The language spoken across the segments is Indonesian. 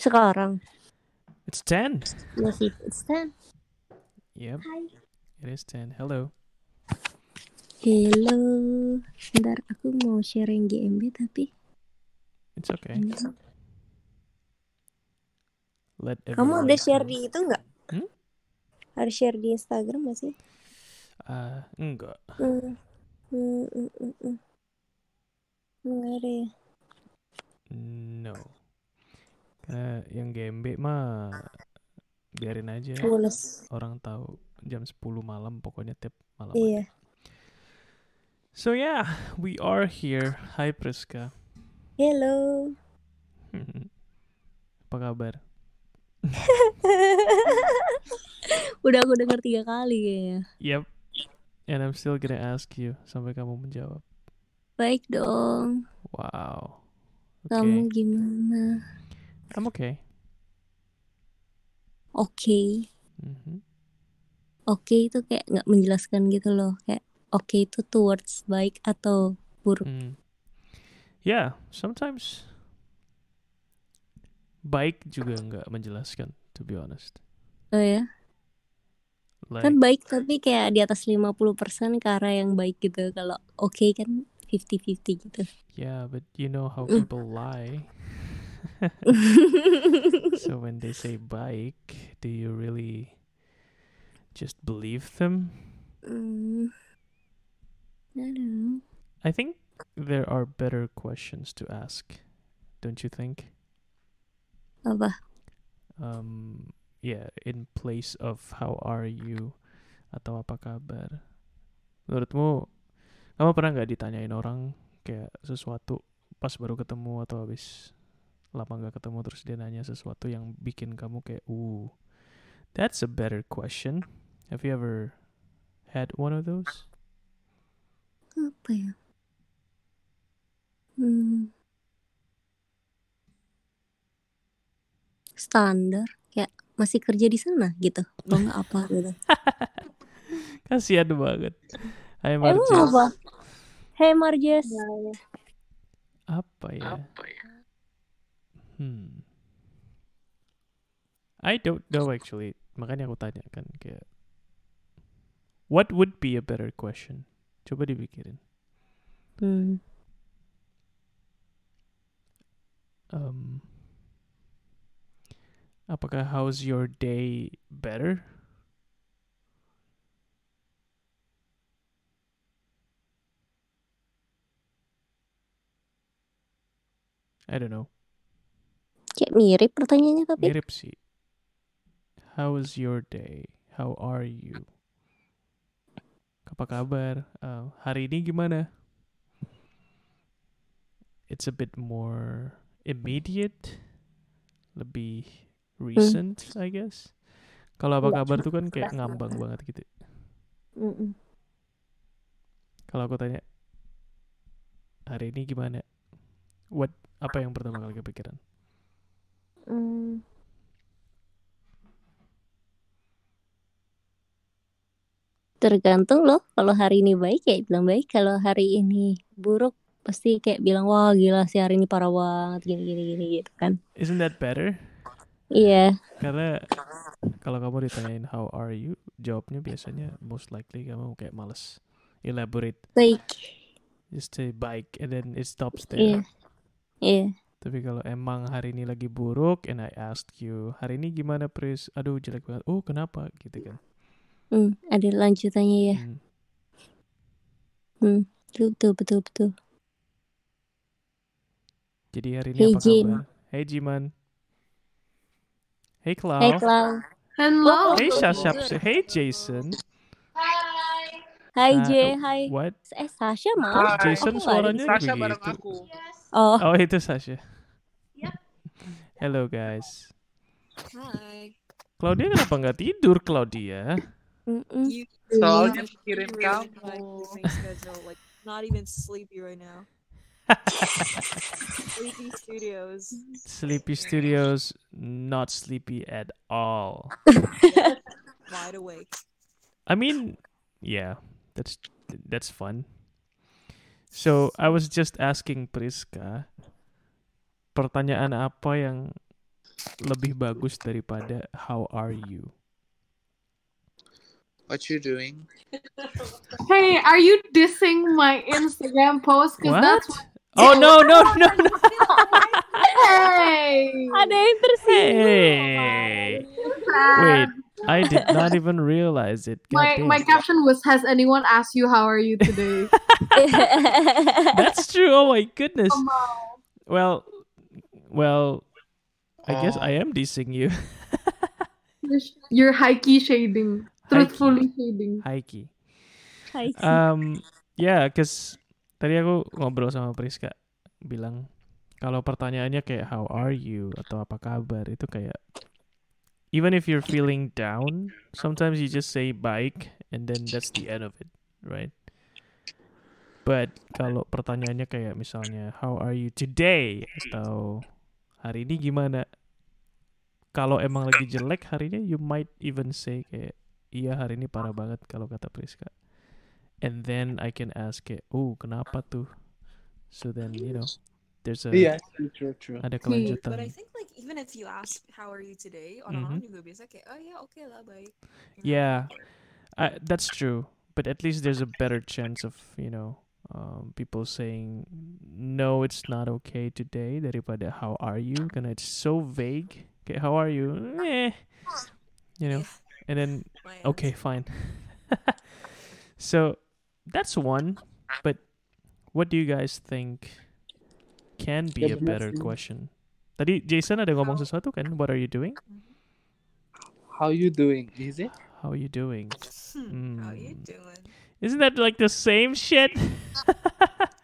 Sekarang. It's 10. Masih it's ten. Yep, Hai. it is 10. Hello. Hello. Bentar, aku mau sharing GMB tapi It's okay. Let kamu ada share know. di itu nggak? Hmm? Ada share di Instagram nggak sih? Ah, enggak. Hmm. Hmm, hmm, hmm, hmm. Nggak ada ya. No. Karena yang GMB mah biarin aja orang tahu jam 10 malam pokoknya tiap malam. Iya. So yeah, we are here. Hai Priska. Hello. Apa kabar? Udah aku dengar tiga kali kayaknya. Yep. And I'm still gonna ask you sampai kamu menjawab. Baik dong. Wow. Oke. Kamu gimana? I'm okay. Oke. Mhm. Oke itu kayak nggak menjelaskan gitu loh. Kayak oke itu towards baik atau buruk. Mm. Yeah, sometimes baik juga nggak menjelaskan, to be honest. Oh ya. Like, Kan baik tapi kayak di atas 50% ke arah yang baik gitu. Kalau oke kan 50-50 gitu. yeah, but you know how Mm. people lie. so when they say baik, do you really just believe them? Hmm. I don't know. I think there are better questions to ask, don't you think? Apa? Um, yeah, in place of how are you atau apa kabar. Menurutmu, kamu pernah nggak ditanyain orang kayak sesuatu pas baru ketemu atau habis lama nggak ketemu terus dia nanya sesuatu yang bikin kamu kayak, uh, that's a better question. Have you ever had one of those? Apa ya? Hmm. Standar. Kayak masih kerja di sana gitu. Atau nggak apa gitu. Kasihan banget. Hai Emang Marjes. apa? Hey Marjes. Apa ya? Hmm. I don't know actually. Makanya aku tanya kan kayak What would be a better question? Coba dipikirin. Hmm. Um, apakah how's your day better? I don't know. Kayak mirip pertanyaannya tapi. Mirip sih. How was your day? How are you? Apa kabar? Uh, hari ini gimana? It's a bit more immediate, lebih recent, I guess. Kalau apa Nggak kabar tuh kan kayak ngambang banget gitu. Kalau aku tanya, hari ini gimana? What? Apa yang pertama kali kepikiran? Tergantung loh. Kalau hari ini baik ya bilang baik. Kalau hari ini buruk pasti kayak bilang wah gila sih hari ini parah banget gini gini gini gitu kan. Isn't that better? Iya. Karena kalau kamu ditanyain how are you, jawabnya biasanya most likely kamu kayak males elaborate, Baik. just say baik and then it stops there. Iya. Iya. Tapi kalau emang hari ini lagi buruk and I asked you, hari ini gimana Pris? Aduh jelek banget. Oh kenapa? Gitu kan. Hmm, ada lanjutannya ya. Hmm. Hmm. Betul betul betul. Jadi hari ini Hey, apa Jin. kabar? Hey Jiman. Hey Clau. Hey Clau. Hello. Hey Shashap. Hey Jason. Hai Ah, J, hai. What? Eh Sasha. Hai. Jason suaranya Sasha begitu. bareng aku. Oh, Oh itu Sasha. Hello guys. Hi. Claudia kenapa nggak tidur Claudia? Soalnya I'm mikirin really kamu. my sleeping schedule, like not even sleepy right now. Sleepy Studios. Sleepy Studios, not sleepy at all. Wide awake. I mean, yeah, that's that's fun. So I was just asking Priska, pertanyaan apa yang lebih bagus daripada how are you? What you doing? Hey, are you dissing my Instagram post? Because What? that's Oh no no no no! hey. Ada yang tersinggung. Hey, wait, I did not even realize it. My God my damn. caption was Has anyone asked you how are you today? That's true. Oh my goodness. Well, well, I guess Oh. I am dissing you. You're, you're high key shading. Truthfully shading. Hai sih. Um, ya, cause tadi aku ngobrol sama Priska bilang kalau pertanyaannya kayak how are you atau apa kabar itu kayak even if you're feeling down, sometimes you just say baik and then that's the end of it, right? But kalau pertanyaannya kayak misalnya how are you today atau hari ini gimana? Kalau emang lagi jelek harinya you might even say kayak iya hari ini parah banget kalau kata Priska and then I can ask it, oh kenapa tuh? So then you know, there's a Iya, true, true, true. ada But I think like even if you ask how are you today, Mhm. orang-orang juga biasa kayak oh ya oke lah baik. You know? Yeah, I, that's true. But at least there's a better chance of you know um, people saying no, it's not okay today daripada how are you? Karena it's so vague. Okay, how are you? Eh, you know, Yeah, and then Okay, fine. so that's one. But what do you guys think can be Ya, a better sih. question? Tadi Jason ada ngomong sesuatu kan? What are you doing? How you doing? Is it? How are you doing? Hmm, How you Hmm. doing? Isn't that like the same shit?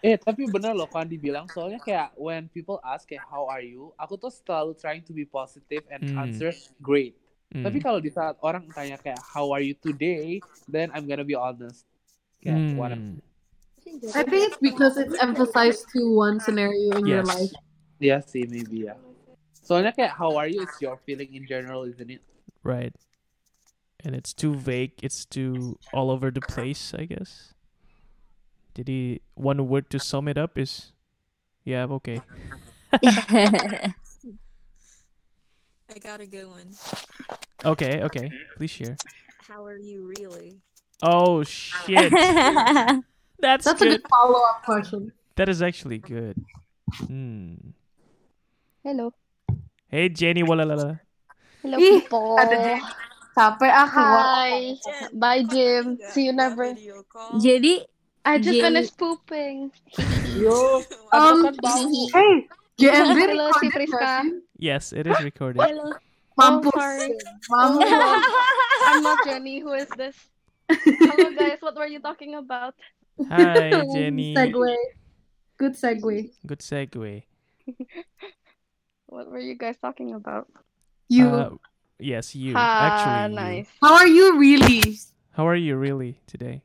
Eh, tapi bener loh kan dibilang soalnya kayak when people ask kayak how are you, aku tuh selalu trying to be positive and Hmm. answer great. Tapi Mm. kalau di saat orang tanya kayak how are you today, then I'm gonna be honest. Kayak what Mm. I think it's because it's emphasized to one scenario in your Yes. life. Iya sih, maybe ya. Soalnya kayak how are you is your feeling in general, isn't it? Right. And it's too vague. It's too all over the place, I guess. Did he one word to sum it up is, yeah, okay. I got a good one. Okay, okay. Please share. How are you really? Oh shit. That's, That's a good. good follow up question. That is actually good. Hmm. Hello. Hey Jenny Walalala. Hello, Ih, people. ada Jen. Aku. Hi. Bye, Jim. See you never. video? Jadi I just Jim. finished pooping. Yo, Um, aku kan tahu. Hey, JMB Halo, si recorded Priska. Yes, it is recorded. halo. Mampus. Oh, sorry. Mampus. I'm not Jenny. Who is this? Hello, guys. What were you talking about? Hi Jenny. Segue. Good segue. Good segue. What were you guys talking about? You. Uh, yes, you. Ah, Actually, you. nice. How are you really? How are you really today?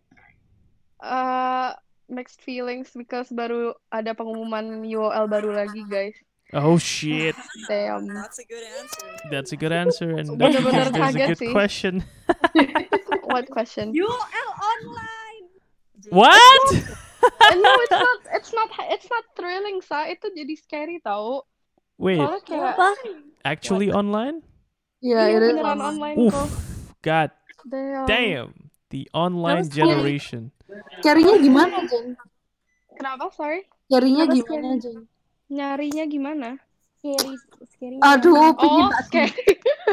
Uh, mixed feelings because baru ada pengumuman UOL baru lagi, guys. Oh shit. Damn. That's a good answer. That's a good answer, and that Bener-bener means there's a good question. What question? UOL online. What? Uh, no, it's not. It's not. It's not thrilling, sa. Itu jadi scary tau. Wait, Soalnya kayak Apa? actually online? Yeah, iya, it is. beneran online. online Oof. kok. God Damn. damn. The online Jenny? generation. Carinya gimana, Jen? Kenapa? Sorry. Carinya Apa gimana, scary? Jen? Nyarinya gimana? Scary, scary. Aduh, Oh, pengen tak scary.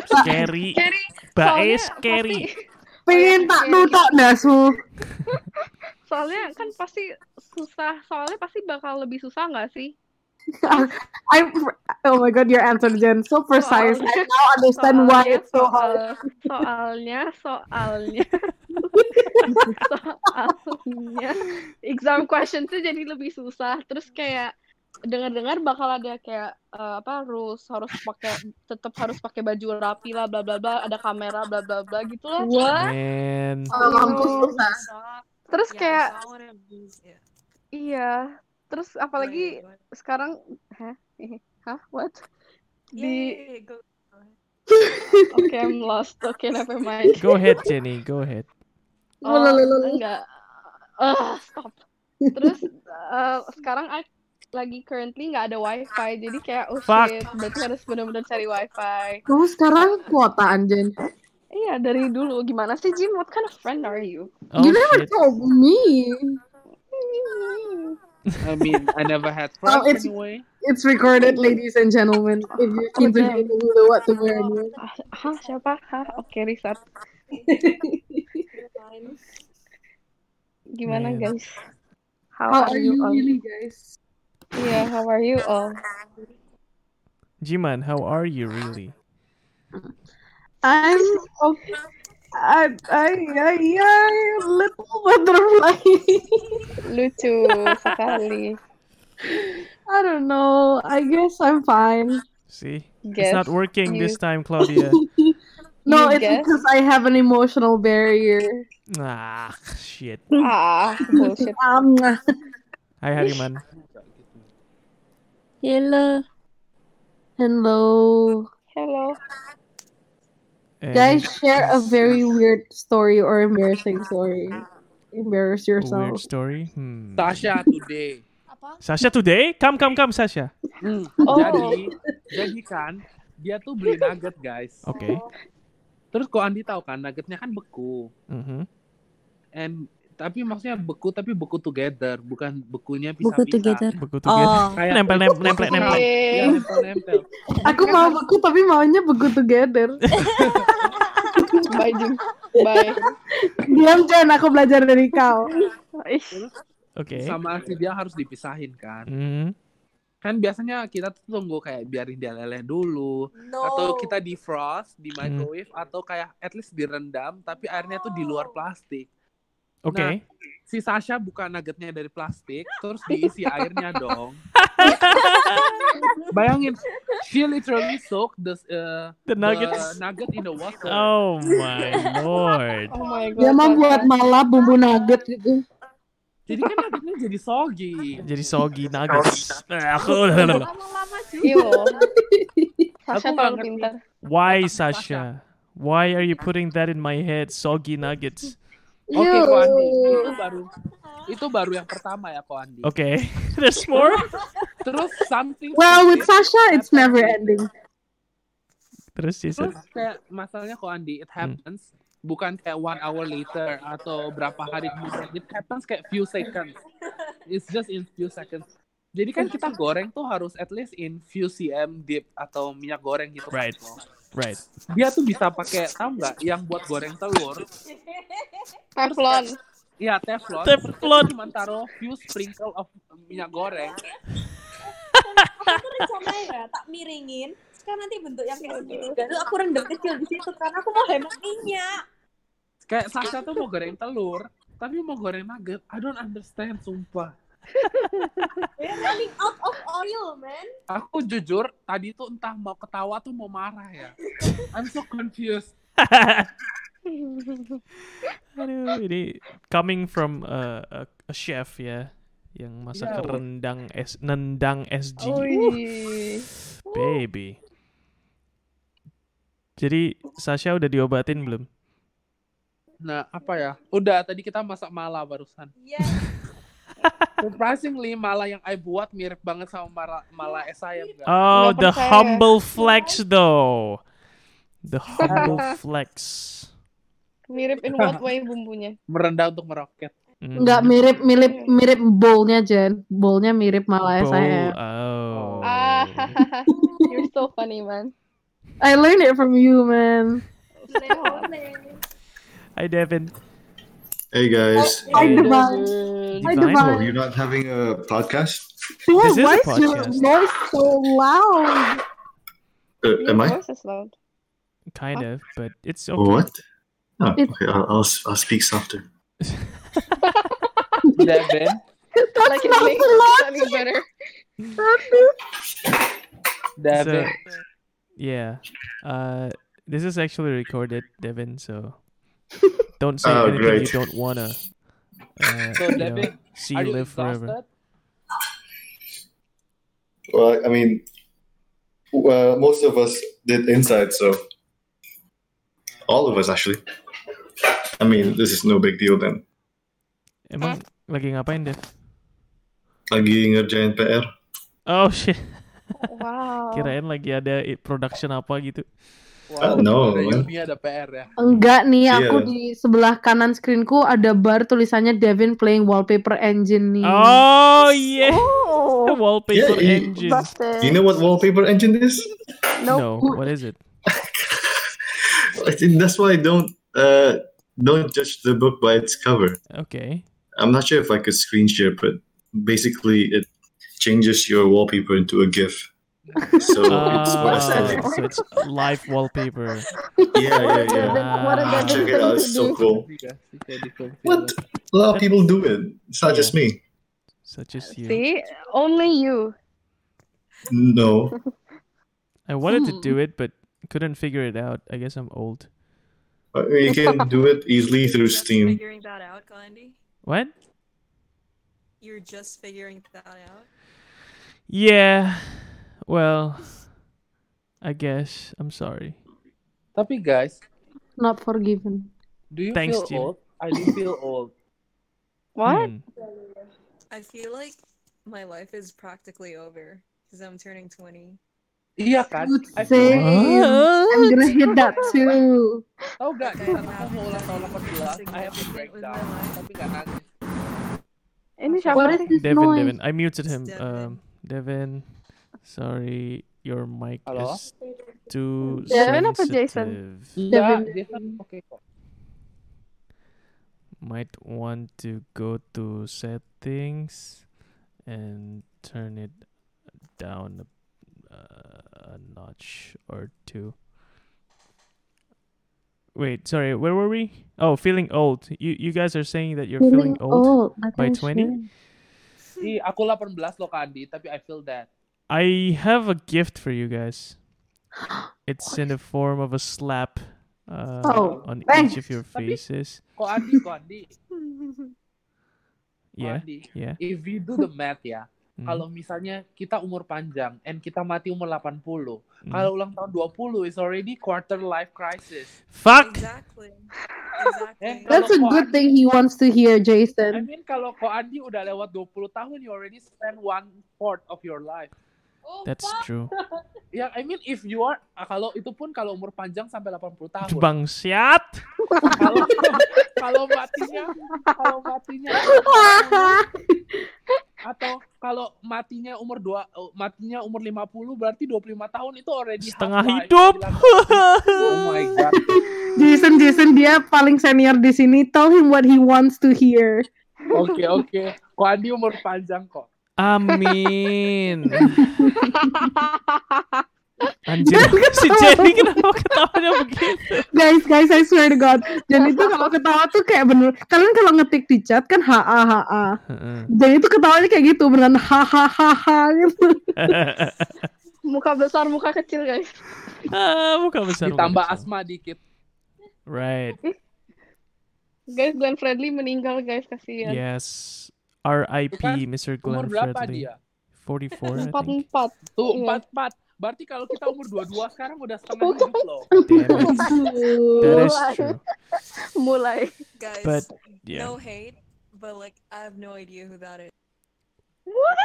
Scary. Scary. Bae scary. pasti- pengen tak Scary. nutak dasu. Soalnya kan pasti susah. Soalnya pasti bakal lebih susah nggak sih? I oh my god, your answer, Jen, so precise. I now understand why Soalnya, it's so hard. soal- Soalnya, soalnya, soalnya, exam question tuh jadi lebih susah. Terus kayak dengar-dengar bakal ada kayak eh, apa rules harus pakai tetap harus pakai baju rapi lah bla bla bla ada kamera bla bla bla gitu lah What? Man. Oh, mampus Aduh. susah. Terus yeah, kayak. Yeah. iya terus apalagi Wait, what? sekarang hah hah what Yeah, di oke I'm lost oke never mind Go ahead, Jenny. Go ahead. Oh, enggak. Ah, stop. Terus eh, sekarang I lagi currently nggak ada wifi jadi kayak oh Fuck. shit berarti harus benar-benar cari wifi Kamu sekarang kuota anjir. Iya dari dulu gimana sih Jim what kind of friend are you Oh you never shit. told me. I mean, I never had Oh, friends it's- anyway. It's recorded, ladies and gentlemen. If you keen to damn. know what to wear. Ah, Hah, siapa? Hah, oke, riset. Gimana, Man. guys? How, How are, are you you all? really, guys? Yeah, how are you all? Jiman, how are you really? I'm okay. I, I, I, I, little butterfly. Lucu sekali. I don't know. I guess I'm fine. See, Guess it's not working you- this time, Claudia. No, You it's guess? because I have an emotional barrier. ah, shit. Ah, bullshit. Um, Hi Hariman. Hello. hello. Hello. And Guys, share a very weird story or embarrassing story. Embarrass a yourself. weird story. Hmm. Sasha today. Sasha today? Come, come, come, Sasha. Hmm, Oh. Jadi, jadi kan dia tuh beli nugget guys. Okay. Terus kok Andi tahu kan nuggetnya kan beku. Mhm. And tapi maksudnya beku tapi beku together, bukan bekunya Buku pisah-pisah. together. Beku together. Oh. Kayak Nempel, nempel, nempel, nempel. Iya, Oke. nempel-nempel. Aku mau beku tapi maunya beku together. Bye, Jim. Bye. Diam Jen, aku belajar dari kau. Oke. Sama si dia harus dipisahin kan. Mhm. Kan biasanya kita tuh tunggu kayak biarin dia leleh dulu. No. Atau kita defrost, di microwave, atau kayak at least direndam, tapi airnya tuh di luar plastik. Oke. Si Sasha buka nuggetnya dari plastik, terus diisi airnya dong. Bayangin, she literally soak the, uh, The the nuggets. nugget in the water. Oh my lord. oh my god. Dia mau buat malah bumbu nugget gitu. Jadi kan nuggetnya jadi soggy. Jadi soggy nuggets. Eh, Aku Lama-lama sih. Iyo. Sasha terlalu pintar. Why Sasha? Why are you putting that in my head? Soggy nuggets. Oke, Ew. Ko Andi, itu baru itu baru yang pertama ya, Ko Andi. Okay. There's more? Terus something Well, with Sasha, it's never ending. Terus Jason. Terus kayak masalahnya kok Andi, it Hmm. happens bukan kayak one hour later atau berapa hari kemudian. It happens kayak few seconds. It's just in few seconds. Jadi kan kita goreng tuh harus at least in few cm dip atau minyak goreng gitu kan. Right. Right. Dia tuh bisa pakai tahu nggak yang buat goreng telur? Teflon. Iya teflon. Teflon. Cuma taruh few sprinkle of minyak goreng. Aku tuh rencananya ya tak miringin. Sekarang nanti bentuk yang kayak segitiga tuh aku rendam kecil di situ karena aku mau hemat minyak. Kayak Sasha tuh mau goreng telur, tapi mau goreng nugget. I don't understand, sumpah. Running out of oil, man. Aku jujur tadi tuh entah mau ketawa tuh mau marah ya. I'm so confused. Aduh, ini coming from a, a, a chef ya yang masak Iya, weh. rendang es nendang SG. Wih. Baby. Jadi Sasha udah diobatin belum? Nah, apa ya? Udah, tadi kita masak mala barusan. Iya. Surprisingly, mala yang I buat mirip banget sama mala, mala es guys. Oh, Nggak the percaya. humble flex though. The humble flex. Mirip in what way bumbunya? Merendah untuk meroket. Hmm. Enggak mirip mirip mirip bowlnya Jen. Bowlnya mirip malah Bowl. saya. Oh. Ah, you're so funny, man. I learned it from you, man. Hi Devin. Hey guys. Hi, Hey. Divine. Hi, Divine. Divine. Oh, you're not having a podcast? Dude, This is why a is your podcast. voice so loud? Uh, Your am I? voice is loud. Kind of, but it's okay. What? Oh, okay. I'll, I'll s- I'll speak softer. Devin, Like it not makes the it better. Devin. So, yeah. Uh, this is actually recorded, Devin. So don't say Oh, anything you don't wanna. Uh, So, you know, Devin, see are you you live forever. exhausted? Well, I mean, well, most of us did inside, so all of us actually. I mean, this is no big deal then. Emang lagi ngapain, Dev? Lagi ngerjain PR. Oh shit. Wow. Kirain lagi ada production apa gitu. Oh, no, ada man. Yumi ada PR ya. Enggak nih, aku Iya. di sebelah kanan screenku ada bar tulisannya Devin playing wallpaper engine nih. Oh yeah. Oh, Wallpaper Yeah, you- engine. busted. You know what wallpaper engine is? No, what is it? I think that's why I don't uh don't judge the book by its cover. Okay. I'm not sure if I could screen share, but basically it changes your wallpaper into a GIF. So it's more Ah, so it's live wallpaper. Yeah, yeah, yeah. What a Ah. Check it out. It's so cool. Dikasih kayak di film. What? A lot of people do it. It's not just me. Such as you. See, only you. No. I wanted to do it, but couldn't figure it out. I guess I'm old. Uh, You can do it easily through Just Steam. figuring that out, Gandhi. What? You're just figuring that out. Yeah. Well, I guess I'm sorry. Tapi guys, Not forgiven. do you Thanks, feel Gina. old? I do feel old. What? Hmm. I feel like my life is practically over because I'm turning 20. Iya kan? Good I feel save. like- I'm gonna hit that too. Tahu gak, di saat aku mau ulang tahun 18, I have to significant break with down. my life. Tapi gak nangis. Ini siapa What is sih? Devin, noise? Devin. I muted him. Devin. Um, Devin, sorry, your mic Halo? is too Devin apa Jason? sensitive. Enggak, Devin. Jason oke kok. Might want to go to settings and turn it down a, uh, a notch or two. Wait, sorry, where were we? Oh, feeling old. You you guys are saying that you're feeling, old. by 20? Ih, aku 18 loh Kandi, tapi I feel that. I have a gift for you guys. It's in the form of a slap uh, Oh, on thanks. each of your Tapi- faces. Kok Andi, kok Andi, kok Yeah, Andi. yeah. If we do the math ya, Mhm. kalau misalnya kita umur panjang and kita mati umur 80, Mhm. kalau ulang tahun 20 is already quarter life crisis. Fuck. Exactly. Exactly. Eh, That's a good kok thing he wants to hear, I Jason. mean kalau kok Andi udah lewat 20 tahun, you already spend one fourth of your life. That's true. Ya, I mean if you are ah, kalau itu pun kalau umur panjang sampai 80 tahun. Bangsiat. kalau kalau matinya kalau matinya atau kalau matinya umur dua oh, matinya umur 50 berarti 25 tahun itu already Setengah hidup. Bilang, oh my god. Jason, Jason, dia paling senior di sini. Tell him what he wants to hear. Oke oke. Kok Andi umur panjang kok. Amin. Anjir, si Jenny kenapa ketawanya begitu? Guys, guys, I swear to God. Jenny tuh kalau ketawa tuh kayak bener. Kalian kalau ngetik di chat kan ha ha ha. -ha. Jenny tuh ketawanya kayak gitu, beneran ha ha ha ha gitu. muka besar, muka kecil, guys. Ah, muka besar. Ditambah muka asma kecil. dikit. Right. guys, Glenn Fredly meninggal, guys, kasihan. Yes. RIP kan Mr. Glenn Fredly. Umur berapa dia? 44. I think. 44. Tuh, iya. 44. Berarti kalau kita umur 22 sekarang udah setengah hidup loh. Damn it. That is true. Mulai. Guys, But yeah. no hate, but like I have no idea who that is.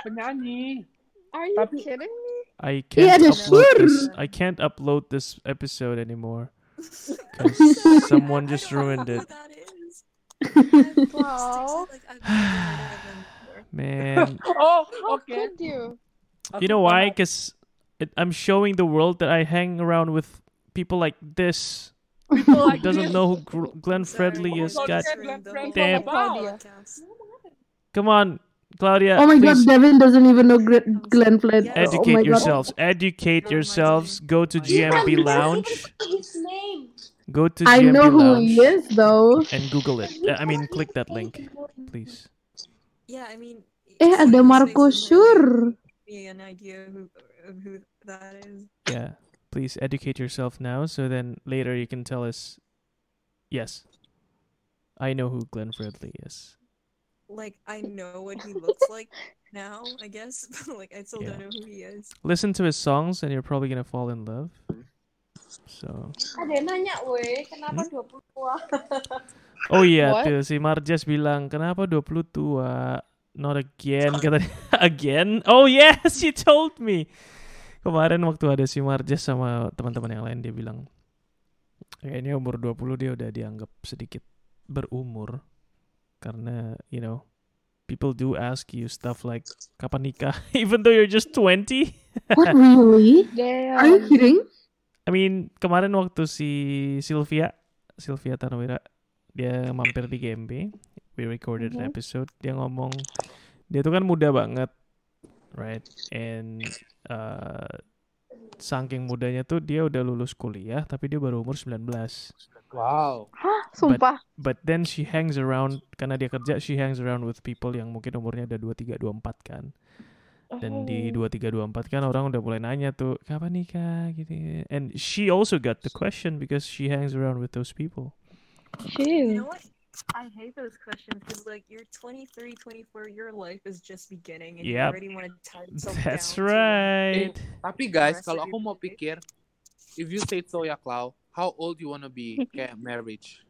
Penyanyi. Are you Tapi- kidding me? I can't ada upload Shur. this. I can't upload this episode anymore because someone just ruined it. who that is. Wow. like I've never heard of them before. Man, Oh, How could you? you know why? Because I'm showing the world that I hang around with people like this. People Who like doesn't this. know who Gr- Glenn Sorry, Fredly is? Don't God, say Glenn Fredly damn. come on, Claudia. Oh my God, Devin doesn't even know Gre- Glenn Fred. Yes. Oh educate God. yourselves. Educate yourselves. Go to GMB Lounge. His name. Go to I GMB know who Lounge he is though. and Google it. Uh, I mean, click that link, please. Yeah, I mean. Eh, seeing ada Marco Sure. doesn't really Shur. give Me an idea who of who that is. Yeah, please educate yourself now, so then later you can tell us. Yes, I know who Glenn Fredly is. Like I know what he looks like now, I guess, but like I still Yeah. don't know who he is. Listen to his songs, and you're probably gonna fall in love. So, Ada yang nanya, weh, kenapa Hmm? 20 tua? oh iya What? tuh si Marjas bilang kenapa 20 tua. not again kata again. Oh yes, you told me. Kemarin waktu ada si Marjes sama teman-teman yang lain dia bilang kayaknya umur 20 dia udah dianggap sedikit berumur karena you know people do ask you stuff like kapan nikah even though you're just 20. What really? Are you Damn. kidding? I mean, kemarin waktu si Sylvia, Sylvia Tanwira, dia mampir di GMB, we recorded an Mhm. episode, dia ngomong, dia tuh kan muda banget, right? And uh, saking mudanya tuh dia udah lulus kuliah, tapi dia baru umur 19. Wow. Hah, sumpah. But then she hangs around, karena dia kerja, she hangs around with people yang mungkin umurnya ada 23, 24 kan. Dan di Oh. 23 24 kan orang udah mulai nanya tuh kapan nikah gitu. And she also got the question because she hangs around with those people. You Chill. know what? I hate those questions because, like, you're 23, 24, your life is just beginning, and you Yep. already want to tie yourself That's down to, right. Tapi guys, kalau aku mau pikir, if you say so ya Clau, how old you wanna be kayak marriage?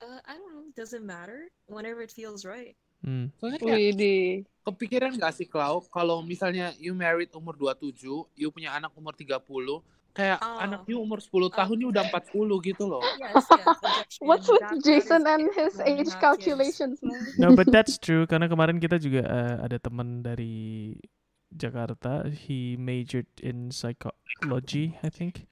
Uh, I don't know. Doesn't matter. Whenever it feels right. Hmm. Soalnya kayak kepikiran gak sih Clau, kalau misalnya you married umur 27, you punya anak umur 30, kayak Oh. anak you umur 10 tahun, you udah 40 gitu loh. Yes, yes. What's with Jason and his age calculations, man? No, but that's true karena kemarin kita juga uh, ada teman dari Jakarta. He majored in psychology, I think.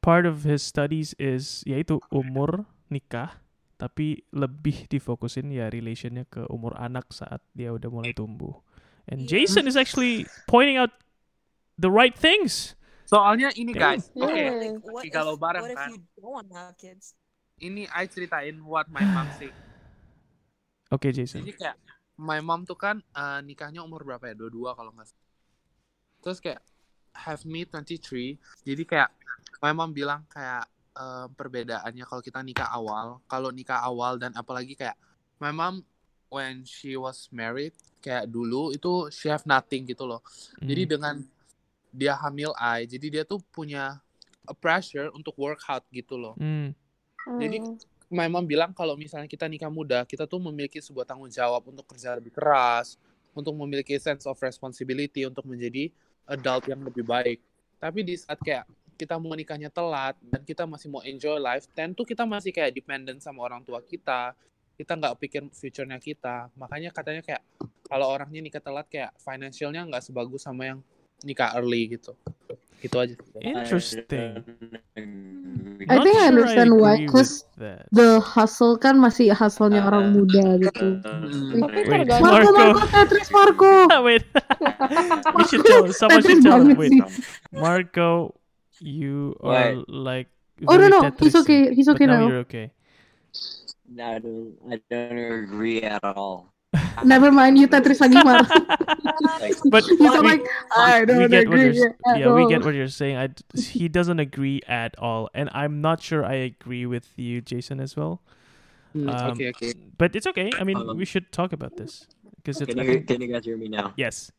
Part of his studies is yaitu umur nikah, tapi lebih difokusin ya relationnya ke umur anak saat dia udah mulai tumbuh. And Iya. Jason is actually pointing out the right things. Soalnya ini guys, oke, Yeah. Like, if, kalau bareng what if kan? you don't have kids? ini I ceritain what my mom say. Oke, Jason. Jadi kayak my mom tuh kan eh, nikahnya umur berapa ya? 22 kalau nggak salah. Terus kayak have me 23. Jadi kayak my mom bilang kayak eh, perbedaannya kalau kita nikah awal, kalau nikah awal dan apalagi kayak my mom when she was married kayak dulu itu she have nothing gitu loh. Jadi Hmm. dengan dia hamil I, jadi dia tuh punya a pressure untuk work hard gitu loh. Hmm. Jadi Hmm. my mom bilang kalau misalnya kita nikah muda, kita tuh memiliki sebuah tanggung jawab untuk kerja lebih keras, untuk memiliki sense of responsibility untuk menjadi adult yang lebih baik. Tapi di saat kayak kita mau nikahnya telat dan kita masih mau enjoy life, tentu kita masih kayak dependent sama orang tua kita. Kita nggak pikir future-nya kita. Makanya katanya kayak kalau orangnya nikah telat kayak financialnya nggak sebagus sama yang nikah early gitu. Gitu aja. Interesting. I think I understand why, 'cause. The hustle kan masih hustle-nya orang muda gitu. Tapi Wait, tergantung. Marco, Marco. Marco, Tetris, Marco. wait. we should tell. Someone should tell. Wait. Marco, you are like. Oh no no, he's okay, he's okay now now. you're okay. No, I don't, I don't agree at all. Never mind, you Tetris lagi Mar. But You sound we, like I don't get agree s- at yeah, we get what you're saying. I d- he doesn't agree at all, and I'm not sure I agree with you, Jason, as well. Hmm, Um, Oke oke. But it's okay. I mean, Um, we should talk about this because it's. can you can you guys hear me now? yes.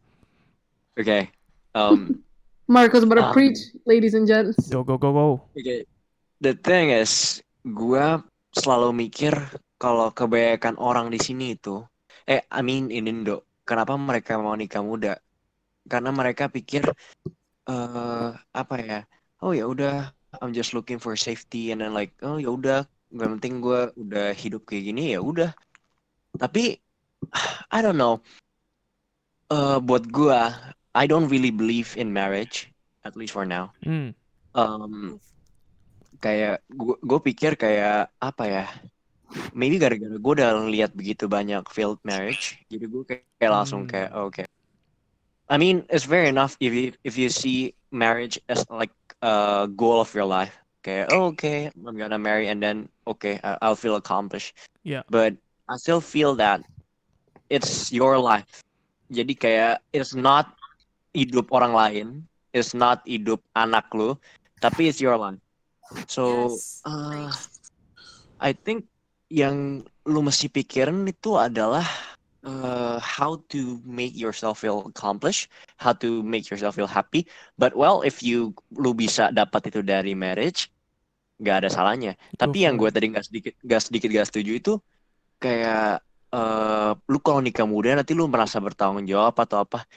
Okay. Um. Marco's about to Um, preach, ladies and gents. Go go go go. Okay. The thing is, gua selalu mikir kalau kebanyakan orang di sini itu, eh, I mean in Indo, kenapa mereka mau nikah muda? Karena mereka pikir, eh, apa ya? Oh ya udah, I'm just looking for safety and then like, oh ya udah, yang penting gua udah hidup kayak gini ya udah. Tapi, I don't know. Eh, buat gua, I don't really believe in marriage, at least for now Mm. um, kayak gue pikir kayak apa ya maybe gara-gara gue udah lihat begitu banyak failed marriage jadi gue kayak, kayak langsung Hmm. kayak okay I mean it's fair enough if you if you see marriage as like a goal of your life kayak oh, okay I'm gonna marry and then okay I- I'll feel accomplished Yeah. but I still feel that it's your life jadi kayak it's not hidup orang lain it's not hidup anak lu tapi it's your life so Yes, uh. I think yang lu mesti pikirin itu adalah uh, how to make yourself feel accomplished, how to make yourself feel happy. But well, if you lu bisa dapat itu dari marriage, nggak ada salahnya. Tapi yang gue tadi nggak sedikit nggak sedikit nggak setuju itu kayak eh lu kalau nikah muda nanti lu merasa bertanggung jawab atau apa.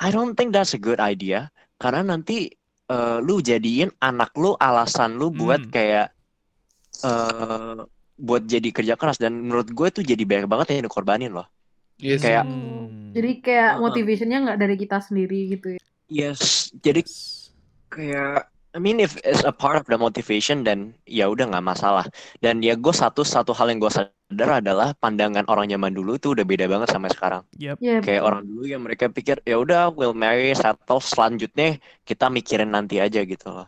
I don't think that's a good idea karena nanti eh, lu jadiin anak lu alasan lu buat Hmm. kayak buat jadi kerja keras dan menurut gue tuh jadi banyak banget yang dikorbanin loh. Yes. Kayak Hmm. Jadi kayak motivationnya nggak dari kita sendiri gitu ya. yes, jadi kayak I mean if it's a part of the motivation dan ya udah nggak masalah dan ya gue satu satu hal yang gue sadar adalah pandangan orang zaman dulu tuh udah beda banget sama sekarang Yep. Iya, kayak orang dulu yang mereka pikir ya udah we'll marry settle selanjutnya kita mikirin nanti aja gitu loh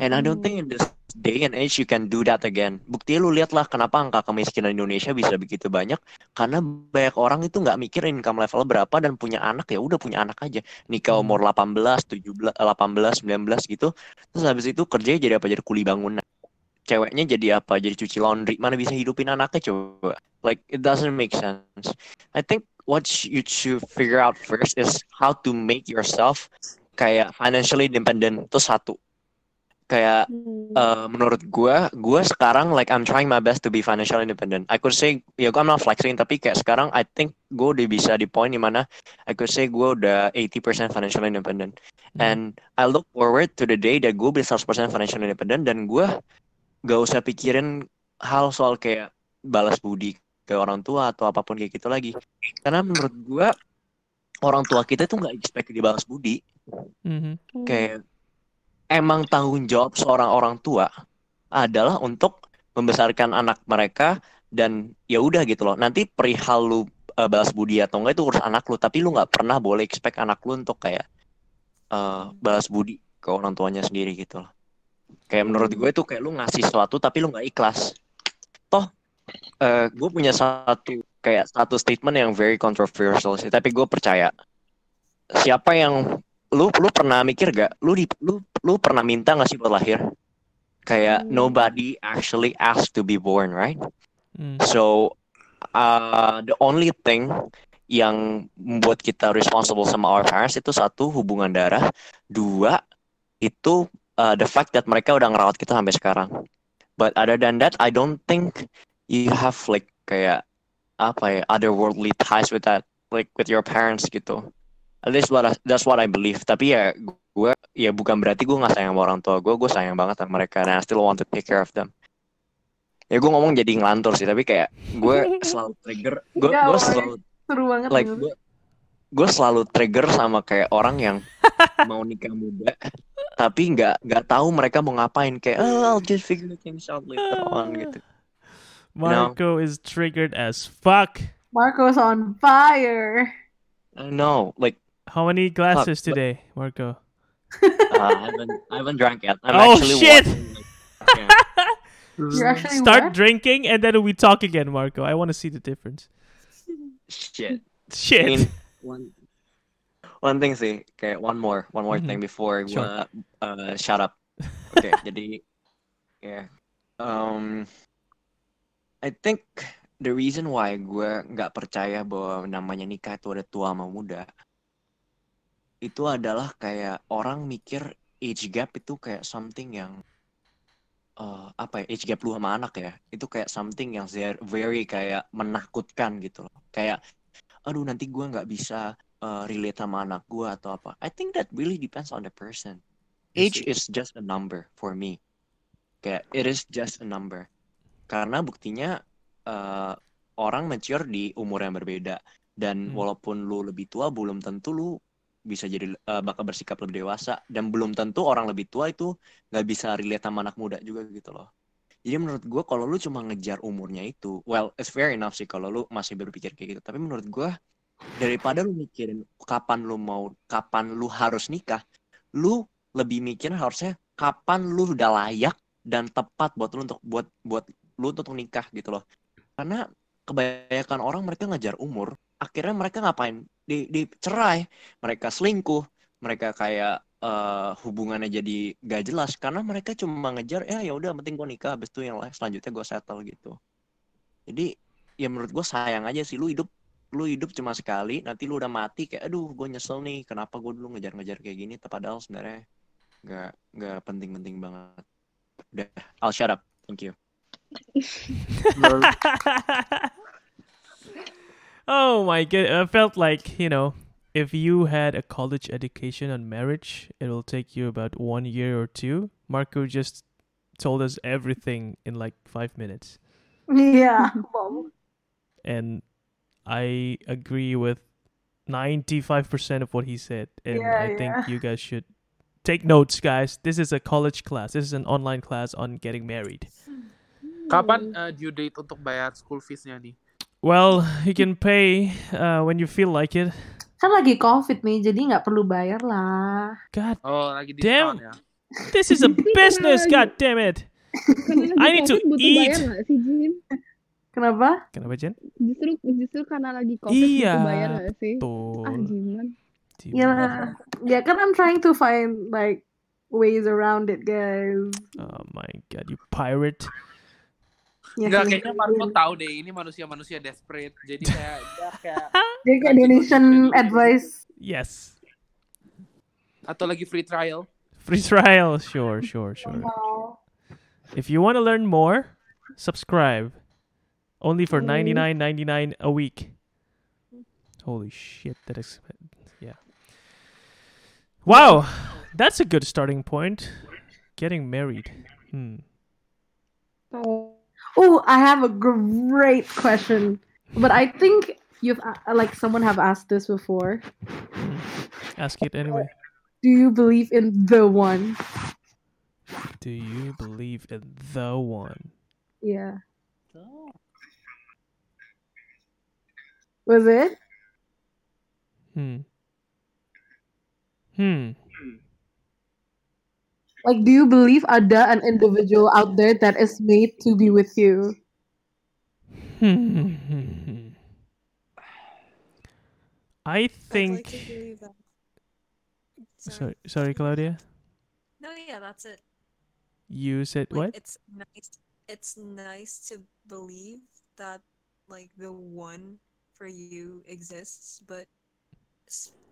and I don't think in this day and age you can do that again. Buktinya lu lihat lah kenapa angka kemiskinan Indonesia bisa begitu banyak. Karena banyak orang itu nggak mikir income level berapa dan punya anak ya udah punya anak aja. Nikah Hmm. umur 18 17 18 19 gitu. Terus habis itu kerjanya jadi apa? Jadi kuli bangunan. Ceweknya jadi apa? Jadi cuci laundry. Mana bisa hidupin anaknya coba? Like it doesn't make sense. I think what you should figure out first is how to make yourself kayak financially independent itu satu kayak eh, menurut gua gua sekarang like I'm trying my best to be financially independent. I could say ya gua I'm not flexing tapi kayak sekarang I think gua udah bisa di point di mana I could say gua udah 80% financially independent. And I look forward to the day that gue bisa 100% financially independent dan gue gak usah pikirin hal soal kayak balas budi ke orang tua atau apa pun kayak gitu lagi. Karena menurut gue orang tua kita tuh nggak expect dibalas budi. Mhm. kayak emang tanggung jawab seorang orang tua adalah untuk membesarkan anak mereka dan ya udah gitu loh. Nanti perihal lu eh, balas budi atau enggak itu urus anak lu tapi lu nggak pernah boleh expect anak lu untuk kayak eh, balas budi ke orang tuanya sendiri gitu loh. Kayak menurut gue itu kayak lu ngasih sesuatu tapi lu nggak ikhlas. Toh eh, gue punya satu kayak satu statement yang very controversial sih tapi gue percaya. Siapa yang lu lu pernah mikir gak? Lu di lu lu pernah minta nggak sih buat lahir? Kayak nobody actually asked to be born right? Hmm. so uh, the only thing yang membuat kita responsible sama our parents itu satu hubungan darah. Dua itu uh, the fact that mereka udah ngerawat kita sampai sekarang. But other than that I don't think you have like kayak apa ya otherworldly ties with that like with your parents gitu at least what I- that's what I believe tapi ya gue ya bukan berarti gue nggak sayang sama orang tua gue gue sayang banget sama mereka dan I still want to take care of them ya gue ngomong jadi ngelantur sih tapi kayak gue selalu trigger gue gue selalu Seru banget like gitu. gue gue selalu trigger sama kayak orang yang mau nikah muda tapi nggak nggak tahu mereka mau ngapain kayak oh, I'll just figure things out later on gitu Marco is triggered as fuck. Marco's on fire. I know like How many glasses but- today, Marco? uh, I haven't I haven't drank yet I'm oh shit! watching, like, yeah. You're actually Start what? drinking and then we talk again, Marco. I want to see the difference. shit Shit. I mean, one one thing sih kayak one more one more Mhm. thing before Sure. gua uh, shut up oke jadi ya um, I think the reason why gue nggak percaya bahwa namanya nikah itu ada tua sama muda itu adalah kayak orang mikir age gap itu kayak something yang eh, apa ya age gap lu sama anak ya. Itu kayak something yang very, very kayak menakutkan gitu loh. Kayak aduh nanti gue nggak bisa uh, relate sama anak gue atau apa. I think that really depends on the person. Age is just a number for me. Kayak it is just a number. Karena buktinya uh, orang mature di umur yang berbeda. Dan Hmm. walaupun lu lebih tua belum tentu lu bisa jadi uh, bakal bersikap lebih dewasa. Dan belum tentu orang lebih tua itu nggak bisa relate sama anak muda juga gitu loh. Jadi menurut gue kalau lu cuma ngejar umurnya itu well it's fair enough sih kalau lu masih berpikir kayak gitu. Tapi menurut gue daripada lu mikirin kapan lu mau kapan lu harus nikah lu lebih mikirin harusnya kapan lu udah layak dan tepat buat lu untuk buat buat lu untuk nikah gitu loh. Karena kebanyakan orang mereka ngejar umur akhirnya mereka ngapain di di cerai. Mereka selingkuh mereka kayak eh, hubungannya jadi gak jelas karena mereka cuma ngejar ya ya udah penting gue nikah habis itu yang lain selanjutnya gue settle gitu. Jadi ya menurut gue sayang aja sih lu hidup lu hidup cuma sekali nanti lu udah mati kayak aduh gue nyesel nih kenapa gue dulu ngejar-ngejar kayak gini? Padahal sebenarnya nggak nggak penting-penting banget. Udah I'll shut up. Thank you Oh my god! I felt like you know, if you had a college education on marriage, it will take you about one year or two. Marco just told us everything in like five minutes, Yeah. and I agree with ninety-five percent of what he said. And Yeah, I think yeah. you guys should take notes, guys. This is a college class. This is an online class on getting married. Kapan uh, due date untuk bayar school fees-nya nih? Well, you can pay uh, when you feel like it. Kan lagi covid nih, jadi nggak perlu bayar lah. God Oh, lagi Damn. ya. This is a business, god damn it. I need to eat. bayar sih? Kenapa? Kenapa Jen? Justru justru karena lagi COVID Iya, bayar nggak sih? Ah Betul. Jiman. Ya, ya kan I'm trying to find like ways around it, guys. Oh my god, you pirate. Ya, Enggak, sih. kayaknya Marco tahu deh ini manusia-manusia desperate. Jadi kayak dia kayak Jadi kayak donation advice. Yes. atau lagi free trial. Free trial. Sure, sure, sure. If you want to learn more, subscribe. Only for ninety nine ninety nine a week. Holy shit, that is yeah. Wow, that's a good starting point. Getting married. Hmm. Oh, I have a great question, but I think you've uh, like someone have asked this before. Ask it anyway. Do you believe in the one? Do you believe in the one? Yeah. Was it? Hmm. Hmm. Like, do you believe ada an individual out there that is made to be with you? Hmm. I I'd like think. to believe. Sorry, sorry, Claudia. No, yeah, that's it. You said Like, what? It's nice. It's nice to believe that like the one for you exists, but s-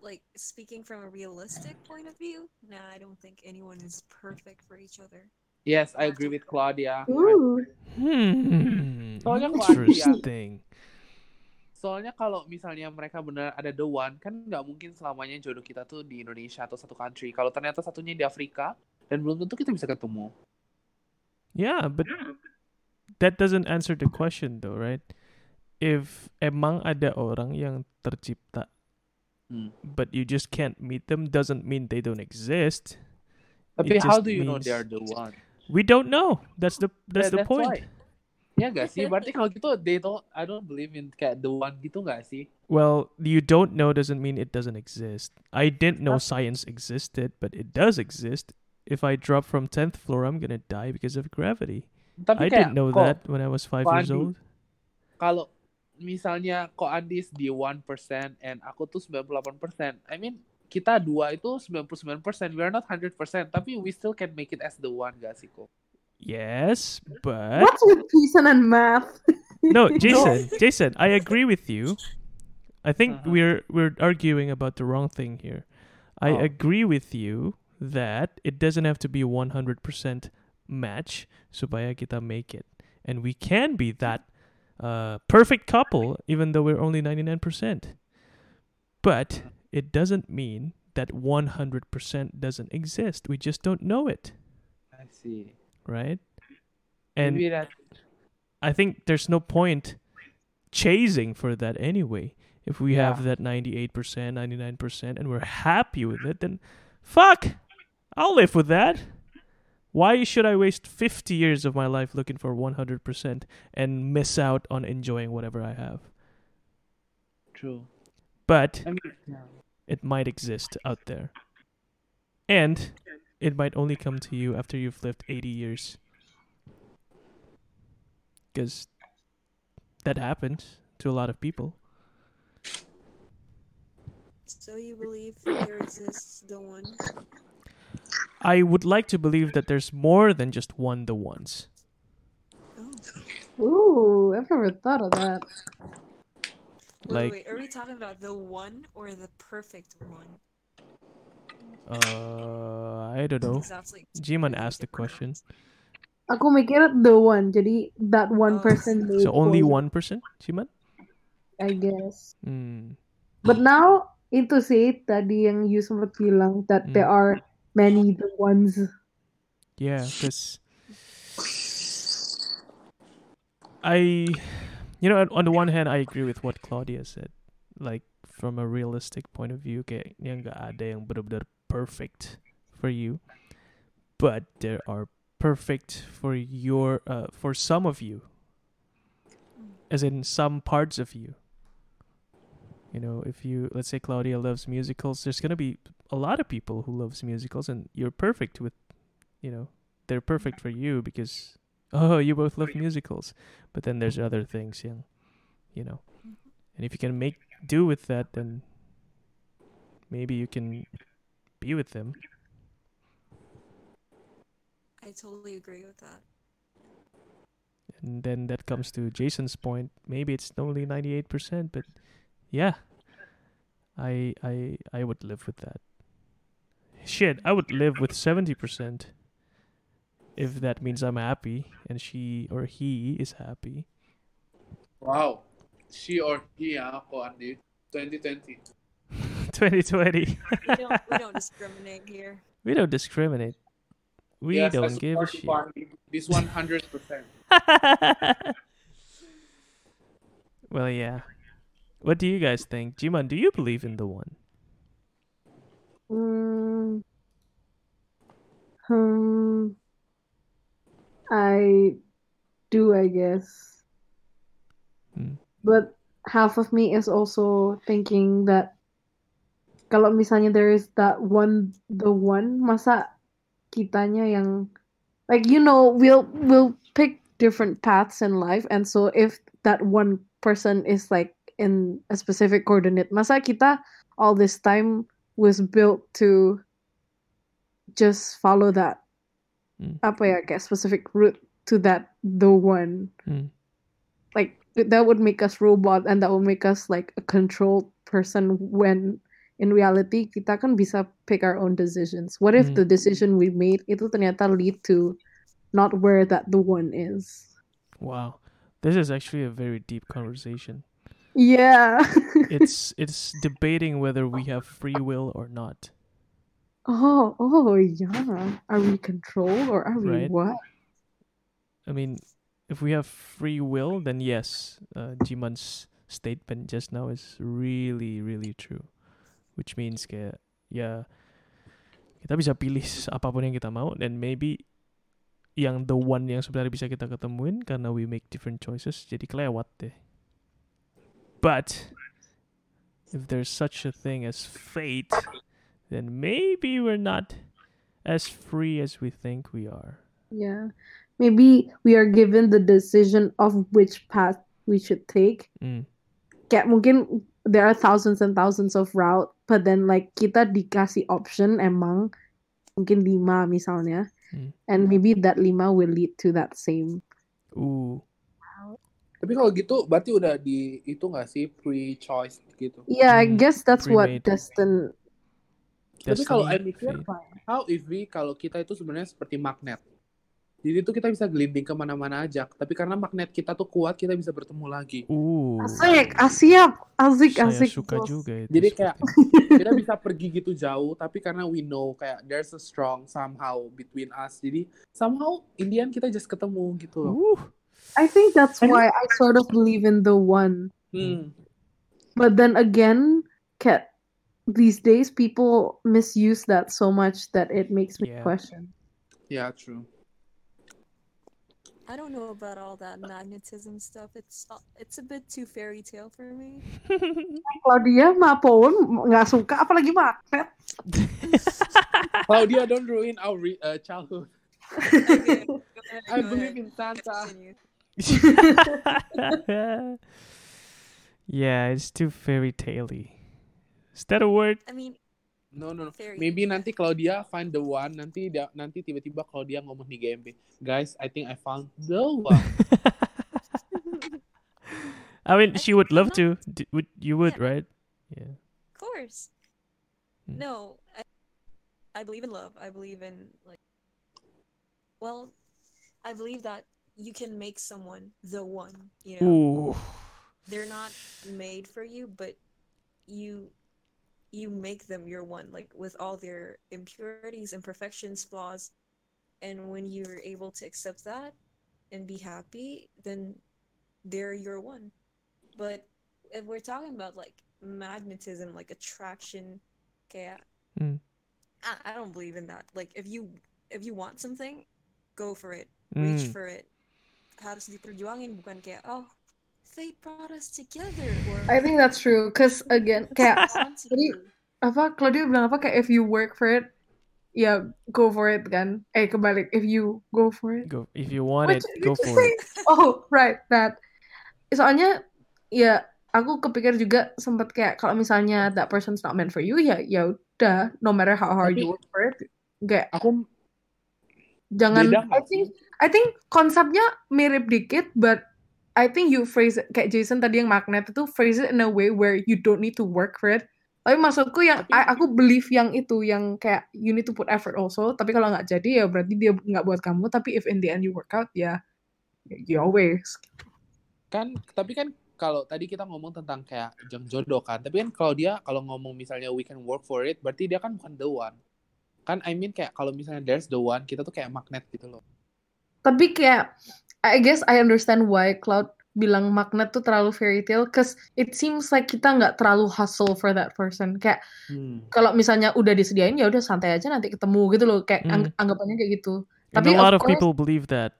like speaking from a realistic point of view, nah, I don't think anyone is perfect for each other. Yes, I agree with Claudia. Ooh. Hmm. Soalnya Interesting. Soalnya kalau misalnya mereka benar ada the one, kan nggak mungkin selamanya jodoh kita tuh di Indonesia atau satu country. Kalau ternyata satunya di Afrika, dan belum tentu kita bisa ketemu. Yeah, but that doesn't answer the question though, right? If emang ada orang yang tercipta, Hmm. but you just can't meet them, doesn't mean they don't exist. Tapi It how do you know they are the one? We don't know. That's the that's Yeah, the point. why. Ya nggak sih? Berarti kalau gitu, they don't, I don't believe in kayak the one gitu nggak sih? Well, you don't know doesn't mean it doesn't exist. I didn't know science existed, but it does exist. If I drop from 10th floor, I'm gonna die because of gravity. Tapi I kayak didn't know kok- that when I was five years old. Kalau misalnya kok Andis di 1% and aku tuh 98%. I mean, kita dua itu 99%. We are not 100%. Tapi we still can make it as the one gak sih kok? Yes, but What's with Jason and math? no, Jason, Jason, I agree with you. I think Uh-huh. we're we're arguing about the wrong thing here. I Oh. agree with you that it doesn't have to be 100% match supaya kita make it. And we can be that uh, perfect couple even though we're only 99%. But it doesn't mean that 100% doesn't exist. We just don't know it, I see. right? And I think there's no point chasing for that anyway. If we have that 98%, 99%, and we're happy with it, then fuck, I'll live with that. Why should I waste 50 years of my life looking for 100% and miss out on enjoying whatever I have? true. But I mean, yeah. it might exist out there. And it might only come to you after you've lived 80 years. Because that happens to a lot of people. So you believe there exists the one? I would like to believe that there's more than just one the ones. Oh. Ooh, I've never thought of that. Wait, Like- wait, are we talking about the one or the perfect one? Uh, I don't know. Because that's like Jiman asked the question. Aku mikir the one, jadi that one Oh, person made So only for you. one person, Jiman? I guess. Hmm. But now itu sih tadi yang you sempat bilang that there Hmm. are many the ones. Yeah, because I, you know, on- the one hand, I agree with what Claudia said. Like from a realistic point of view, yang nggak ada yang benar-benar perfect for you, but there are perfect for your, uh, for some of you, as in some parts of you. You know, if you let's say Claudia loves musicals, there's gonna be a lot of people who loves musicals, and you're perfect with, you know, they're perfect for you because oh you both love musicals. But then there's other things young you know. And if you can make do with that then maybe you can be with them. I totally agree with that. and then that comes to jason's point. Maybe it's only 98% but yeah i i i would live with that shit i would live with 70% if that means i'm happy and she or he is happy Wow. She or he, ah, ako, Andy. 2020. 2020 We don't, we don't discriminate here. We don't discriminate. We Yes, don't give a shit. you, Barney. This 100%. well, yeah. What do you guys think? Jiman, do you believe in the one? Hmm. Hmm. I do, I guess. Hmm. But half of me is also thinking that kalau misalnya there is that one, the one, masa kitanya yang like you know we'll we'll pick different paths in life, and so if that one person is like in a specific coordinate, masa kita all this time was built to just follow that Hmm. apa ya kayak specific route to that the one Hmm. like that would make us robot and that would make us like a controlled person when in reality kita kan bisa pick our own decisions what if Hmm. the decision we made itu ternyata lead to not where that the one is Wow. This is actually a very deep conversation. Yeah It's it's debating whether we have free will or not. oh oh yeah are we controlled or are we Right. what I mean, if we have free will, then yes, uh, Jiman's statement just now is really, really true. Which means kayak ya kita bisa pilih apa pun yang kita mau dan maybe yang the one yang sebenarnya bisa kita ketemuin karena we make different choices jadi kelewat deh. But if there's such a thing as fate, then maybe we're not as free as we think we are. Yeah. Maybe we are given the decision of which path we should take. Mm. Kayak mungkin there are thousands and thousands of route, but then like kita dikasih option emang mungkin lima misalnya, Hmm. and maybe that lima will lead to that same. Ooh. Tapi kalau gitu berarti udah di itu nggak sih pre-choice gitu. Yeah, I Hmm, guess that's what destin. Tapi kalau I mikir, how if we kalau kita itu sebenarnya seperti magnet. Jadi itu kita bisa gelinding ke mana-mana aja. Tapi karena magnet kita tuh kuat, kita bisa bertemu lagi. Ooh. Asik, asiap, asik, Saya asik. suka bos. juga itu. Jadi kayak kita bisa pergi gitu jauh, tapi karena we know kayak there's a strong somehow between us. Jadi somehow Indian kita just ketemu gitu loh. Ooh. I think that's why I sort of believe in the one. Hmm. But then again, cat these days people misuse that so much that it makes me Yeah. question. Yeah, true. I don't know about all that magnetism stuff. It's it's a bit too fairy tale for me. Claudia mah pun nggak suka apalagi magnet. Claudia, don't ruin our re- uh, childhood. Okay, I believe in Santa. Continue. yeah, it's too fairy tale-y. Is that a word? I mean, No, no, no. Fairy Maybe nanti Claudia find the one. Nanti dia, nanti tiba-tiba Claudia ngomong di GMB. Guys, I think I found the one. I mean, she would love not- to. D- would you would, Yeah. right? Yeah. of course. Hmm. No, I, I believe in love. I believe in like. Well, I believe that you can make someone the one. You know. Ooh. they're not made for you, but you you make them your one, like with all their impurities, imperfections, flaws. And when you're able to accept that and be happy, then they're your one. But if we're talking about like magnetism, like attraction, kaya Mm. I, I don't believe in that. Like if you if you want something, go for it. Reach Mm. for it. Harus diperjuangin bukan kayak oh fate brought us together or I think that's true. Cause again, kayak tadi apa Claudia bilang apa kayak if you work for it, ya go for it kan. Eh kebalik, if you go for it. Go if you want What it, you go for it. Oh right, that. Soalnya ya aku kepikir juga sempat kayak kalau misalnya that person's not meant for you ya ya udah no matter how hard Tapi- you work for it kayak Aku jangan Beda I think I think konsepnya mirip dikit but I think you phrase it kayak Jason tadi yang magnet itu phrase it in a way where you don't need to work for it. Tapi maksudku yang I- aku believe yang itu yang kayak you need to put effort also. Tapi kalau nggak jadi ya berarti dia nggak buat kamu. Tapi if in the end you work out ya you always. Kan tapi kan kalau tadi kita ngomong tentang kayak jeng jodoh kan tapi kan kalau dia kalau ngomong misalnya we can work for it berarti dia kan bukan the one. Kan I mean kayak kalau misalnya there's the one kita tuh kayak magnet gitu loh Tapi kayak I guess I understand why Cloud bilang magnet tuh terlalu fairy tale cause it seems like kita nggak terlalu hustle for that person. Kayak Hmm. kalau misalnya udah disediain ya udah santai aja nanti ketemu gitu loh. Kayak Hmm. ang- anggapannya kayak gitu. And Tapi a lot of course- people believe that.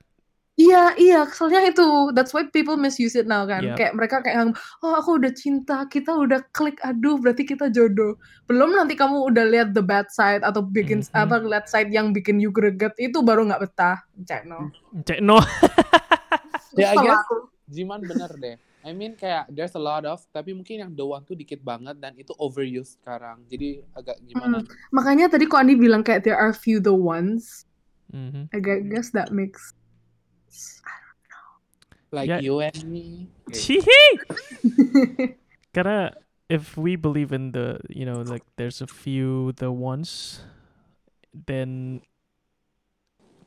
Iya, iya, keselnya itu. That's why people misuse it now kan. Yep. Kayak mereka kayak yang, oh aku udah cinta, kita udah klik, aduh berarti kita jodoh. Belum nanti kamu udah lihat the bad side atau bikin Mhm. apa lihat side yang bikin you greget itu baru nggak betah. Cek no. Cek, No. ya I Kalau guess. Jiman bener deh I mean kayak there's a lot of tapi mungkin yang the one tuh dikit banget dan itu overused sekarang jadi agak gimana Hmm. Makanya tadi kok Andi bilang kayak there are few the ones. Mhm. I gu- guess that makes like Yeah. you and me Chee-hee! Karena if we believe in the, you know, like there's a few the ones, then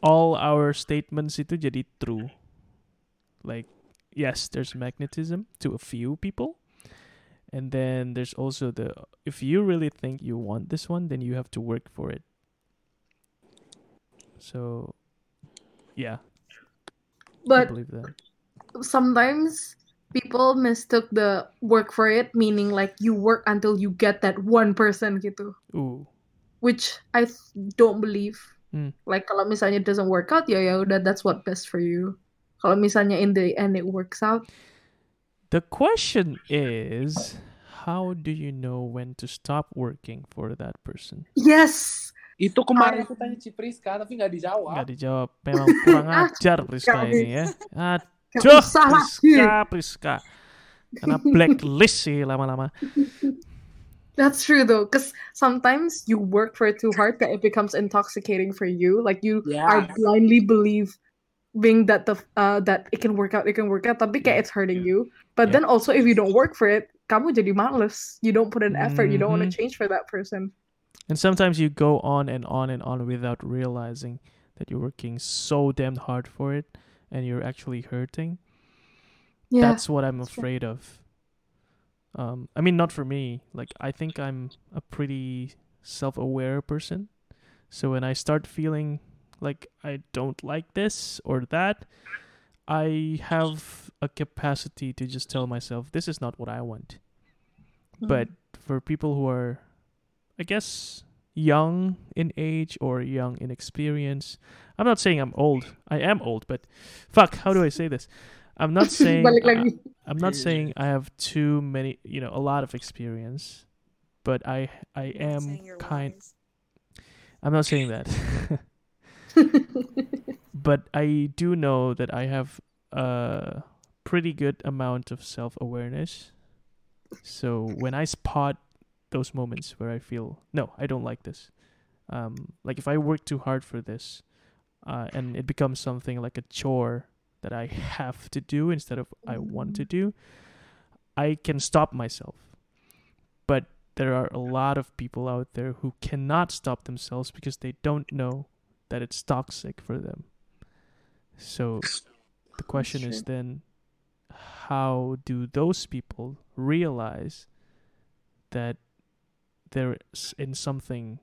all our statements itu jadi true. Like, yes, there's magnetism to a few people. And then there's also the if you really think you want this one, then you have to work for it. So, yeah, I But believe that. sometimes people mistook the work for it meaning like you work until you get that one person gitu. Ooh. Which I don't believe. Hmm. Like kalau misalnya it doesn't work out ya ya udah that's what best for you. Kalau misalnya in the end it works out, The question is, how do you know when to stop working for that person? yes. Itu kemarin aku tanya Cipriska tapi nggak dijawab Nggak dijawab. Memang kurang Ah, ajar Priska Kami. ini ya. Aduh. Priska, Priska. Karena blacklist sih lama-lama. That's true though, because sometimes you work for it too hard that it becomes intoxicating for you. Like you are Yes. blindly believing that the uh, that it can work out, it can work out, tapi kayak it's hurting you. But Yeah. then also if you don't work for it, kamu jadi males. You don't put in effort. You don't want to Mhm. change for that person. And sometimes you go on and on and on without realizing that you're working so damn hard for it and you're actually hurting. Yeah. That's what I'm that's true. afraid of. Um, I mean, not for me. Like, I think I'm a pretty self-aware person. So when I start feeling like I don't like this or that, I have a capacity to just tell myself this is not what I want. But for people who are, I guess, young in age or young in experience, I'm not saying I'm old. I am old, but fuck, how do I say this? I'm not saying I, I'm not saying I have too many, you know, a lot of experience, but I I You're am kind. wise. I'm not saying that, but I do know that I have a pretty good amount of self awareness. So when I spot those moments where I feel no, I don't like this, um, like if I work too hard for this, uh, and it becomes something like a chore that I have to do instead of I want to do, I can stop myself. But there are a lot of people out there who cannot stop themselves because they don't know that it's toxic for them. So the question is then how do those people realize that they're in something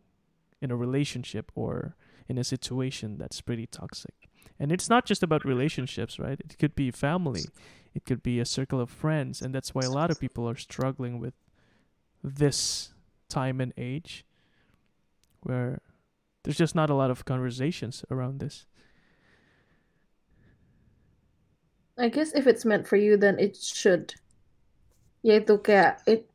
in a relationship or in a situation that's pretty toxic. And it's not just about relationships right? It could be family. It could be a circle of friends. And that's why a lot of people are struggling with this time and age where there's just not a lot of conversations around this. I guess if it's meant for you, then it should. Yaitu kayak it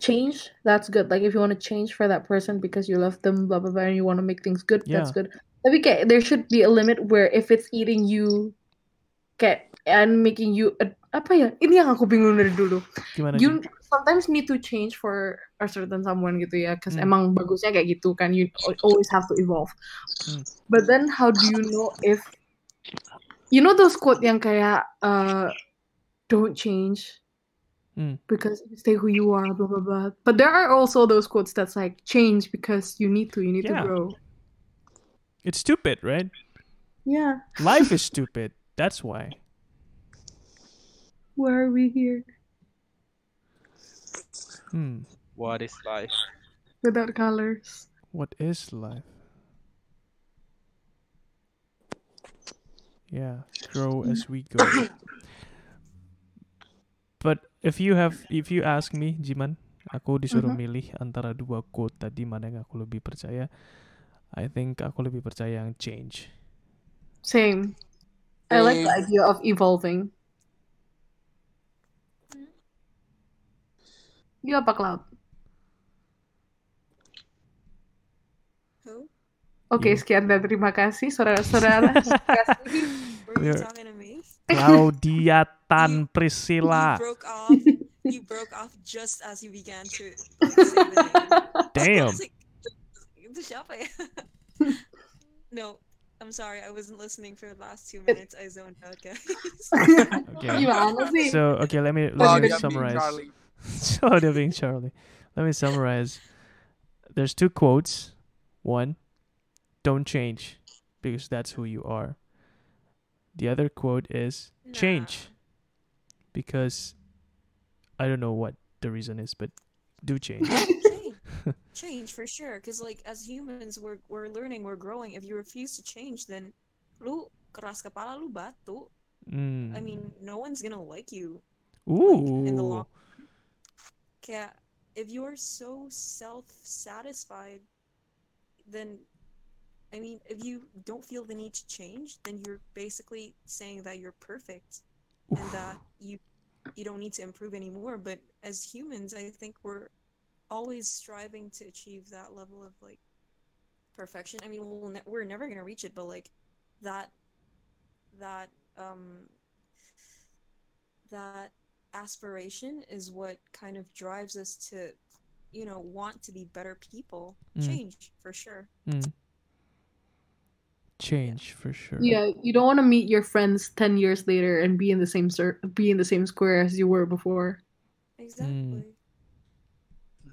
change, that's good. Like if you want to change for that person because you love them, blah blah blah, and you want to make things good, that's Yeah. good. Tapi kayak there should be a limit where if it's eating you, kayak and making you a- apa ya? Ini yang aku bingung dari dulu. gimana You sometimes need to change for a certain someone gitu ya, because Hmm. emang bagusnya kayak gitu kan. You always have to evolve. Hmm. But then how do you know if you know those quote yang kayak uh don't change Hmm. because you stay who you are, blah blah blah. But there are also those quotes that's like change because you need to, you need Yeah. to grow. it's stupid right Yeah. life is stupid that's why Why are we here hmm What is life? without colors? What is life? Yeah, grow as we go. But if you have, if you ask me, Jiman, aku disuruh Mhm. milih antara dua quote tadi mana yang aku lebih percaya. I think aku lebih percaya yang change. Same. I like the idea of evolving. You apa cloud? Oke, You. sekian dan terima kasih saudara-saudara. Were talking? Claudia Tan You Priscilla. broke off. You broke off just as you began to like, say the name. I Damn. was like, "Itu siapa ya?" no, I'm sorry. I wasn't listening for the last two minutes. I zoned out, guys. Okay. Gimana? So okay, let me let me Claudia being summarize. Charlie. Claudia being Charlie. Let me summarize. There's two quotes. One, don't change because that's who you are. The other quote is change because I don't know what the reason is, but do change. change. change for sure. Because like as humans, we're we're learning, we're growing. If you refuse to change, then lu keras kepala, lu batu. Mm. I mean, no one's gonna like you Ooh. in the long. Kaya, if you're so self-satisfied, then, I mean, if you don't feel the need to change, then you're basically saying that you're perfect and that you you don't need to improve anymore. But as humans, I think we're always striving to achieve that level of like perfection. I mean, we'll ne- we're never gonna reach it, but like that that um that aspiration is what kind of drives us to you know want to be better people Mm. change for sure Mm. Change for sure. Yeah, you don't want to meet your friends 10 years later and be in the same cir- be in the same square as you were before. exactly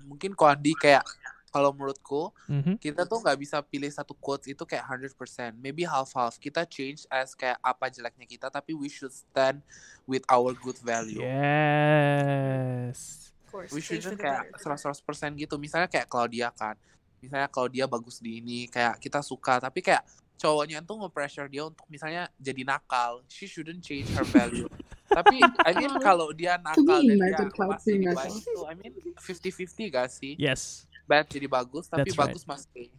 Mungkin Koandi kayak kalau menurutku Mhm. kita tuh nggak bisa pilih satu quotes itu kayak 100%. Maybe half-half. Kita change as kayak apa jeleknya kita, tapi we should stand with our good value. Yes. of course We for the kayak better 100% gitu. Misalnya kayak Claudia kan. Misalnya Claudia bagus di ini, kayak kita suka, tapi kayak cowoknya tuh nge-pressure dia untuk misalnya jadi nakal. She shouldn't change her value. tapi I mean kalau dia nakal dan dia masih baik itu, I mean 50-50 gak sih? Yes. Bad jadi bagus, tapi That's right. bagus masih.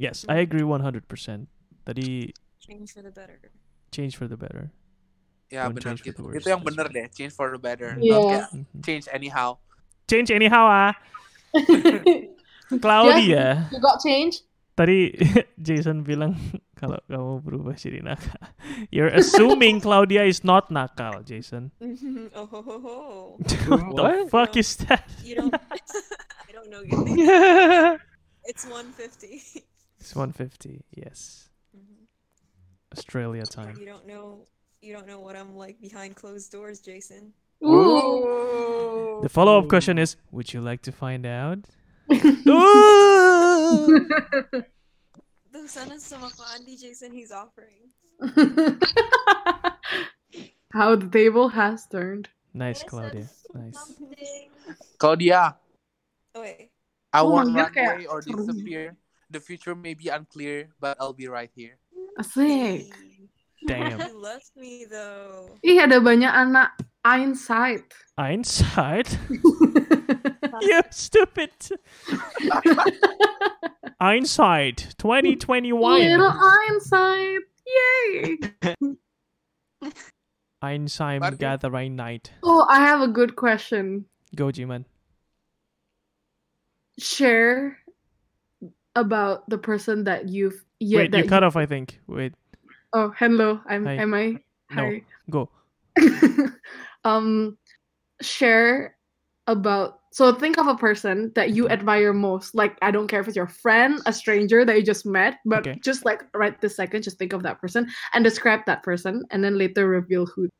Yes, I agree 100%. Tadi change for the better change for the better. Ya Don't benar gitu. Itu yang right. deh, change for the better. Yeah. kayak Mhm. change anyhow. Change anyhow ah. Claudia. You got change? Tadi Jason bilang kalau kamu berubah jadi nakal. You're assuming Claudia is not nakal, Jason. oh ho ho ho What the What? fuck No. is that? you don't i don't know Gilly. it's 150 It's 150. Yes. Mhm. Australia time. you don't know you don't know what i'm like behind closed doors jason Ooh. The follow-up question is, would you like to find out? Ooh! the sana sama Ko Andi jason he's offering how the table has turned. Nice, Claudia. Nice. Claudia, Oh wait. I Oh, won't run kayak away or disappear. The future may be unclear, but I'll be right here. Asik. Damn. You left me though. Ih, ada banyak anak Einsight. Einstein? you stupid. Einstein 2021. Little Einsight. Yay. Einstein Martin. Gathering Night. Oh, I have a good question. Go, Jiman. Share about the person that you've yeah, Wait, that you cut off, I think. Wait, Oh, hello. I'm Hi. am I? No. Hi. go. um share about so think of a person that you admire most. Like I don't care if it's your friend, a stranger that you just met, but Okay. just like right this second, just think of that person and describe that person and then later reveal who.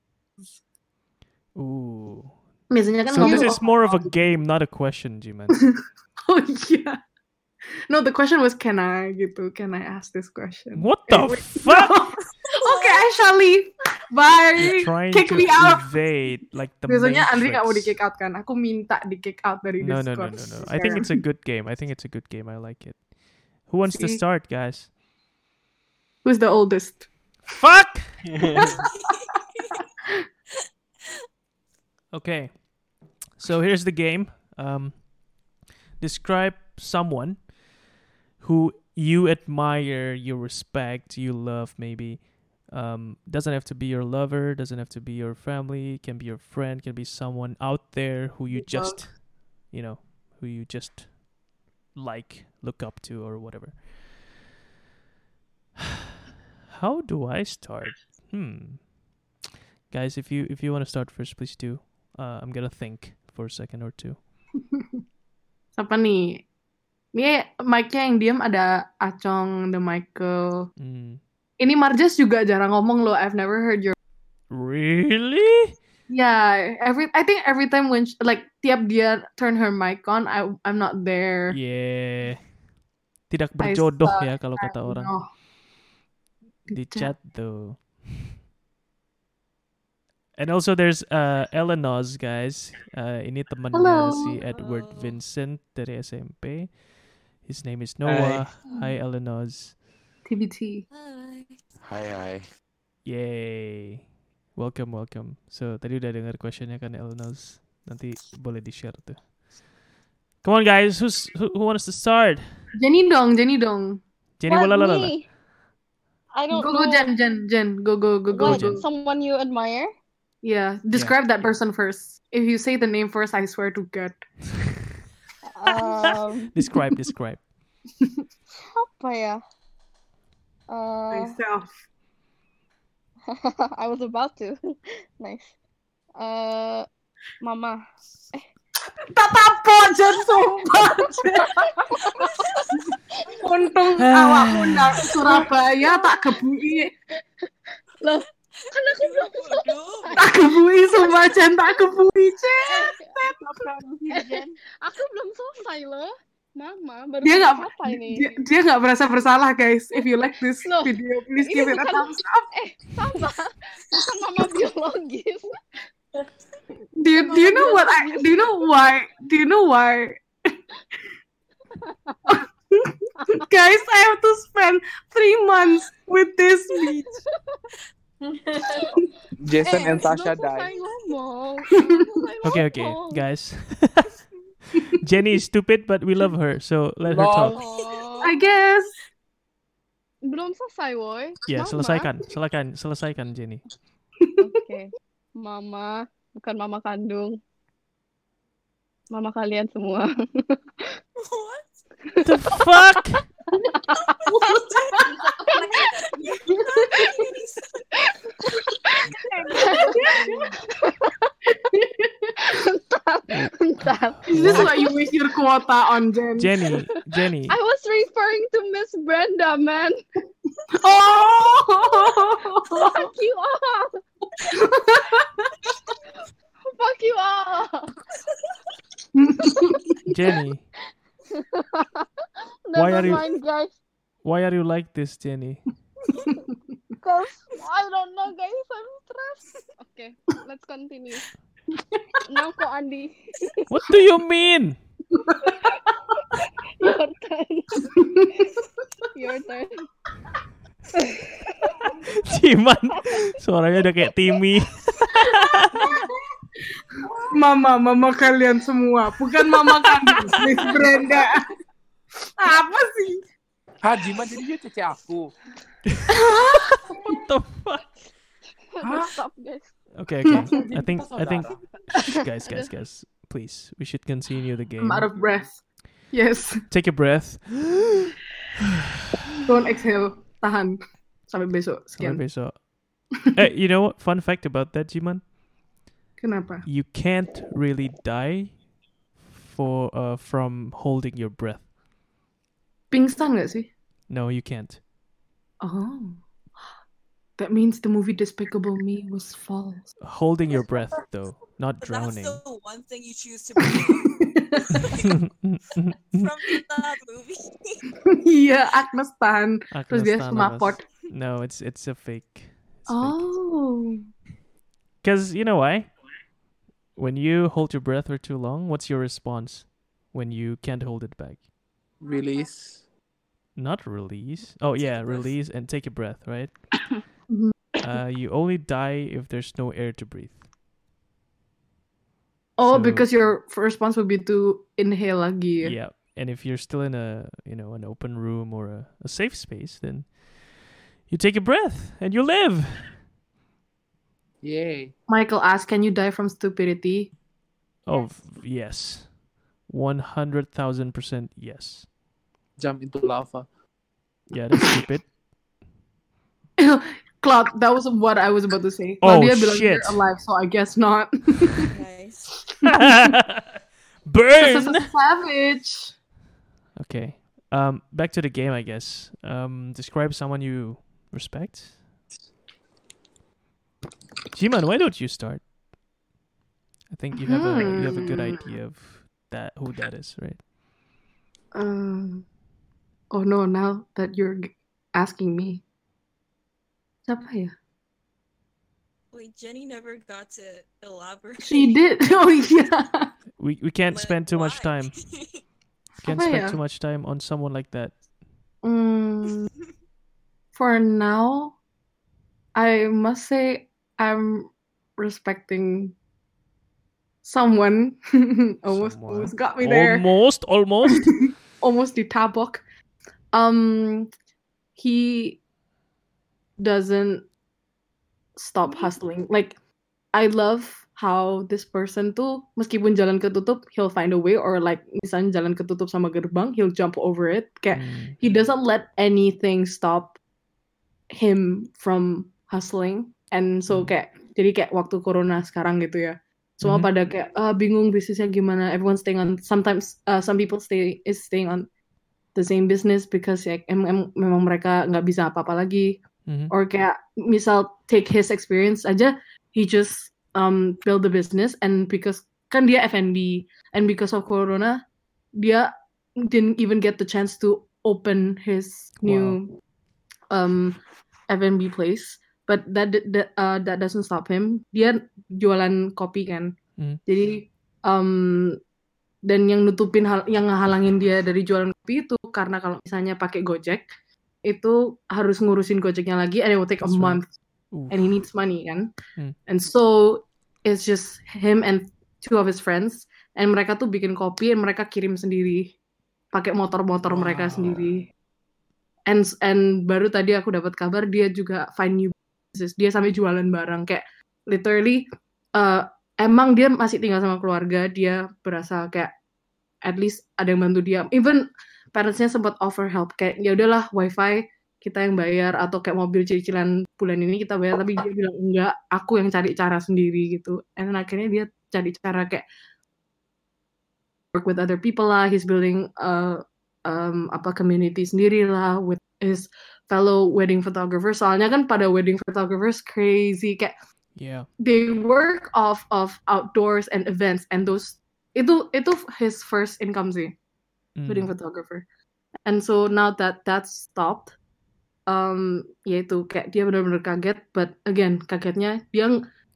Ooh. Biasanya kan So this is more of a game, not a question, Jiman. oh yeah. No, the question was can I gitu? Can I ask this question? What the fuck? Okay, I shall leave. Bye. Trying Kick to me out. evade like the Biasanya Andri nggak mau di kick out kan? Aku minta di kick out dari No, no, no, Discord. no, no. I think it's a good game. I think it's a good game. I like it. Who wants to start, guys? Who's the oldest? Fuck! Okay. So here's the game. Um, describe someone who you admire, you respect, you love, maybe. Um, doesn't have to be your lover, doesn't have to be your family, can be your friend, can be someone out there who you just, you know, who you just like, look up to, or whatever. How do I start? Hmm. Guys, if you if you want to start first, please do. Uh, I'm gonna think for a second or two. Siapa nih? Ini mic-nya yang diem ada Acong, The Michael. Mm. Ini Marjas juga jarang ngomong loh. I've never heard your Really? Yeah, every I think every time when sh- like tiap dia turn her mic on, I I'm not there. Yeah. Tidak berjodoh ya kalau kata orang. know. Di chat tuh. And also there's uh Elenos guys. Uh ini temannya Hello. si Edward Hello. Vincent dari SMP. His name is Noah. Hi, Elenos. TBT. Hi. Hai hai. Yay. Welcome, welcome. So, tadi udah dengar questionnya kan Elenos. Nanti boleh di-share tuh. Come on guys, who's who, who wants to start? Jenny dong, Jenny dong. Jenny What, wala la la la. me? I don't Go know. go Jen Jen Jen. Go go go go What, go. someone you admire? Yeah, describe that person first. If you say the name first, I swear to God. Um, Describe, describe. apa ya? Uh, Myself. I was about to. nice. Uh, Mama. Tatapo Jen sumpah. Jen. Untung awakmu nang Surabaya tak gebui. Loh, kan aku belum. Tak gebui sumpah Jen, tak gebui Jen. Eh, aku belum selesai loh. Mama, baru Dia nggak apa ini? dia, dia nggak merasa bersalah guys. If you like this Loh, video, please give it a thumbs up. Eh, sama. Bukan mama biologis. Do you, do you know what I do you know why do you know why guys I have to spend three months with this bitch Jason eh, and Sasha ngomong. Belum selesai Okay, okay, guys. Jenny is stupid, but we love her, so let her talk. I guess belum selesai, woi. Ya, Mama. selesaikan, selesaikan, selesaikan Jenny. Oke. Mama, bukan mama kandung. Mama kalian semua. What? The fuck? Bentar, bentar. is this what you waste your quota on Jen Jenny, Jenny. I was referring to Miss Brenda, man. oh Fuck you all. Fuck you all. Jenny, Never Why are you- mind, guys. why are you like this, Jenny? Cause I don't know, guys. I'm stressed. Okay. let's continue. Now kok Andi. What do you mean? Your turn. Your turn. Ciman, suaranya udah kayak Timmy. Mama, mama kalian semua, bukan mama kami, Miss Brenda. Apa sih? Hah, Jiman jadi dia cece aku. What the fuck? Stop guys. Okay, okay. I think I think guys, guys, guys, please, we should continue the game. I'm out of breath. Yes, Take a breath. don't exhale, tahan sampai besok. Sampai Sekian. besok. Eh, you know what? Fun fact about that, Jiman. Kenapa? You can't really die for uh from holding your breath. Pingsan nggak sih? No, you can't. Oh, that means the movie Despicable Me was false. Holding your breath though, not But drowning. that's the one thing you choose to believe from that movie. yeah, Agnes tahan. Terus dia Agnes semapot. Tanamas. No, it's it's a fake. Oh, Because you know why? When you hold your breath for too long, what's your response when you can't hold it back? Release. Not release. Oh Take yeah, release and take a breath, right? Uh, you only die if there's no air to breathe. oh, So- because your first response would be to inhale lagi. Yeah. And if you're still in a you know an open room or a, a safe space, then you take a breath and you live. Yay. Michael asked, "Can you die from stupidity?" Oh yes, one hundred thousand percent yes. Jump into lava. Yeah, that's stupid. Cloud, that was what I was about to say. Oh, Claudia bilang shit. you're alive, so I guess not. Nice. This is Burn. a savage. Okay. Um, back to the game, I guess. Um, describe someone you respect. Jiman, why don't you start? I think you have a you have a good Hmm. idea of that who that is, right? Um, oh no, now that you're asking me. Siapa ya? Wait, Jenny never got to elaborate. She did. Oh yeah. We we can't Like, spend too much why? time. Can't Apa spend ya? too much time on someone like that. Mm, for now, I must say I'm respecting someone. almost, Someone. almost got me there. Almost, almost. almost the tabok. Um, he doesn't stop hustling. Like, I love how this person tuh meskipun jalan ketutup, he'll find a way or like misalnya jalan ketutup sama gerbang, he'll jump over it. Kayak Hmm. he doesn't let anything stop him from hustling. And so Hmm. kayak jadi kayak waktu corona sekarang gitu ya. Semua Mhm. pada kayak ah, bingung bisnisnya gimana. Everyone staying on sometimes uh, some people stay is staying on the same business because ya em, em- memang mereka nggak bisa apa-apa lagi. Mhm. Or kayak misal take his experience aja, he just um build the business and because kan dia F&B and because of corona dia didn't even get the chance to open his new um F&B place but that that uh, that doesn't stop him dia jualan kopi kan Hmm. jadi um dan yang nutupin hal yang ngehalangin dia dari jualan kopi itu karena kalau misalnya pakai Gojek itu harus ngurusin Gojeknya lagi and it will take That's a right. month Oof. and he needs money kan Hmm. and so it's just him and two of his friends and mereka tuh bikin kopi and mereka kirim sendiri pakai motor-motor mereka Wow. sendiri and and baru tadi aku dapat kabar dia juga find new dia sampai jualan barang kayak literally uh, emang dia masih tinggal sama keluarga dia berasa kayak at least ada yang bantu dia. Even parentsnya sempat offer help kayak ya udahlah wifi kita yang bayar atau kayak mobil cicilan bulan ini kita bayar tapi dia bilang enggak aku yang cari cara sendiri gitu. And akhirnya dia cari cara kayak work with other people lah he's building uh, um, apa community sendiri lah with his fellow wedding photographers soalnya kan pada wedding photographers crazy kayak Yeah. they work off of outdoors and events and those itu itu his first income sih wedding Mm. photographer and so now that that's stopped um yaitu kayak dia benar-benar kaget but again kagetnya dia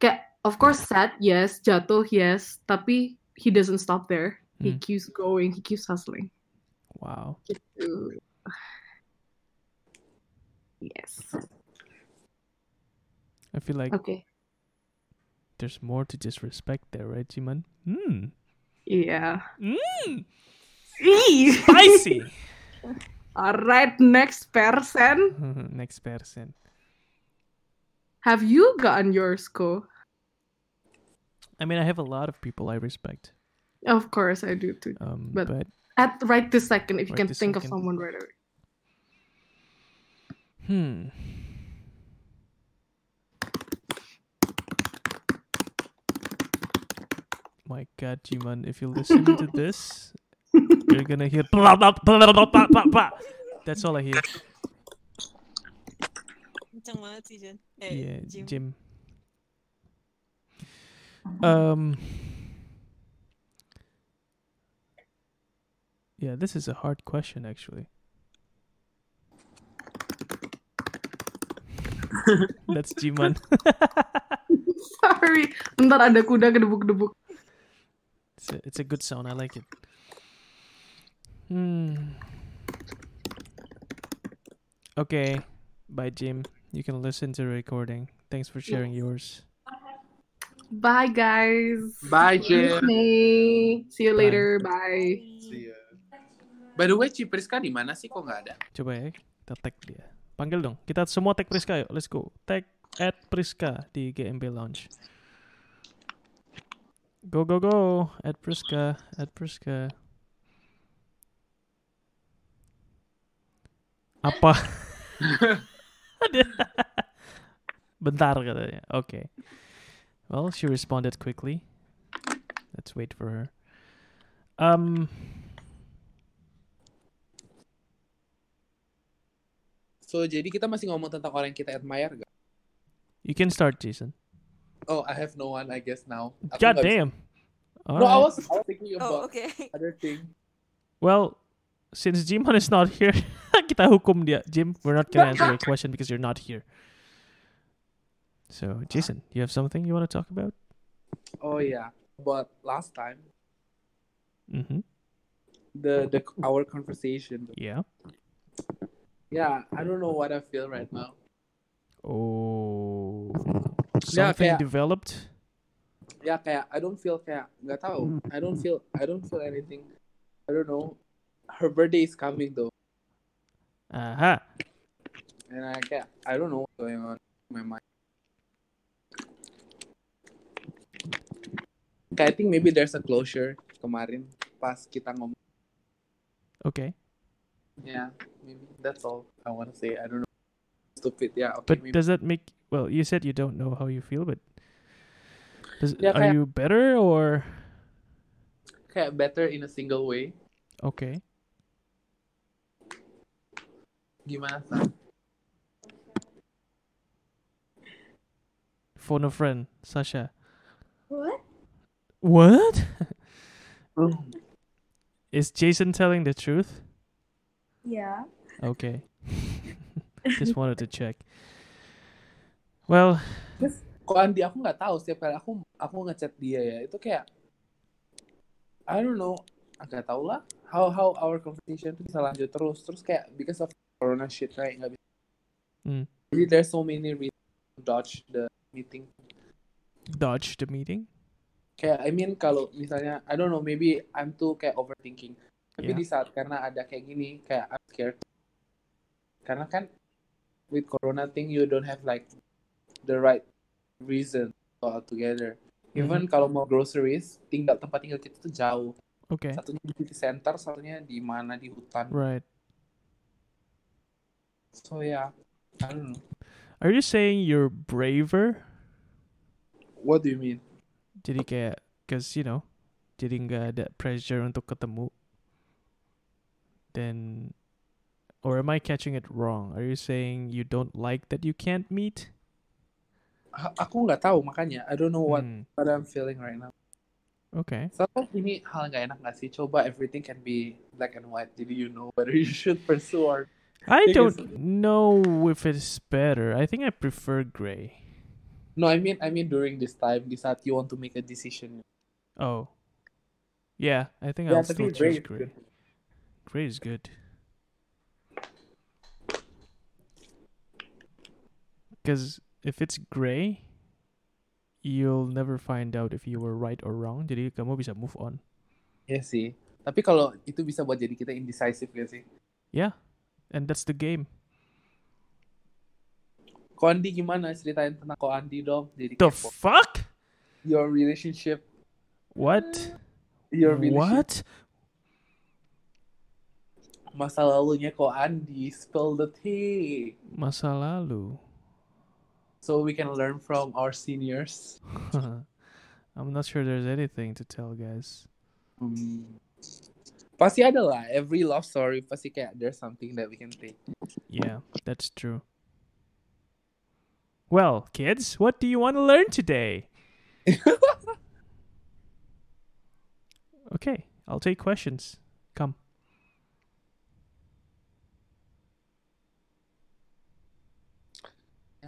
kayak of course sad, yes, jatuh, yes, tapi he doesn't stop there. He Hmm. keeps going, he keeps hustling. Wow. Gitu. Yes. I feel like Okay. there's more to just respect there, right, Jiman? Hmm. Yeah. Mm. Eee. Spicy. All right, next person. Next person. Have you gotten yours, Ko? I mean, I have a lot of people I respect. Of course, I do too. Um, But- but At right this second, if you can think of someone right away. Hmm. My God, Jiman, if you listen to this, you're gonna hear blah, blah, blah, blah, blah, blah, blah. That's all I hear. Kenceng banget sih, Jen. Yeah, Jim. Jim. Um. Yeah, this is a hard question actually. That's Jiman. Sorry. Bentar ada kuda gedebuk-gedebuk. It's a, it's a good sound. I like it. Hmm. Okay. Bye, Jim. You can listen to the recording. Thanks for sharing yours. Bye, guys. Bye, Jim. me. See you Bye. later. Bye. See ya. By the way, Cipriska di mana sih? Kok nggak ada? Coba ya, kita tag dia. Panggil dong. Kita semua tag Priska yuk. Let's go. Tag at Priska di GMB Lounge. Go go go. At Priska. At Priska. Apa? Bentar katanya. Oke. Well, she responded quickly. Let's wait for her. Um, So, jadi kita masih ngomong tentang orang yang kita admire gak? you can start, Jason. Oh, I have no one, I guess, now. Aku God damn. All No, I right. was, I was thinking Oh, about okay. other thing. Well, since Jimon is not here, kita hukum dia. Jim, we're not gonna answer your question because you're not here. So, Jason, you have something you want to talk about? Oh, yeah. But last time, Mm-hmm. the, the our conversation. Yeah. Yeah, I don't know what I feel right now. Oh. Yeah, Something kayak- developed? Ya kayak I don't feel kayak nggak tahu. I don't feel I don't feel anything. I don't know. Her birthday is coming though, Aha. and I kayak I don't know what's going on in my mind. I think maybe there's a closure kemarin pas kita ngomong. Okay. Yeah, maybe that's all I want to say. I don't know. Stupid. Yeah. Okay. But maybe. does that make well, you said you don't know how you feel, but does, Yeah, are you better or kayak better in a single way. okay? Gimana Sam? Phone a friend, Sasha. What? What? Is Jason telling the truth? Yeah. Okay. Just wanted to check. Well, Kok Andi aku nggak tahu setiap kali aku aku ngechat dia ya itu kayak I don't know nggak tahu lah how how our conversation tuh bisa lanjut terus terus kayak because of corona shit kayak nggak bisa Hmm. jadi there's so many reasons to dodge the meeting dodge the meeting. kayak I mean kalau misalnya I don't know maybe I'm too kayak overthinking tapi Yeah. di saat karena ada kayak gini kayak I'm scared karena kan with corona thing you don't have like the right reason all together even kalau mau groceries tinggal tempat tinggal kita tuh jauh Okay. satunya di city center satunya di mana di hutan Right. so yeah I don't know Are you saying you're braver? what do you mean Jadi kayak, cause you know, jadi nggak ada pressure untuk ketemu. Then, or am I catching it wrong? Are you saying you don't like that you can't meet? Aku nggak tahu makanya I don't know what Hmm. what I'm feeling right now Okay. Soalnya ini hal nggak enak nggak sih? Coba everything can be black and white. Jadi you know whether you should pursue or I don't know if it's better. I think I prefer gray. No, I mean I mean during this time, di saat you want to make a decision. Oh. Yeah, I think Yeah, I'll still gray choose is gray. Gray is good. Because if it's gray, you'll never find out if you were right or wrong. Jadi kamu bisa move on. Iya sih. Tapi kalau itu bisa buat jadi kita indecisive gak sih? Yeah, and that's the game. Ko Andi gimana? Ceritain tentang Ko Andi dong. Jadi The kepo. fuck? Your relationship. What? Your relationship. What? Masa lalunya Ko Andi. Spill the tea. Masa lalu. So we can learn from our seniors. I'm not sure there's anything to tell, guys. Hmm. Pasti ada lah. Every love story pasti kayak there's something that we can take. Yeah, that's true. Well, kids, what do you want to learn today? okay, I'll take questions. Come.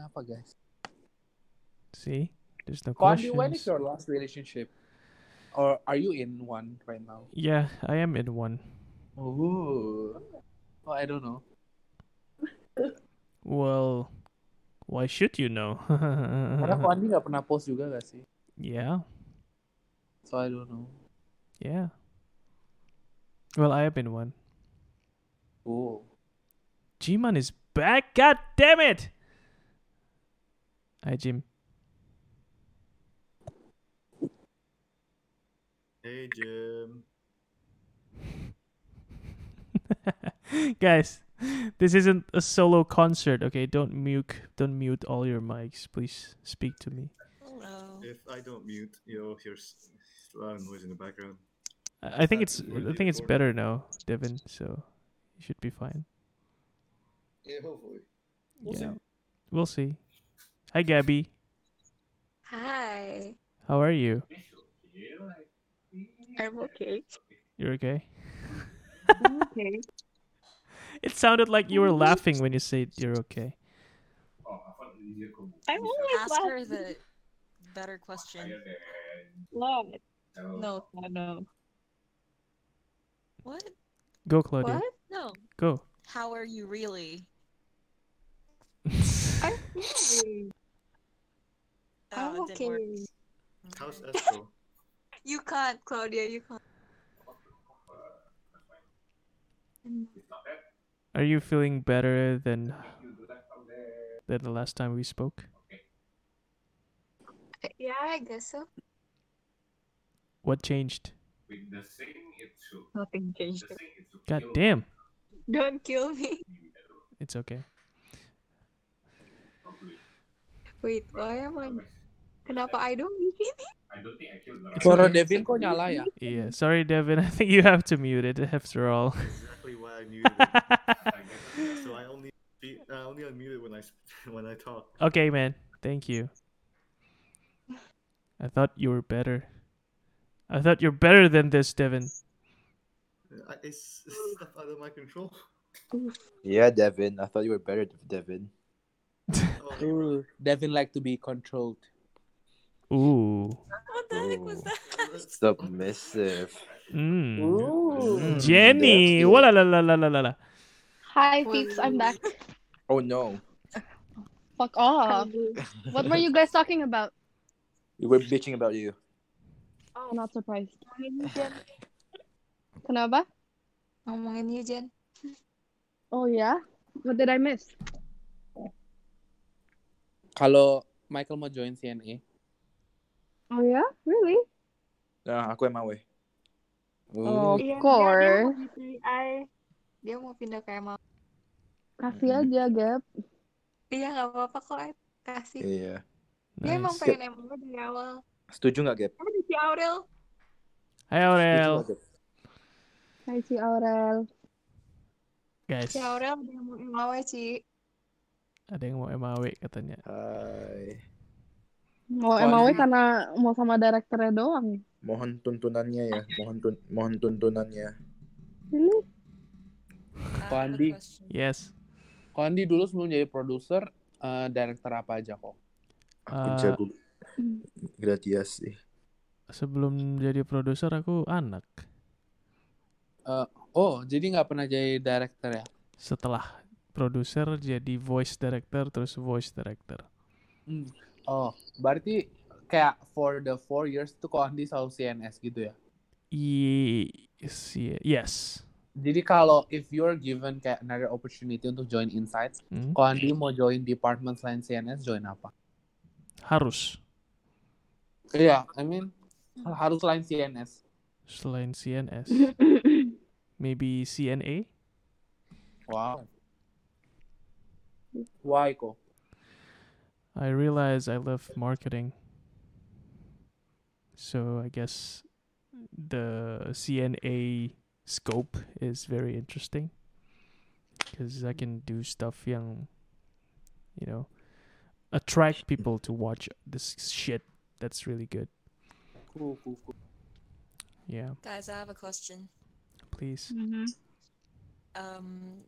Apa guys? See? There's no Ko Andi, when is your last relationship? Or are you in one right now? Yeah, I am in one. Oh. Oh, I don't know. Well, why should you know? Karena Ko Andi nggak pernah post juga gak sih? yeah, So I don't know. yeah. Well, I have been one. Oh. G-Man is back. God damn it! Hi, Jim. Hey, Jim. Guys, this isn't a solo concert, okay? Don't mute don't mute all your mics. Please speak to me. Hello. If I don't mute, you'll hear s- a lot of noise in the background. I I think That's it's I think it's better now, Devin, so you should be fine. Yeah, hopefully. We'll yeah. see. We'll see. Hi Gabby. Hi. How are you? I'm okay. You're okay? okay. It sounded like you were mm-hmm. laughing when you said you're okay. I'm always Ask her the better question. What? No, no, no. What? Go, Claudia. What? No. Go. How are you really? I'm okay. Oh, I'm it okay. How's Esco? You can't, Claudia. You can't. Are you feeling better than than the last time we spoke? Yeah, I guess so. What changed? Nothing changed. God damn. Don't kill me. It's okay. Wait, why am I? Kenapa I don't di sini? It's Suara okay. Devin kok nyala ya? Yeah, sorry Devin. I think you have to mute it after all. Exactly why I muted it. so I only I only unmute it when I when I talk. okay, man. Thank you. I thought you were better. I thought you're better than this, Devin. Uh, it's, it's stuff out of my control. Yeah, Devin. I thought you were better, Devin. Ooh, Devin like to be controlled. Ooh. What the heck was that? Submissive. Mm. Ooh. Mm, Jenny. that's Wala la la la la la la. Hi, peeps. I'm back. Oh no. Fuck off. What were you guys talking about? We were bitching about you. Oh, not surprised. Kenapa? Ngomongin you, Jen. Oh yeah? What did I miss? Kalau Michael mau join CNA, Oh yeah? Really? Nah, aku MAW. Of Iya, dia- dia mau course. di PI. Dia mau pindah ke MA. Kasih aja, Gap. Iya, nggak apa-apa kok. Kasih. Iya. Dia emang Nice. pengen MA dari awal. Setuju nggak, Gap? Apa si Aurel? Hi Setuju Aurel. Hai si Aurel. Guys, Si Aurel dia mau MAW, Ci. Ada yang mau MAW katanya. Hai. Mau Oh, MAW ini- karena mau sama direkturnya doang. Mohon tuntunannya ya. Mohon tun mohon tuntunannya. Really? Ko Andi, Yes. Ko Andi dulu sebelum jadi produser, eh, director apa aja kok? Aku Uh, jago Gratias sih. sebelum jadi produser aku anak. Eh, oh, jadi nggak pernah jadi director ya? Setelah produser jadi voice director terus voice director. Hmm. Oh, berarti kayak for the four years tuh kok Andi selalu CNS gitu ya? Yes, ye- yes. Jadi kalau if you're given kayak another opportunity untuk join Insights, Hmm. kalau Andi mau join department selain CNS, join apa? Harus Iya, I mean harus selain CNS. selain CNS. Maybe CNA? Wow. Why kok? I realize I love marketing. So I guess the CNA scope is very interesting because I can do stuff young, you know, attract people to watch this shit. That's really good. Cool, cool, cool. Yeah, Guys, I have a question. please. Um,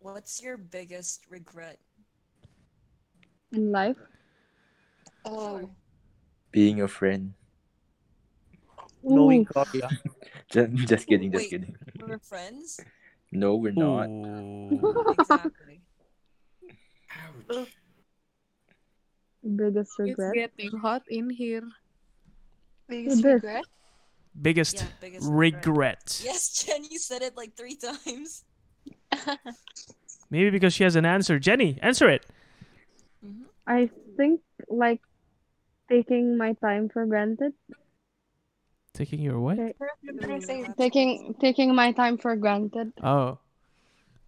what's your biggest regret? In life, Oh, Being a friend. Knowing Ooh. God, yeah. Just, just kidding, just Wait. kidding. we're friends? No, we're not. Ooh. Exactly. biggest regret. It's regret. getting hot in here. Biggest regret? Biggest Yeah, biggest regret. regret. Yes, Jen, you said it like three times. Maybe because she has an answer. Jenny, answer it. I think like taking my time for granted. Taking your what? Taking taking my time for granted. Oh,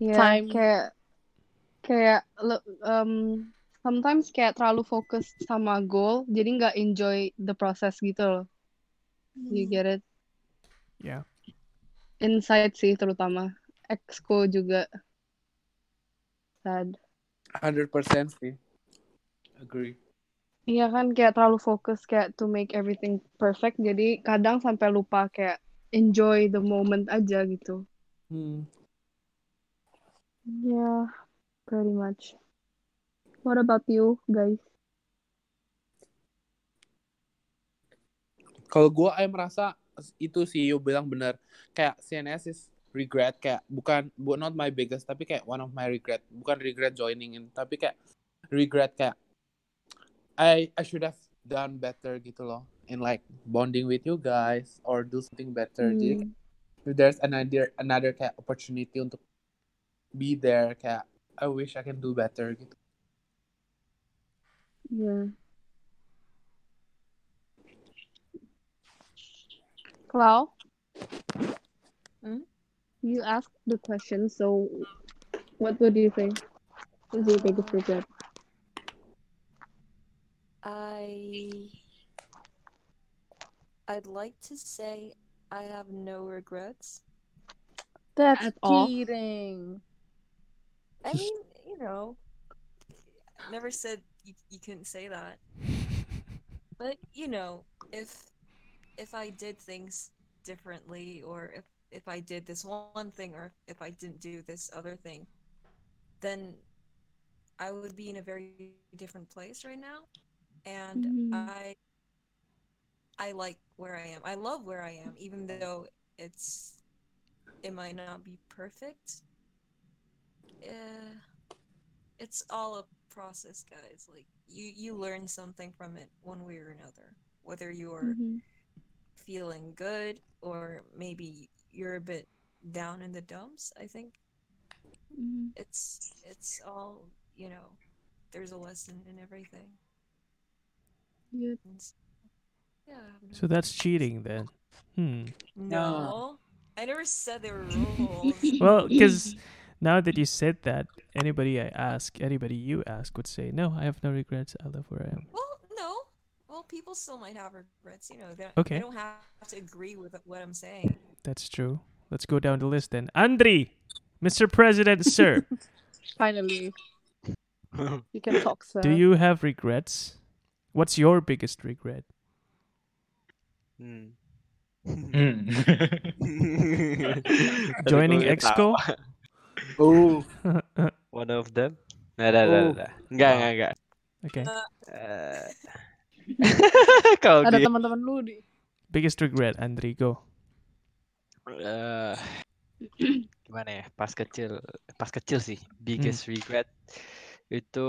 Yeah, Time. kayak kayak le- um sometimes kayak terlalu fokus sama goal, jadi nggak enjoy the process gitu loh. You get it? yeah. Insight sih terutama. Exco juga. Sad. 100% sih. Agree. Iya kan kayak terlalu fokus kayak to make everything perfect, jadi kadang sampai lupa kayak enjoy the moment aja gitu. Hmm. Yeah, pretty much. What about you guys? Kalau gue, I merasa itu sih you bilang bener. Kayak CNS is regret kayak bukan bu not my biggest tapi kayak one of my regret bukan regret joining in tapi kayak regret kayak I I should have done better gitu loh in like bonding with you guys or do something better jadi Hmm. if there's another another kayak opportunity untuk be there kayak I wish I can do better gitu Yeah. Clau, Hmm? You asked the question, so what would you say is your biggest regret? I I'd like to say I have no regrets. That's At all? cheating. I mean, you know, never said you, you couldn't say that. But you know, if if I did things differently or if if I did this one thing or if I didn't do this other thing, then I would be in a very different place right now. And Mhm. I I like where I am. I love where I am even though it's it might not be perfect. Yeah it's all a process guys like you you learn something from it one way or another whether you're Mhm. feeling good or maybe you're a bit down in the dumps i think Mhm. it's it's all you know there's a lesson in everything Good. And yeah no So that's cheating then. Hmm. no i never said there were rules Well, because now that you said that, anybody I ask, anybody you ask would say, "No, I have no regrets. I love where I am." well people still might have regrets you know they, Okay. they don't have to agree with what i'm saying That's true. Let's go down the list then. Andri, Mr. President, sir, Finally, you can talk, sir. do you have regrets? What's your biggest regret? Hmm. Hmm. Joining gue Exco? oh One of them? Nah, dah, dah, Oh. dah. Enggak, enggak, enggak. Okay. Eh, Kalau Ada teman-teman lu di Biggest regret, Andri, go. eh, gimana ya? Pas kecil, pas kecil sih. Biggest regret itu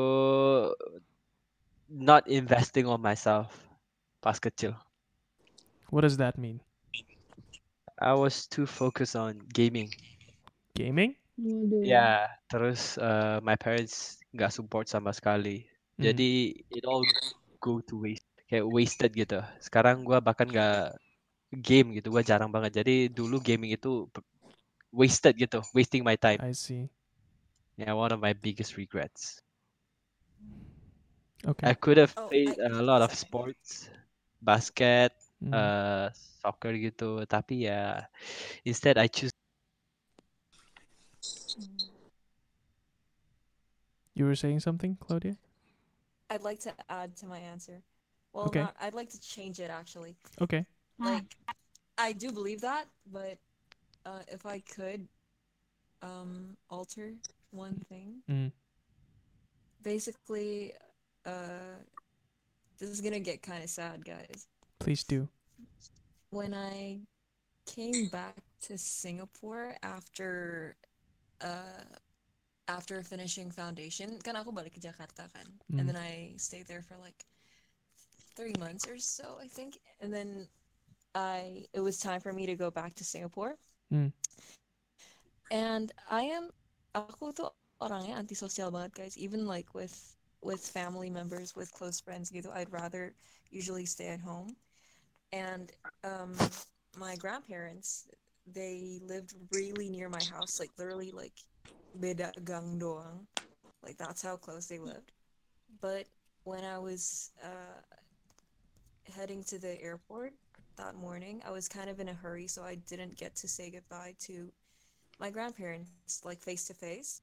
not investing on myself. Pas kecil. What does that mean? I was too focused on gaming. Gaming? Ya, terus eh, my parents nggak support sama sekali. Hmm. Jadi it all go to waste, kayak wasted gitu. Sekarang gua bahkan nggak game gitu, gua jarang banget. Jadi dulu gaming itu wasted gitu, wasting my time. I see. Yeah, one of my biggest regrets. Okay. I could have Oh, played a lot of sports, basket, Mhm. uh, soccer gitu, tapi ya instead I choose You were saying something, Claudia? I'd like to add to my answer. Well, Okay. not, I'd like to change it actually. Okay. Like, I do believe that, but uh, if I could um, alter one thing, Mm. basically, uh, this is gonna get kind of sad, guys. Please do. When I came back to Singapore after uh, after finishing foundation, kan aku balik ke Jakarta kan, Mm. and then I stayed there for like three months or so, I think, and then I it was time for me to go back to Singapore. Mm. And I am aku tuh orangnya antisosial banget guys. Even like with with family members, with close friends gitu, I'd rather usually stay at home. And um my grandparents, they lived really near my house, like literally like beda gang doang. Like that's how close they lived. But when I was uh heading to the airport that morning, I was kind of in a hurry, so I didn't get to say goodbye to my grandparents like face to face.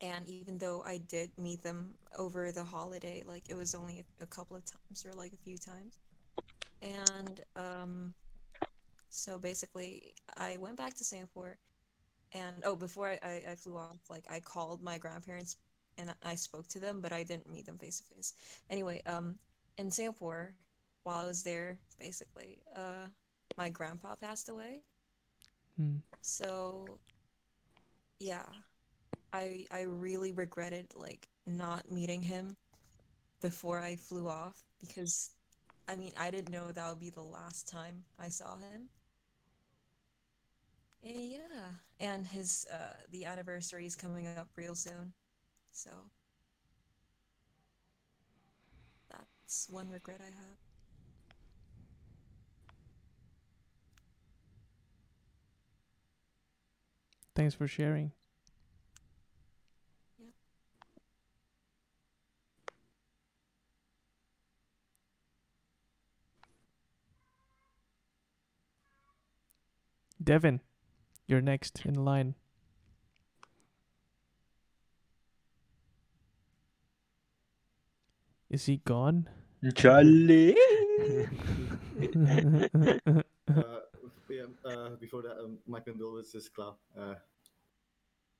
And even though I did meet them over the holiday, like it was only a, a couple of times or like a few times. And um so basically I went back to Singapore and oh before I, I, I flew off, like I called my grandparents and I spoke to them, but I didn't meet them face to face. Anyway, um in Singapore, while I was there, basically, uh my grandpa passed away. Mm. So yeah, I I really regretted like not meeting him before I flew off because I mean I didn't know that would be the last time I saw him. And yeah, and his uh the anniversary is coming up real soon. So that's one regret I have. Thanks for sharing. Devin, you're next in line. Is he gone? Charlie. uh, yeah, uh, before that, um, my condolences, Cloud. Uh,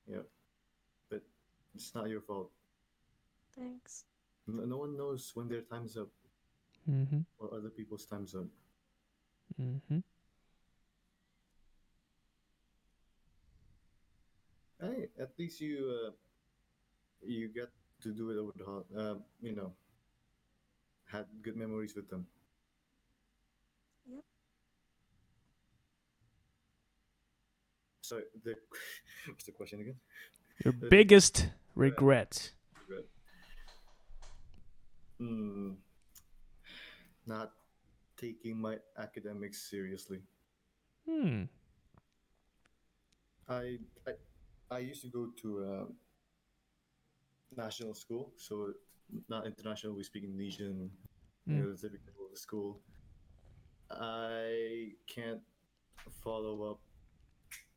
yeah, but it's not your fault. Thanks. No, no one knows when their time's up mm-hmm. or other people's time's up. Mm-hmm. Hey, at least you uh, you get to do it over the hol- uh, you know, had good memories with them. Yep. So the what's the question again? Your The- biggest regret. regret. Hmm. Not taking my academics seriously. Hmm. I I, I used to go to uh, national school, so not international. We speak Indonesian. Mm. You know, the typical school. I can't follow up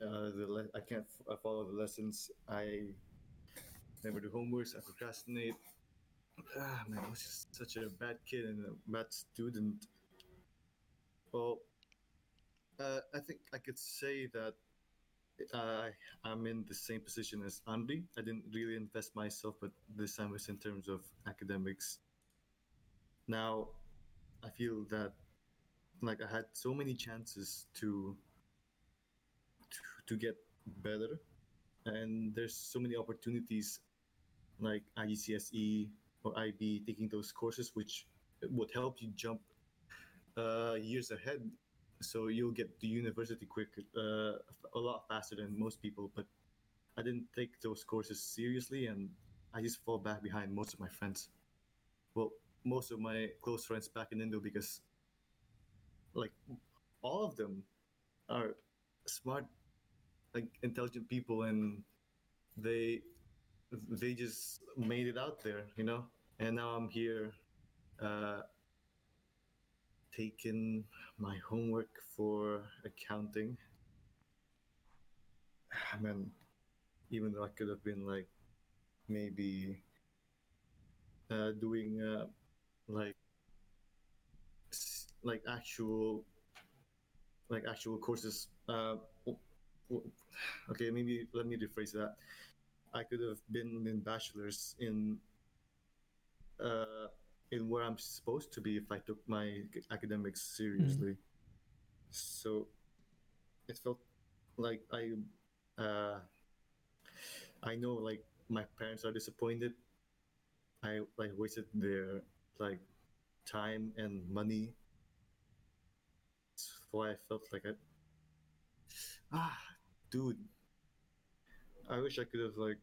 uh, the le- I can't f- uh, follow the lessons. I never do homeworks. I procrastinate. Ah, man, I was just such a bad kid and a bad student. Well, uh, I think I could say that uh, I'm in the same position as Andy. I didn't really invest myself, but this time was in terms of academics. Now, I feel that like I had so many chances to to, to get better, and there's so many opportunities like IGCSE or IB taking those courses, which would help you jump uh, years ahead so you'll get to university quick uh, a lot faster than most people but i didn't take those courses seriously and i just fall back behind most of my friends. Well most of my close friends back in indo because like all of them are smart like intelligent people and they they just made it out there you know? And now i'm here uh, taken my homework for accounting. I mean, even though I could have been like maybe uh, doing uh, like like actual like actual courses. Uh, okay, maybe let me rephrase that. I could have been in bachelor's in uh, in where I'm supposed to be if I took my academics seriously. So it felt like I uh, I know like my parents are disappointed. I like wasted their like time and money. That's why I felt like I ah dude. I wish I could have like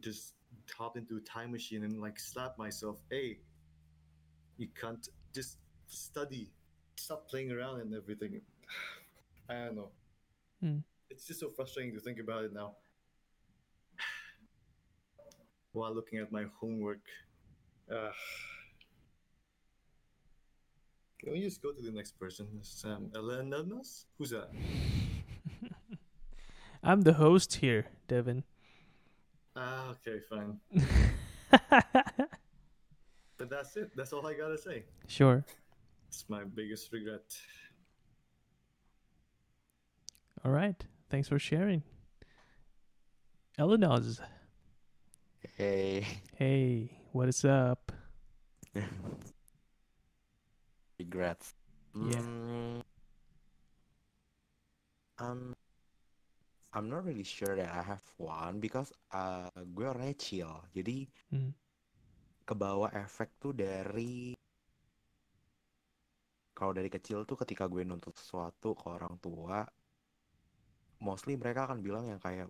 just hopped into a time machine and like slapped myself. Hey, you can't just study. Stop playing around and everything. I don't know. Hmm. It's just so frustrating to think about it now. While looking at my homework. Uh, can we just go to the next person? Sam Elenanos? Who's that? I'm the host here, Devin. Ah, okay, fine. But that's it. That's all I gotta say. Sure. It's my biggest regret. All right. Thanks for sharing. Eleanors. Hey. Hey, what is up? Regrets. Yeah. Mm, um, I'm not really sure that I have one because uh, gue orangnya chill. Jadi Hmm. Kebawa efek tuh dari kalau dari kecil tuh ketika gue nuntut sesuatu ke orang tua, mostly mereka akan bilang yang kayak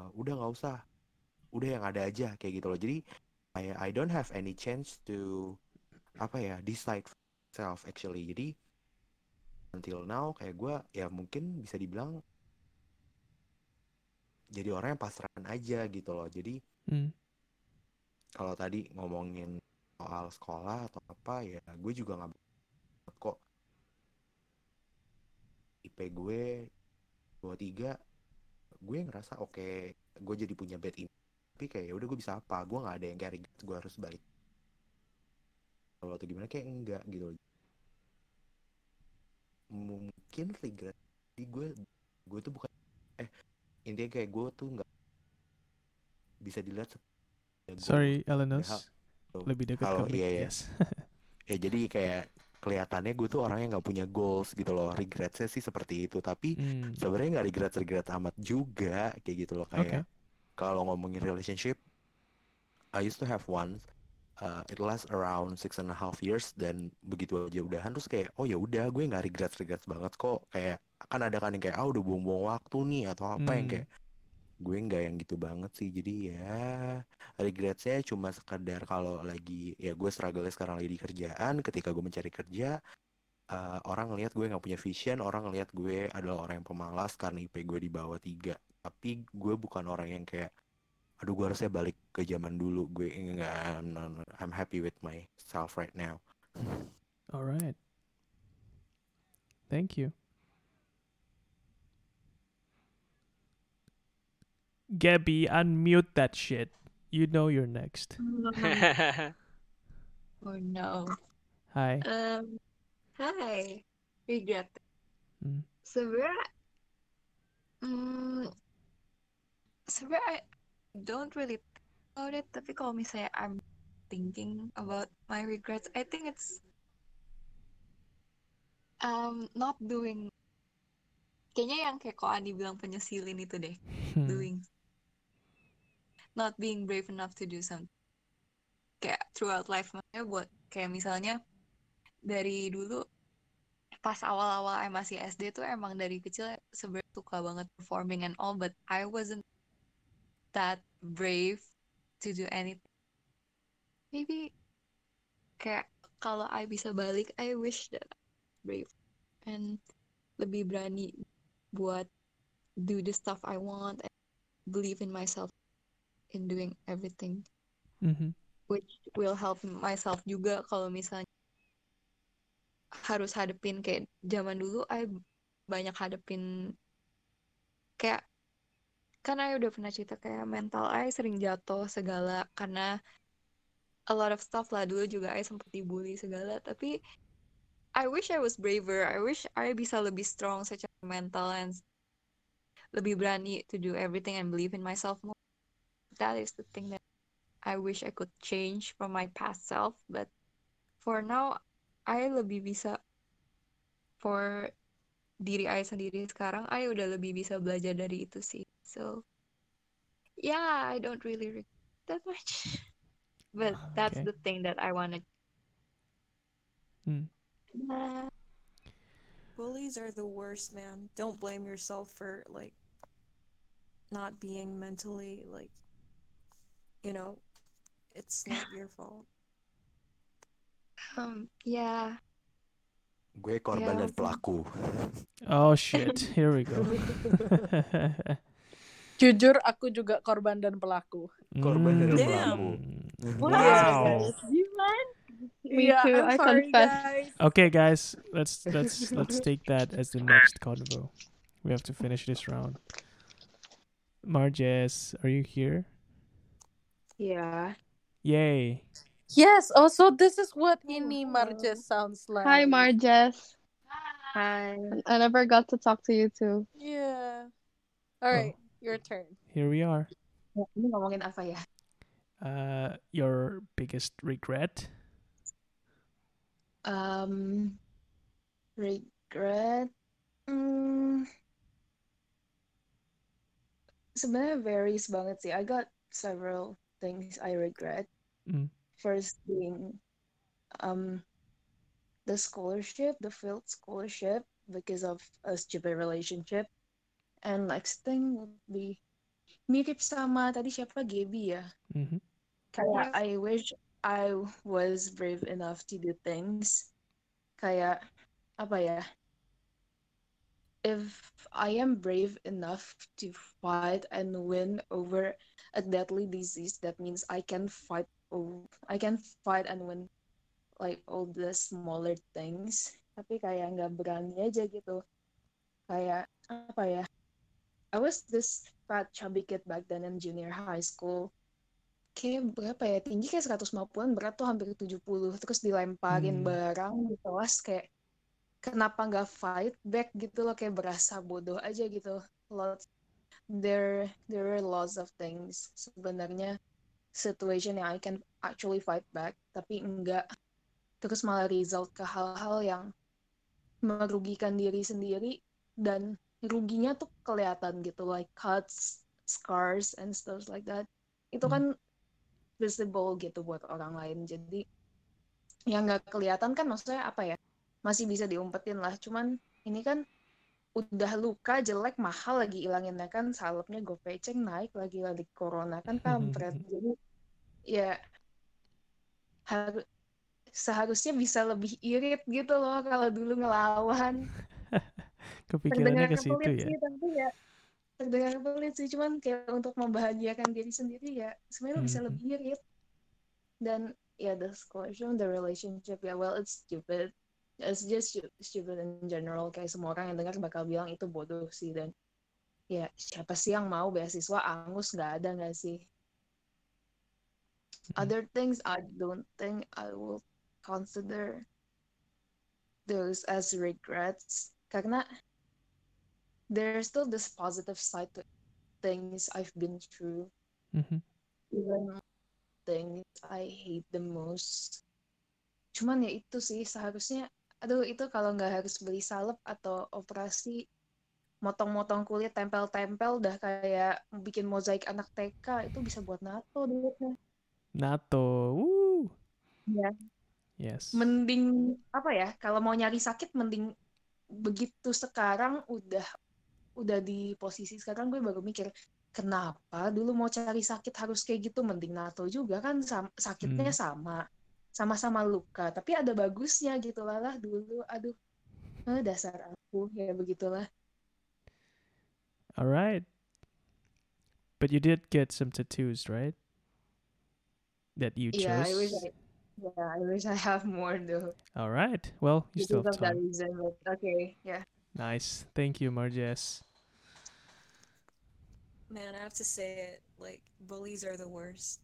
"Eh, udah nggak usah, udah yang ada aja kayak gitu loh. Jadi I I don't have any chance to apa ya decide myself actually. Jadi until now kayak gue ya mungkin bisa dibilang jadi orang yang pasrah aja gitu loh. Jadi Hmm. Kalau tadi ngomongin soal sekolah atau apa ya gue juga nggak kok. IP gue 23 gue ngerasa oke gue jadi punya bad image. Tapi kayak ya udah gue bisa apa? Gue nggak ada yang kayak gue harus balik. Kalau atau gimana kayak enggak gitu mungkin regret jadi gue gue tuh bukan eh intinya kayak gue tuh nggak bisa dilihat Sorry, Ya, Eleanors. hal- Lebih dekat Halo, ke iya, iya. yes. ya jadi kayak kelihatannya gue tuh orang yang nggak punya goals gitu loh regretsnya sih seperti itu tapi Hmm. sebenarnya nggak regret regret amat juga kayak gitu loh kayak kalau ngomongin relationship I used to have one uh, it lasts around six and a half years dan begitu aja udahan terus kayak oh ya udah gue nggak regret regret banget kok kayak kan ada kan yang kayak ah udah buang-buang waktu nih atau apa yang Hmm. kayak gue nggak yang gitu banget sih jadi ya regretnya cuma sekedar kalau lagi ya gue struggle sekarang lagi di kerjaan ketika gue mencari kerja eh, orang ngelihat gue nggak punya vision orang ngelihat gue adalah orang yang pemalas karena IP gue di bawah tiga tapi gue bukan orang yang kayak aduh gue harusnya balik ke zaman dulu gue enggak no, no, I'm happy with myself right now All right. Thank you. Gabby, unmute that shit. You know you're next. oh no. Hi. Um, hi. Regret. Hmm. Sebenarnya Hmm, sebenarnya I don't really think about it, tapi kalau misalnya I'm thinking about my regrets, I think it's um not doing kayaknya yang kayak kok Andi bilang penyesilin itu deh, Hmm. Not being brave enough to do something kayak throughout life maksudnya buat kayak misalnya dari dulu pas awal-awal I masih SD tuh emang dari kecil sebenarnya suka banget performing and all but I wasn't that brave to do anything. Maybe kayak kalau I bisa balik I wish that brave and lebih berani buat do the stuff I want and believe in myself in doing everything. Mhm. which will help myself juga kalau misalnya harus hadepin kayak zaman dulu I banyak hadepin kayak kan I udah pernah cerita kayak mental I sering jatuh segala karena a lot of stuff lah. Dulu juga I sempat dibully segala tapi I wish I was braver. I wish I bisa lebih strong secara mental and lebih berani to do everything and believe in myself more that is the thing that I wish I could change from my past self but for now I lebih bisa for diri I sendiri sekarang I udah lebih bisa belajar dari itu sih so yeah I don't really regret that much but that's the thing that I wanted Hmm. Nah. Bullies are the worst, man. Don't blame yourself for like not being mentally like you know, it's not your fault. um yeah Gue korban Yeah. dan pelaku. Oh shit, here we go. Jujur aku juga korban dan pelaku. Korban dan Hmm. pelaku. Wow. Me Yeah, too, I'm I sorry, confess. guys. Okay, guys, let's let's let's take that as the next convo. We have to finish this round. Marges, are you here? Yeah. Yay! Yes, also this is what Ini Marjes sounds like. Hi, Marges. Hi. I never got to talk to you too. Yeah. All right, your turn. Here we are. Ini ngomongin apa ya? Uh, your biggest regret? Um, regret. Hmm, sebenarnya varies banget sih. I got several things I regret. Mm. First being um the scholarship, the field scholarship because of a stupid relationship. And next thing would be mirip sama tadi siapa Gaby ya. Mhm. Kayak I wish I was brave enough to do things. Kayak apa ya? If I am brave enough to fight and win over a deadly disease, that means I can fight. I can fight and win like all the smaller things. Tapi kayak nggak berani aja gitu. Kayak apa ya? I was this fat chubby kid back then in junior high school kayak berapa ya tinggi kayak 150-an berat tuh hampir 70 terus dilemparin Hmm. barang di kelas kayak kenapa nggak fight back gitu loh kayak berasa bodoh aja gitu. Lots there there are lots of things sebenarnya situation yang I can actually fight back tapi enggak terus malah result ke hal-hal yang merugikan diri sendiri dan ruginya tuh kelihatan gitu like cuts scars and stuff like that. Itu kan visible gitu buat orang lain. Jadi yang nggak kelihatan kan maksudnya apa ya masih bisa diumpetin lah. Cuman ini kan udah luka jelek mahal lagi ilanginnya kan. Salepnya gopeceng naik lagi lagi corona kan kampret. Jadi ya harus seharusnya bisa lebih irit gitu loh kalau dulu ngelawan. Kepikirannya terdengar ke situ ya. sih tapi ya terdengar pelit sih. Cuman kayak untuk membahagiakan diri sendiri ya sebenarnya bisa Mhm. lebih irit. Dan ya the scholarship the relationship ya well it's stupid it's just stu- stupid in general kayak semua orang yang dengar bakal bilang itu bodoh sih dan ya siapa sih yang mau beasiswa angus nggak ada nggak sih other things I don't think I will consider those as regrets karena there's still this positive side to things I've been through. Mhm. Even things I hate the most. Cuman ya itu sih seharusnya, aduh itu kalau nggak harus beli salep atau operasi motong-motong kulit tempel-tempel udah kayak bikin mozaik anak TK itu bisa buat nato duitnya. NATO. Woo. Ya. Yes. Mending apa ya? Kalau mau nyari sakit mending begitu sekarang udah udah di posisi sekarang gue baru mikir kenapa dulu mau cari sakit harus kayak gitu mending NATO juga kan sam- sakitnya Hmm. sama sama-sama luka tapi ada bagusnya gitu lah lah dulu aduh eh, dasar aku ya begitulah All right. But you did get some tattoos, right? That you yeah I wish chose. I yeah I wish I have more though All right. Well, you still have of that time. reason but okay yeah Nice. Thank you, Marges. Man, I have to say it. Like, bullies are the worst.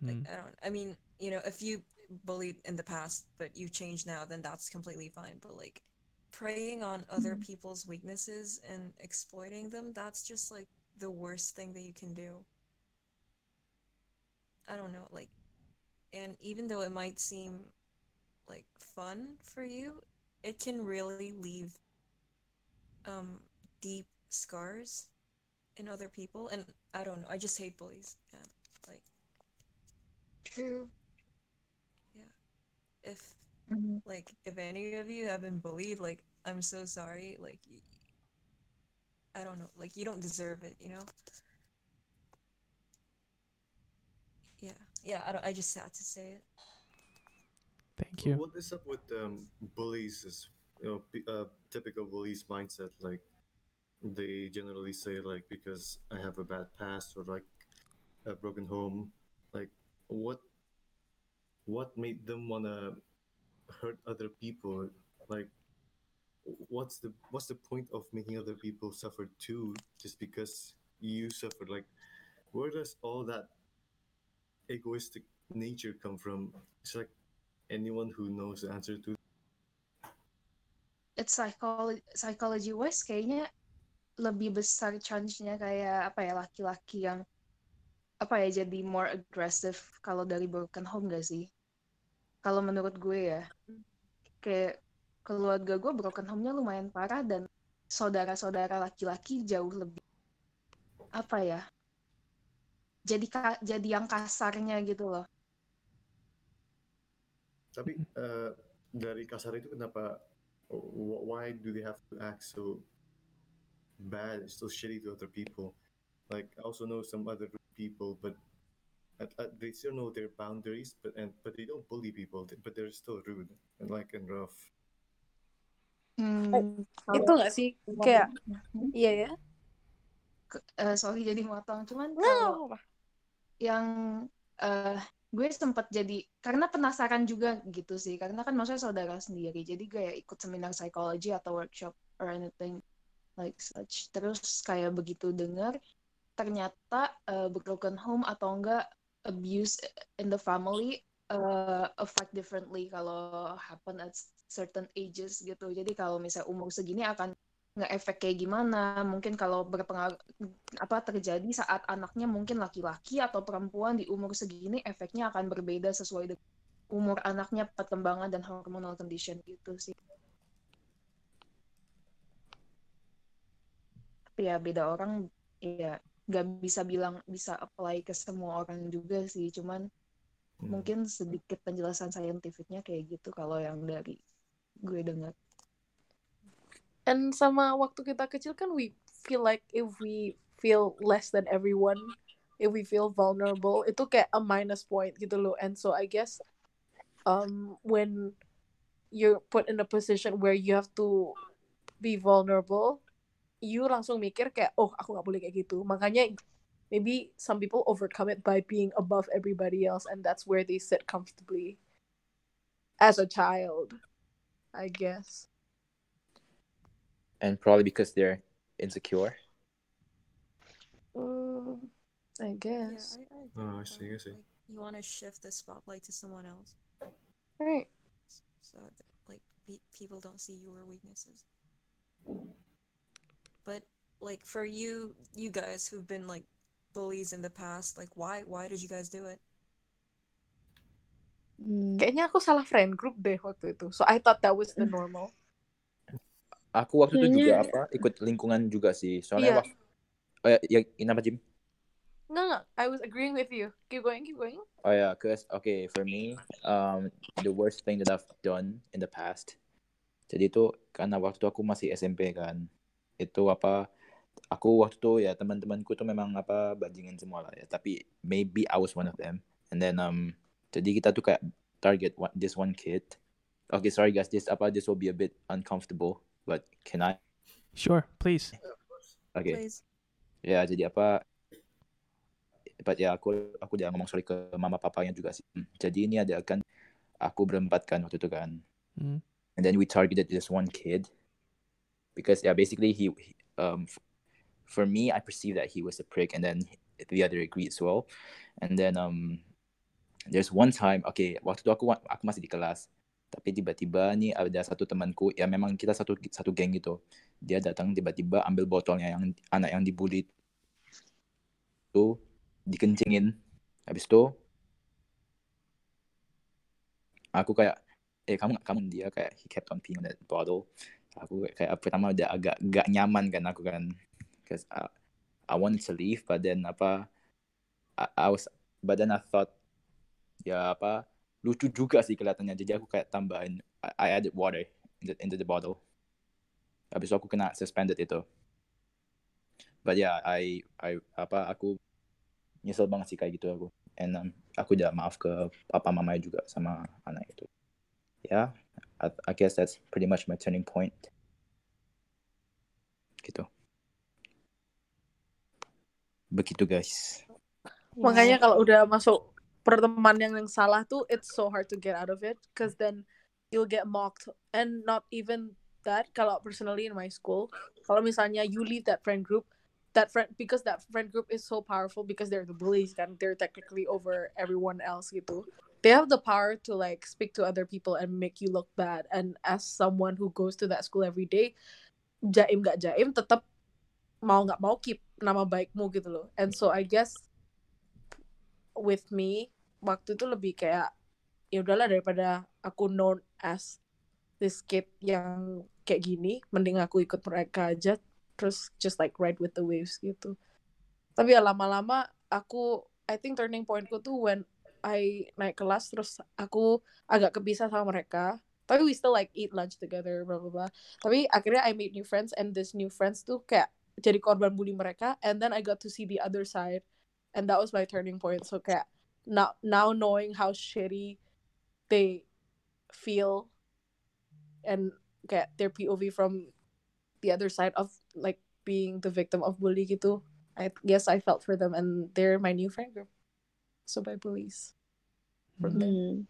Mm. I don't. I mean, you know, if you bullied in the past but you change now, then that's completely fine. But like, preying on other Mhm. people's weaknesses and exploiting them, that's just like the worst thing that you can do. I don't know, like, and even though it might seem like fun for you, it can really leave um deep scars in other people. And I don't know, I just hate bullies. Yeah, like true. If Mhm. like if any of you have been bullied, like I'm so sorry. Like I don't know, like you don't deserve it, you know? Yeah, yeah. I don't. I just had to say it. Thank you. What is up with um, bullies? Is you know p- uh, typical bullies mindset? Like they generally say like because I have a bad past or like a broken home. Like what what made them wanna hurt other people? Like what's the what's the point of making other people suffer too just because you suffered? Like where does all that egoistic nature come from? It's like anyone who knows the answer to it's psychology psychology wise kayaknya lebih besar chance-nya kayak apa ya laki-laki yang apa ya jadi more aggressive kalau dari broken home gak sih? Kalau menurut gue ya kayak keluarga gue broken home-nya lumayan parah dan saudara-saudara laki-laki jauh lebih apa ya? Jadi jadi yang kasarnya gitu loh. Tapi uh, dari kasar itu kenapa? wh- Why do they have to act so bad, so shitty to other people? Like I also know some other people, but they still know their boundaries, but and but they don't bully people, but they're still rude and like and rough. Hmm, itu kalau nggak sih? kayak iya ya? Eh, sorry jadi motong. Cuman no kalau yang eh gue sempat jadi karena penasaran juga gitu sih. Karena kan maksudnya saudara sendiri jadi kayak ikut seminar psikologi atau workshop or anything like such. Terus kayak begitu dengar ternyata eh, broken home atau enggak abuse in the family eh, affect differently kalau happen at certain ages gitu. Jadi kalau misalnya umur segini akan nge-efek kayak gimana? Mungkin kalau berpengaruh apa terjadi saat anaknya mungkin laki-laki atau perempuan di umur segini efeknya akan berbeda sesuai dengan umur anaknya perkembangan dan hormonal condition gitu sih. Tapi ya beda orang ya nggak bisa bilang bisa apply ke semua orang juga sih. Cuman mungkin sedikit penjelasan saintifiknya kayak gitu kalau yang dari gue dengar. And sama waktu kita kecil kan we feel like if we feel less than everyone if we feel vulnerable itu kayak a minus point gitu loh. And so I guess um when you're put in a position where you have to be vulnerable you langsung mikir kayak oh aku nggak boleh kayak gitu makanya maybe some people overcome it by being above everybody else and that's where they sit comfortably as a child I guess And probably because they're insecure. Mm, I Yeah, guess I, I Oh, I see, I see. Like you want to shift the spotlight to someone else, right so that like pe- people don't see your weaknesses. But like for you, you guys who've been like bullies in the past, like why why did you guys do it? Kayaknya aku salah friend group deh waktu itu. So I thought that was the normal. Aku waktu itu juga Kayaknya- apa ikut lingkungan juga sih. Soalnya Iya. waktu oh ya, ya kenapa Jim? Enggak, enggak. I was agreeing with you. Keep going, keep going. Oh yeah, cause okay for me, um, the worst thing that I've done in the past. Jadi itu karena waktu aku masih SMP kan, itu apa? Aku waktu itu ya teman-temanku tuh memang apa bajingan semua lah ya. Tapi maybe I was one of them. And then um, jadi kita tuh kayak target one, this one kid. Okay, sorry guys, this apa this will be a bit uncomfortable, but can I? Sure, please. Okay. Please. Ya, jadi apa? But ya aku aku jangan ngomong sorry ke mama papanya juga sih. Hmm, Jadi ini ada kan aku berempat kan waktu itu kan. Hmm. And then we targeted this one kid because yeah, basically he, he um for me I perceived that he was a prick and then the other agreed as well. And then um there's one time okay, waktu itu aku aku masih di kelas. Tapi tiba-tiba nih ada satu temanku ya memang kita satu satu geng gitu. Dia datang tiba-tiba ambil botolnya yang anak yang dibully itu dikencingin. Habis itu aku kayak eh kamu kamu dia kayak he kept on peeing on that bottle. Aku kayak pertama udah agak gak nyaman kan aku kan. Cause I, I wanted to leave but then apa I, I was but then I thought ya apa lucu juga sih kelihatannya. Jadi aku kayak tambahin I, I added water into, into the bottle. Habis aku kena suspended itu. But yeah I I apa aku nyesel banget sih kayak gitu aku. And um, aku udah maaf ke papa mama juga sama anak itu. Ya I, I guess that's pretty much my turning point. Gitu. Begitu guys. Makanya kalau udah masuk pertemanan yang salah tuh, it's so hard to get out of it, cause then you'll get mocked, and not even that. Kalau personally in my school, kalau misalnya you leave that friend group, that friend because that friend group is so powerful because they're the bullies kan, they're technically over everyone else gitu. They have the power to like speak to other people and make you look bad. And as someone who goes to that school every day, jaim gak jaim tetap mau nggak mau keep nama baikmu gitu loh. And so I guess with me waktu itu lebih kayak ya udahlah daripada aku known as this kid yang kayak gini mending aku ikut mereka aja terus just like ride with the waves gitu tapi ya lama-lama aku I think turning pointku tuh when I naik kelas terus aku agak kepisah sama mereka. Tapi we still like eat lunch together blah blah blah tapi akhirnya I made new friends and this new friends tuh kayak jadi korban bully mereka. And then I got to see the other side and that was my turning point. So kayak now now knowing how shitty they feel and kayak their POV from the other side of like being the victim of bully gitu I guess I felt for them and they're my new friend group so by bullies from there Hmm.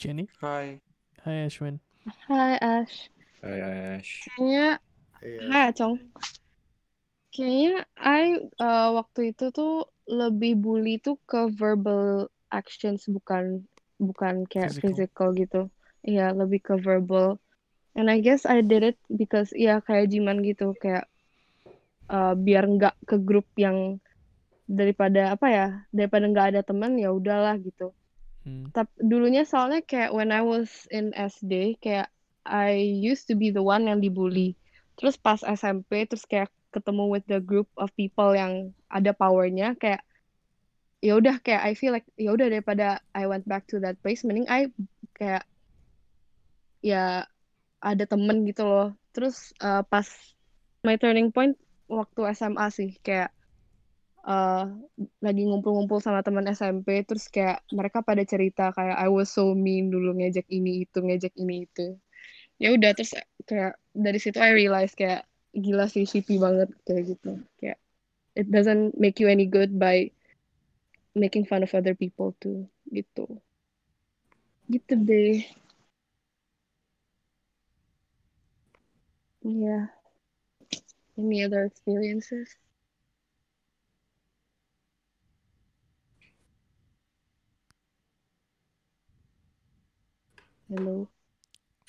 Jenny? Hi. Hi Ashwin. Hai Ash. Hai Ash. Kayaknya Hai Acong. Kayaknya I uh, waktu itu tuh lebih bully tuh ke verbal actions bukan bukan kayak Physical. physical gitu. Iya, lebih ke verbal. And I guess I did it because ya kayak Jiman gitu kayak uh, biar nggak ke grup yang daripada apa ya daripada nggak ada teman ya udahlah gitu. Hmm. Tapi dulunya soalnya kayak when I was in SD kayak I used to be the one yang dibully. Terus pas SMP terus kayak ketemu with the group of people yang ada powernya kayak ya udah kayak I feel like ya udah daripada I went back to that place mending I kayak ya ada temen gitu loh. Terus uh, pas my turning point waktu SMA sih kayak uh, lagi ngumpul-ngumpul sama teman SMP terus kayak mereka pada cerita kayak I was so mean dulu ngejek ini itu ngejek ini itu. Ya udah terus kayak dari situ I realize kayak gila sih shitty banget kayak gitu. Kayak it doesn't make you any good by making fun of other people too gitu. Gitu deh. Yeah any other experiences hello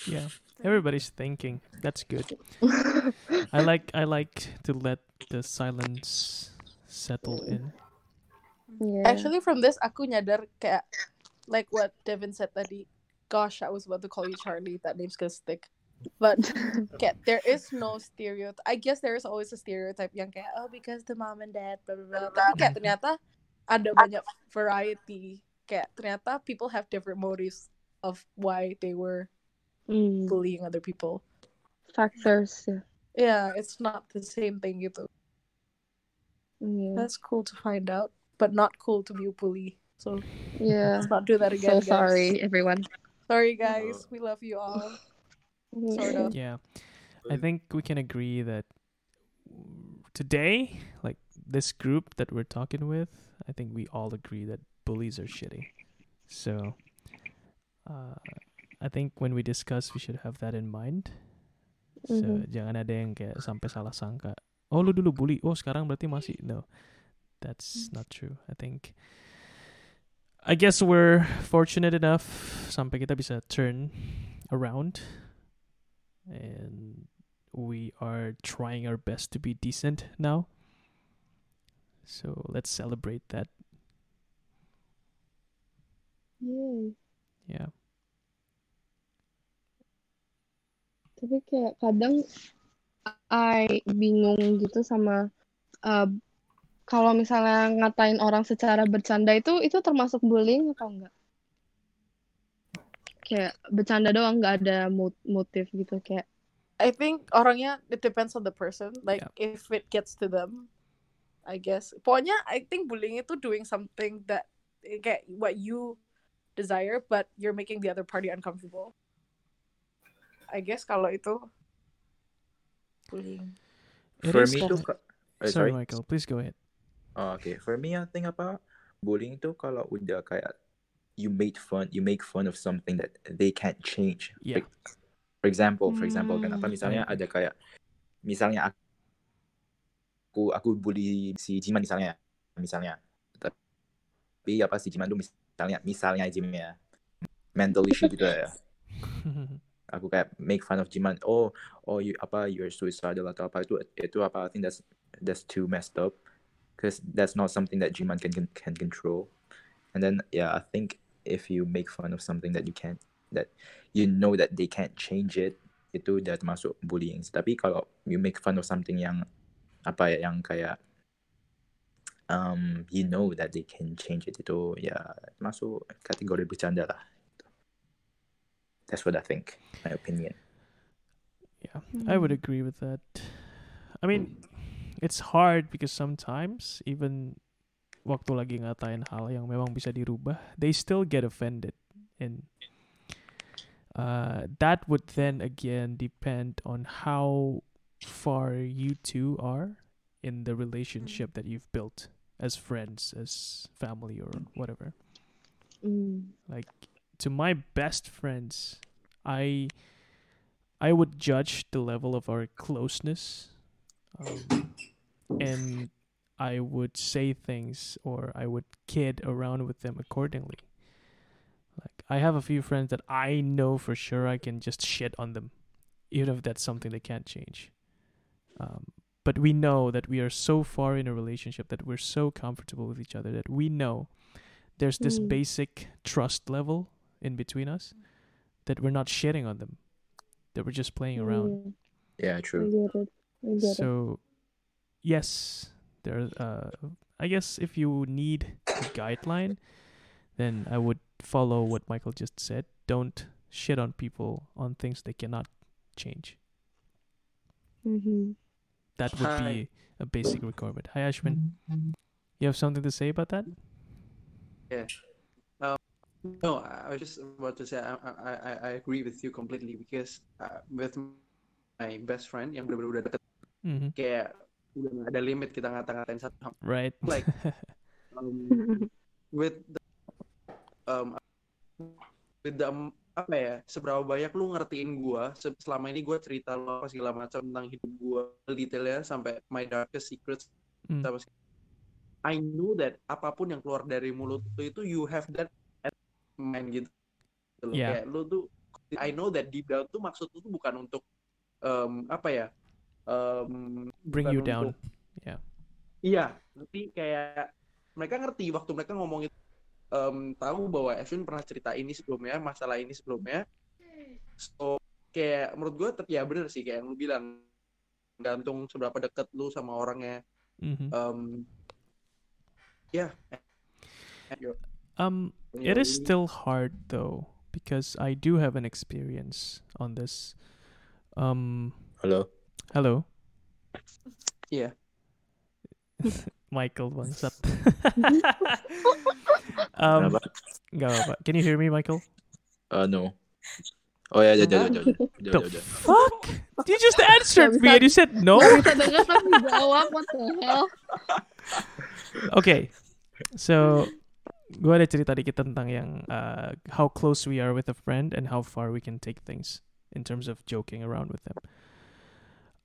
Yeah, everybody's thinking. That's good. I like I like to let the silence settle in. Yeah. Actually, from this aku nyadar kayak like what Devin said tadi. Gosh, I was about to call you Charlie. That name's gonna stick. But kayak there is no stereotype. I guess there is always a stereotype yang kayak oh because the mom and dad blah blah blah. Tapi kayak ternyata ada banyak variety. Kayak ternyata people have different motives of why they were Hmm. bullying other people. Factors. Yeah, it's not the same thing gitu. Yeah. That's cool to find out, but not cool to be a bully. So Yeah. let's not do that again. So guys. sorry, everyone. Sorry, guys. We love you all. Sort of. Yeah, I think we can agree that today, like this group that we're talking with, I think we all agree that bullies are shitty. So, uh, I think when we discuss, we should have that in mind. So Mhm. jangan ada yang kayak sampai salah sangka. Oh lu dulu bully, oh sekarang berarti masih no. That's not true. I think. I guess we're fortunate enough sampai kita bisa turn around, and we are trying our best to be decent now. So let's celebrate that. Yay. Yeah. Tapi kayak kadang I bingung gitu sama uh, kalau misalnya ngatain orang secara bercanda itu itu termasuk bullying atau enggak? Kayak bercanda doang nggak ada mot- motif gitu kayak I think orangnya it depends on the person. Like if it gets to them, I guess. Pokoknya I think bullying itu doing something that kayak what you desire, but you're making the other party uncomfortable. I guess kalau itu bullying. It For me tuh, ka- eh, Sorry, sorry. Michael. Please go ahead. Oh, okay. For me, I think apa bullying itu kalau udah kayak you made fun, you make fun of something that they can't change. Yeah. Like, for example, for example, Hmm, kenapa I misalnya ada kayak misalnya aku aku bully si Jiman misalnya, misalnya, tapi apa si Jiman tuh misalnya misalnya ya. Mental issue gitu ya. aku kayak make fun of Jiman oh oh you apa you're suicidal atau apa itu itu apa I think that's that's too messed up. Because that's not something that Jiman can, can can control. And then yeah I think if you make fun of something that you can't that you know that they can't change it itu udah termasuk bullying tapi kalau you make fun of something yang apa ya yang kayak um you know that they can change it. Itu ya masuk kategori bercanda lah. That's what I think my opinion. Yeah, I would agree with that. I mean, it's hard because sometimes even waktu lagi ngatain hal yang memang bisa dirubah, they still get offended, and uh, that would then again depend on how far you two are in the relationship that you've built as friends, as family, or whatever. mm, Like to my best friends, I I would judge the level of our closeness, um, and I would say things or I would kid around with them accordingly. Like I have a few friends that I know for sure I can just shit on them, even if that's something they can't change. Um, but we know that we are so far in a relationship that we're so comfortable with each other that we know there's this Mm. basic trust level in between us that we're not shitting on them, that we're just playing around. yeah I true get it. I get it. So, yes, there. Uh, I guess if you need a guideline, then I would follow what Michael just said. Don't shit on people on things they cannot change. Mhm. That would Hi. be a basic requirement. Hi, Ashwin. You have something to say about that? Yeah. Um, no, I was just about to say I, I, I, agree with you completely because uh, with my best friend yang benar-benar udah deket Mhm. kayak udah ada limit kita ngata-ngatain satu sama Right. like um, with the, um, with the um, apa ya seberapa banyak lu ngertiin gua se- selama ini gua cerita lo apa segala macam tentang hidup gua detailnya sampai my darkest secrets Mm. sama segala- I know that apa pun yang keluar dari mulut lu itu you have that at mind gitu loh Yeah. kayak lu tuh I know that deep down tuh maksud lu tuh bukan untuk em, apa ya em, Bring you down. untuk Yeah. Iya, ngerti kayak mereka ngerti waktu mereka ngomong itu em, tahu bahwa Evan pernah cerita ini sebelumnya, masalah ini sebelumnya. So kayak menurut gue tetap ya bener sih kayak yang lu bilang gantung seberapa deket lu sama orangnya. Mhm. Em, ya. Yo. Um, it is still hard though because I do have an experience on this. Um, Hello. hello, Iya. Michael bangsat. um, Kenapa? nggak apa. Can you hear me, Michael? Uh, no. Oh yeah, udah, udah, udah, udah, udah, The udah, udah. fuck? You just answered me and you said no. Gak bisa denger tapi jawab, what the hell? Okay, so gue ada cerita dikit tentang yang uh, how close we are with a friend and how far we can take things in terms of joking around with them.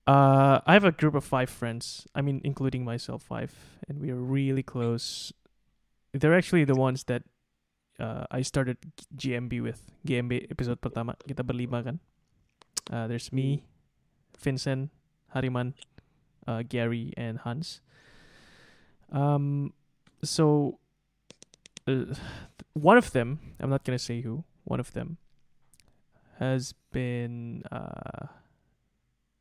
Uh, I have a group of five friends. I mean, including myself, five, and we are really close. They're actually the ones that uh, I started GMB with. GMB episode pertama kita berlima kan. Uh, there's me, Vincent, Hariman, uh, Gary, and Hans. Um, so uh, one of them, I'm not gonna say who, one of them has been, uh,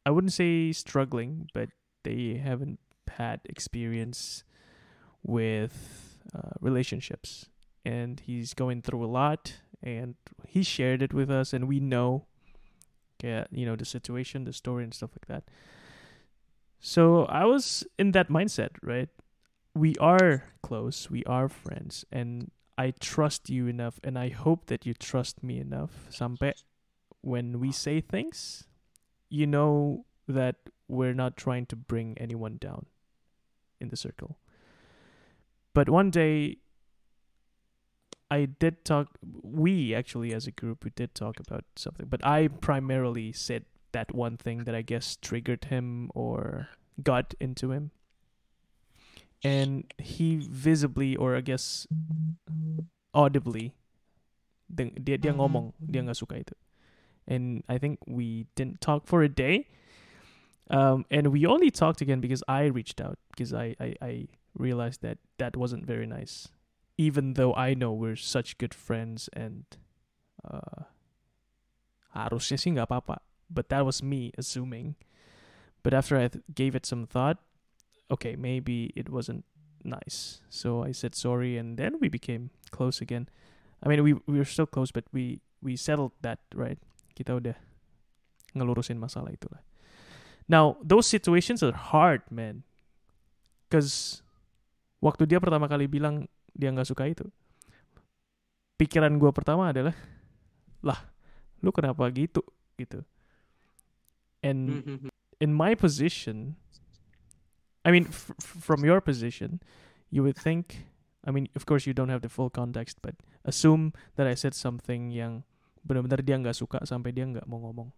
I wouldn't say struggling, but they haven't had experience with uh, relationships, and he's going through a lot, and he shared it with us, and we know, yeah, you know, the situation, the story, and stuff like that. So I was in that mindset, right? We are close, we are friends, and I trust you enough, and I hope that you trust me enough. Sampai when we say things, you know that we're not trying to bring anyone down in the circle. But one day, I did talk, we actually as a group, we did talk about something, but I primarily said that one thing that I guess triggered him or got into him. And he visibly, or I guess audibly, dia, dia ngomong, dia nggak suka itu. And I think we didn't talk for a day. Um, and we only talked again because I reached out because I, I, I realized that that wasn't very nice. Even though I know we're such good friends and uh, harusnya sih nggak apa-apa. But that was me assuming. But after I th- gave it some thought, okay, maybe it wasn't nice. So I said sorry, and then we became close again. I mean, we we were still close, but we we settled that, right? Kita udah ngelurusin masalah itu lah. Now, those situations are hard, man. Cause waktu dia pertama kali bilang dia nggak suka itu, pikiran gua pertama adalah, lah, lu kenapa gitu, gitu. And in my position, I mean, from your position, you would think, I mean, of course you don't have the full context, but assume that I said something yang benar-benar dia nggak suka sampai dia nggak mau ngomong.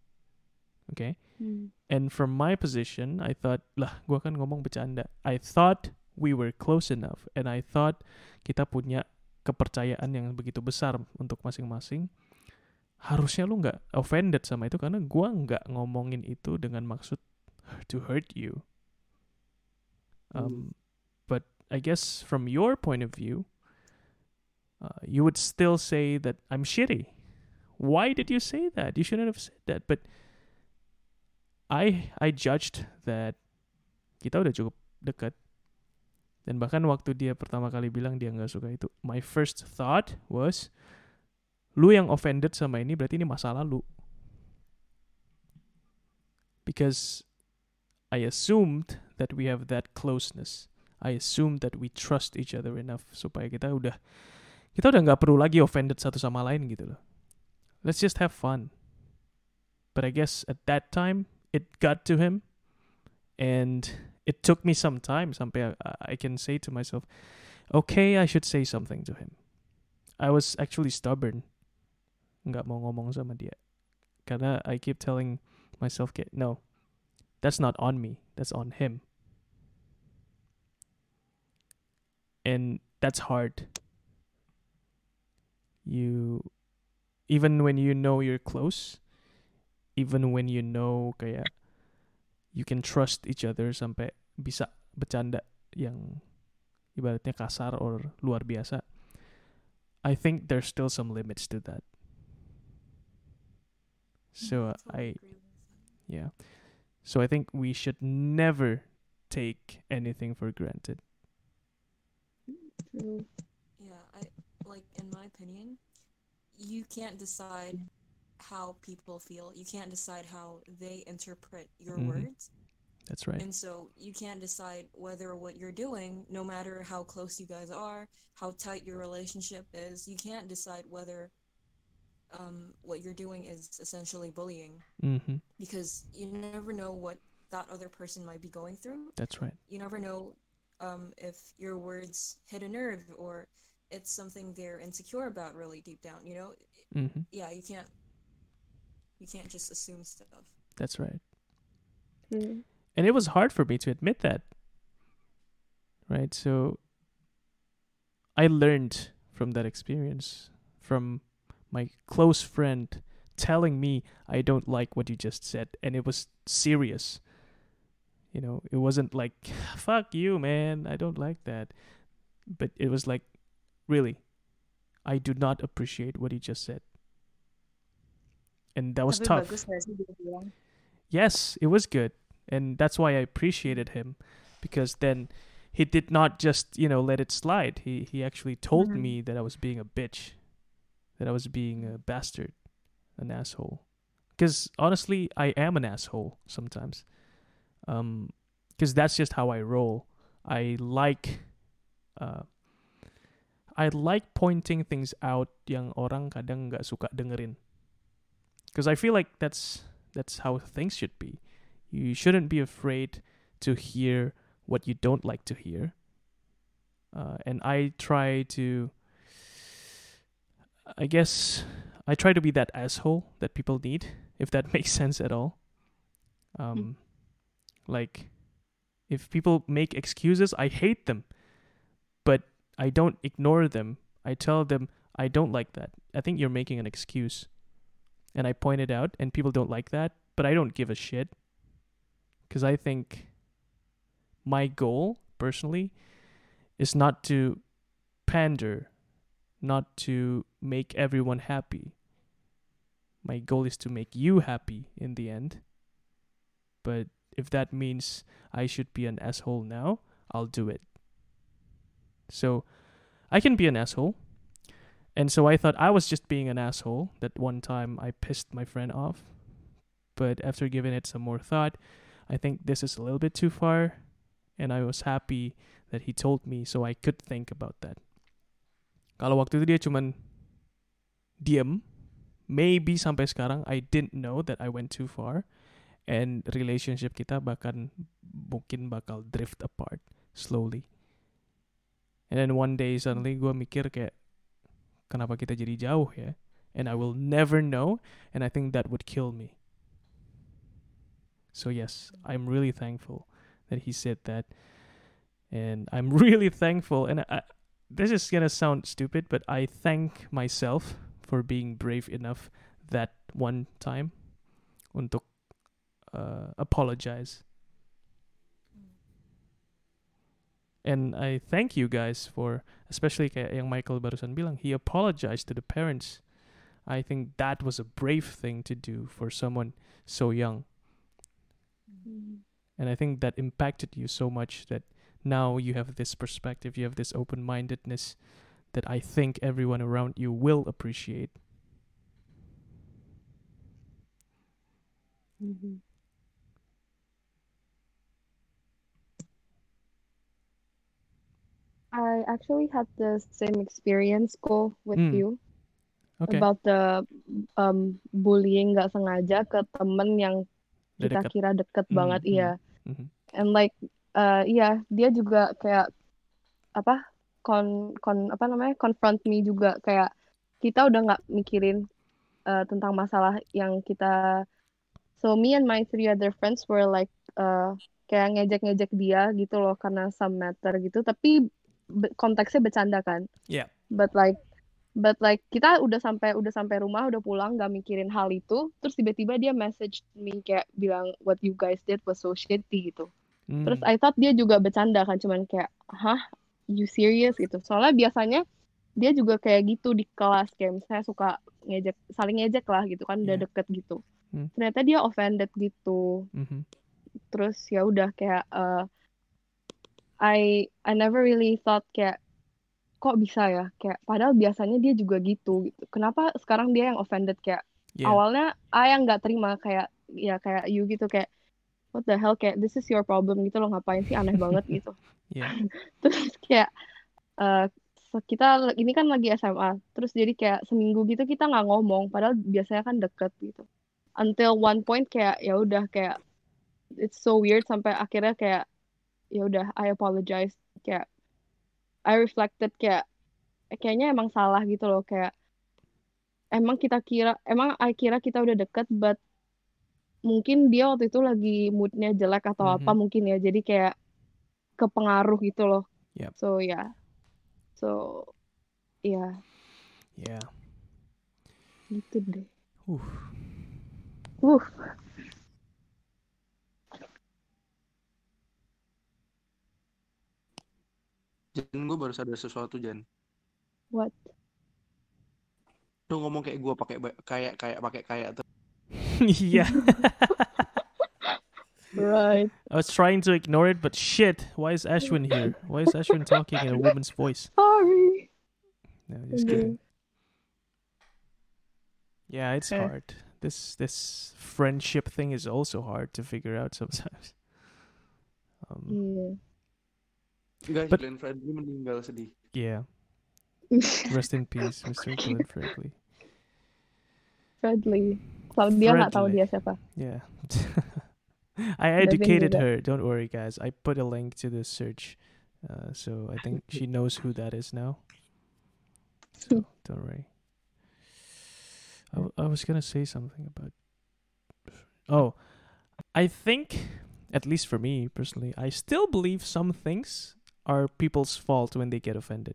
Okay? Hmm. And from my position, I thought, lah, gua kan ngomong bercanda. I thought we were close enough, and I thought kita punya kepercayaan yang begitu besar untuk masing-masing. Harusnya lu nggak offended sama itu karena gua nggak ngomongin itu dengan maksud to hurt you. Um, but I guess from your point of view, uh, you would still say that I'm shitty. Why did you say that? You shouldn't have said that. But I I judged that kita udah cukup dekat. Dan bahkan waktu dia pertama kali bilang dia nggak suka itu, my first thought was, lu yang offended sama ini berarti ini masa lalu. Because I assumed that we have that closeness. I assumed that we trust each other enough supaya kita udah kita udah nggak perlu lagi offended satu sama lain gitu loh. Let's just have fun. But I guess at that time it got to him, and it took me some time sampai I, I can say to myself, okay, I should say something to him. I was actually stubborn, nggak mau ngomong sama dia, karena I keep telling myself, no, that's not on me, that's on him. And that's hard. You even when you know you're close, even when you know kayak you can trust each other sampai bisa bercanda yang ibaratnya kasar or luar biasa. I think there's still some limits to that. So uh, I yeah. So I think we should never take anything for granted. True. Yeah, I like in my opinion, you can't decide how people feel. You can't decide how they interpret your Mhm. words. That's right. And so you can't decide whether what you're doing, no matter how close you guys are, how tight your relationship is, you can't decide whether um, what you're doing is essentially bullying mm-hmm. because you never know what that other person might be going through. That's right. You never know um, if your words hit a nerve or it's something they're insecure about really deep down. You know, Mhm. yeah, you can't you can't just assume stuff. That's right. Hmm. And it was hard for me to admit that. Right? So I learned from that experience from my close friend telling me I don't like what you just said and it was serious. You know, it wasn't like fuck you man, I don't like that. But it was like really I do not appreciate what he just said. And that was Tapi tough. bagus gak sih dia bilang? Yes, it was good. And that's why I appreciated him because then he did not just, you know, let it slide. He he actually told Mhm. me that I was being a bitch. That I was being a bastard, an asshole. Cuz honestly, I am an asshole sometimes. Um cuz that's just how I roll. I like uh I like pointing things out yang orang kadang nggak suka dengerin. Because I feel like that's that's how things should be. You shouldn't be afraid to hear what you don't like to hear. Uh, and I try to, I guess, I try to be that asshole that people need, if that makes sense at all. Um, like, if people make excuses, I hate them, I don't ignore them. I tell them I don't like that. I think you're making an excuse and I point it out, and people don't like that, but I don't give a shit because I think my goal personally is not to pander, not to make everyone happy. My goal is to make you happy in the end. But if that means I should be an asshole now, I'll do it. So I can be an asshole. And so I thought I was just being an asshole that one time I pissed my friend off. But after giving it some more thought, I think this is a little bit too far. And I was happy that he told me so I could think about that. Kalau waktu itu dia cuman diem, maybe sampai sekarang I didn't know that I went too far. And relationship kita bahkan mungkin bakal drift apart slowly. And then one day suddenly gue mikir kayak kenapa kita jadi jauh ya? And I will never know, and I think that would kill me. So yes, I'm really thankful that he said that, and I'm really thankful. And I, this is gonna sound stupid, but I thank myself for being brave enough that one time untuk uh, apologize. And I thank you guys for, especially kayak yang Michael barusan bilang, he apologized to the parents. I think that was a brave thing to do for someone so young. And I think that impacted you so much that now you have this perspective, you have this open mindedness that I think everyone around you will appreciate. Mhm. I actually had the same experience ko with Hmm. you Okay. about the um bullying nggak sengaja ke temen yang kita deket. kira deket Mhm, banget mhm, iya mhm. and like uh iya dia juga kayak apa kon kon apa namanya confront me juga kayak kita udah nggak mikirin uh, tentang masalah yang kita so me and my three other friends were like uh, kayak ngejek-ngejek dia gitu loh karena some matter gitu tapi konteksnya bercanda kan Yeah. but like but like kita udah sampai udah sampai rumah udah pulang nggak mikirin hal itu terus tiba-tiba dia message me kayak bilang what you guys did was so shitty gitu terus Hmm. I thought dia juga bercanda kan cuman kayak hah you serious gitu soalnya biasanya dia juga kayak gitu di kelas kayak misalnya suka ngejek saling ngejek lah gitu kan udah Iya. deket gitu Hmm. ternyata dia offended gitu Mhm. terus ya udah kayak eh, I I never really thought kayak kok bisa ya? Kayak padahal biasanya dia juga gitu gitu. Kenapa sekarang dia yang offended? Kayak Yeah. awalnya I yang nggak terima kayak ya kayak you gitu kayak what the hell? Kayak this is your problem gitu loh ngapain sih aneh banget gitu? Yeah. terus kayak eh, se- kita ini kan lagi SMA terus jadi kayak seminggu gitu kita nggak ngomong padahal biasanya kan deket gitu. Until one point kayak ya udah kayak it's so weird sampai akhirnya kayak ya udah I apologize kayak I reflected kayak kayaknya emang salah gitu loh kayak emang kita kira emang I kira kita udah deket but mungkin dia waktu itu lagi moodnya jelek atau apa Mhm. mungkin ya jadi kayak kepengaruh gitu loh Yep. so ya so ya Yeah. gitu deh Uh. uh Jan, gue baru sadar sesuatu Jan. what Lu ngomong kayak gue pakai kayak kayak pakai kayak tuh. yeah. right I was trying to ignore it, but shit, why is Ashwin here? Why is Ashwin talking in a woman's voice? sorry No, just Okay. kidding. Yeah, it's Eh. hard. This this friendship thing is also hard to figure out sometimes. Um, iya Guys, But- Glenn Fredly meninggal sedih. yeah. Rest in peace, Mr. Glenn Fredly. Fredly kalau dia nggak tahu Fredly. dia siapa Yeah. I educated her. Don't worry, guys. I put a link to the search, uh, so I think she knows who that is now. So don't worry. I, w- I was gonna say something about. Oh, I think, at least for me personally, I still believe some things are people's fault when they get offended.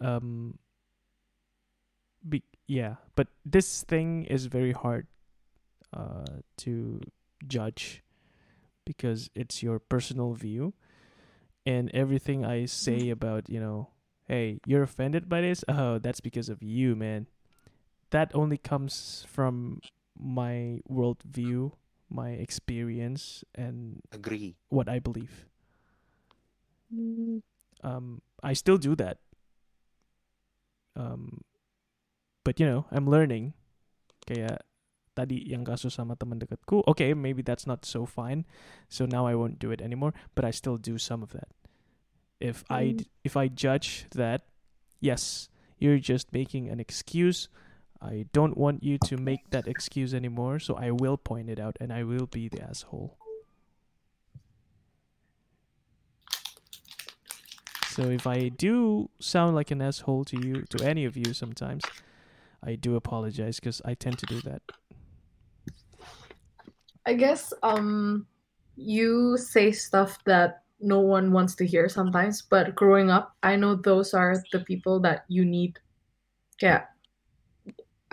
Um. Be, yeah, but this thing is very hard uh, to judge because it's your personal view and everything I say about, you know, hey, you're offended by this? Oh, that's because of you, man. That only comes from my worldview, my experience, and Agree. what I believe. Um, I still do that. Um, but you know, I'm learning. Kayak tadi yang kasus sama teman dekatku. Okay, maybe that's not so fine. So now I won't do it anymore. But I still do some of that. If I Mm. d- if I judge that, yes, you're just making an excuse. I don't want you to make that excuse anymore. So I will point it out and I will be the asshole. So if I do sound like an asshole to you, to any of you sometimes, I do apologize because I tend to do that. I guess um you say stuff that no one wants to hear sometimes, but growing up, I know those are the people that you need. Yeah.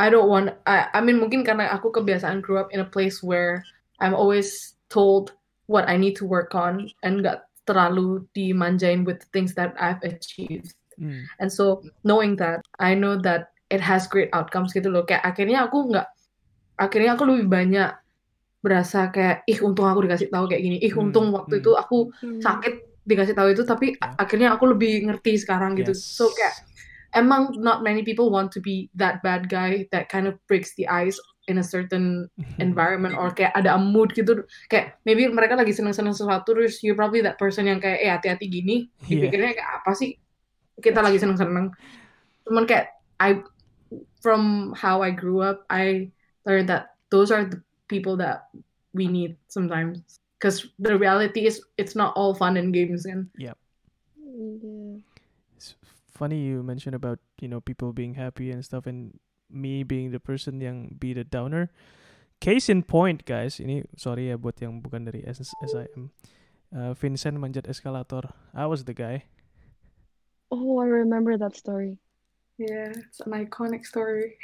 I don't want I I mean mungkin karena aku kebiasaan grew up in a place where I'm always told what I need to work on and gak terlalu dimanjain with the things that I've achieved. Mm. And so knowing that, I know that it has great outcomes gitu loh. Kayak akhirnya aku nggak, akhirnya aku lebih banyak berasa kayak, ih untung aku dikasih tahu kayak gini, ih Hmm, untung waktu hmm. itu aku sakit dikasih tahu itu, tapi a- akhirnya aku lebih ngerti sekarang gitu. Yes. So kayak emang not many people want to be that bad guy that kind of breaks the ice in a certain environment or kayak ada a mood gitu kayak maybe mereka lagi seneng-seneng sesuatu terus you probably that person yang kayak eh hati-hati gini Iya. dipikirnya kayak apa sih kita lagi seneng-seneng cuman kayak I from how I grew up I learned that those are the people that we need sometimes because the reality is it's not all fun and games kan Yep. Iya. It's funny you mentioned about you know people being happy and stuff, and me being the person yang be the downer. Case in point, guys. Ini sorry ya buat yang bukan dari SIM. Uh, Vincent manjat eskalator. I was the guy. Oh, I remember that story. Yeah, it's an iconic story.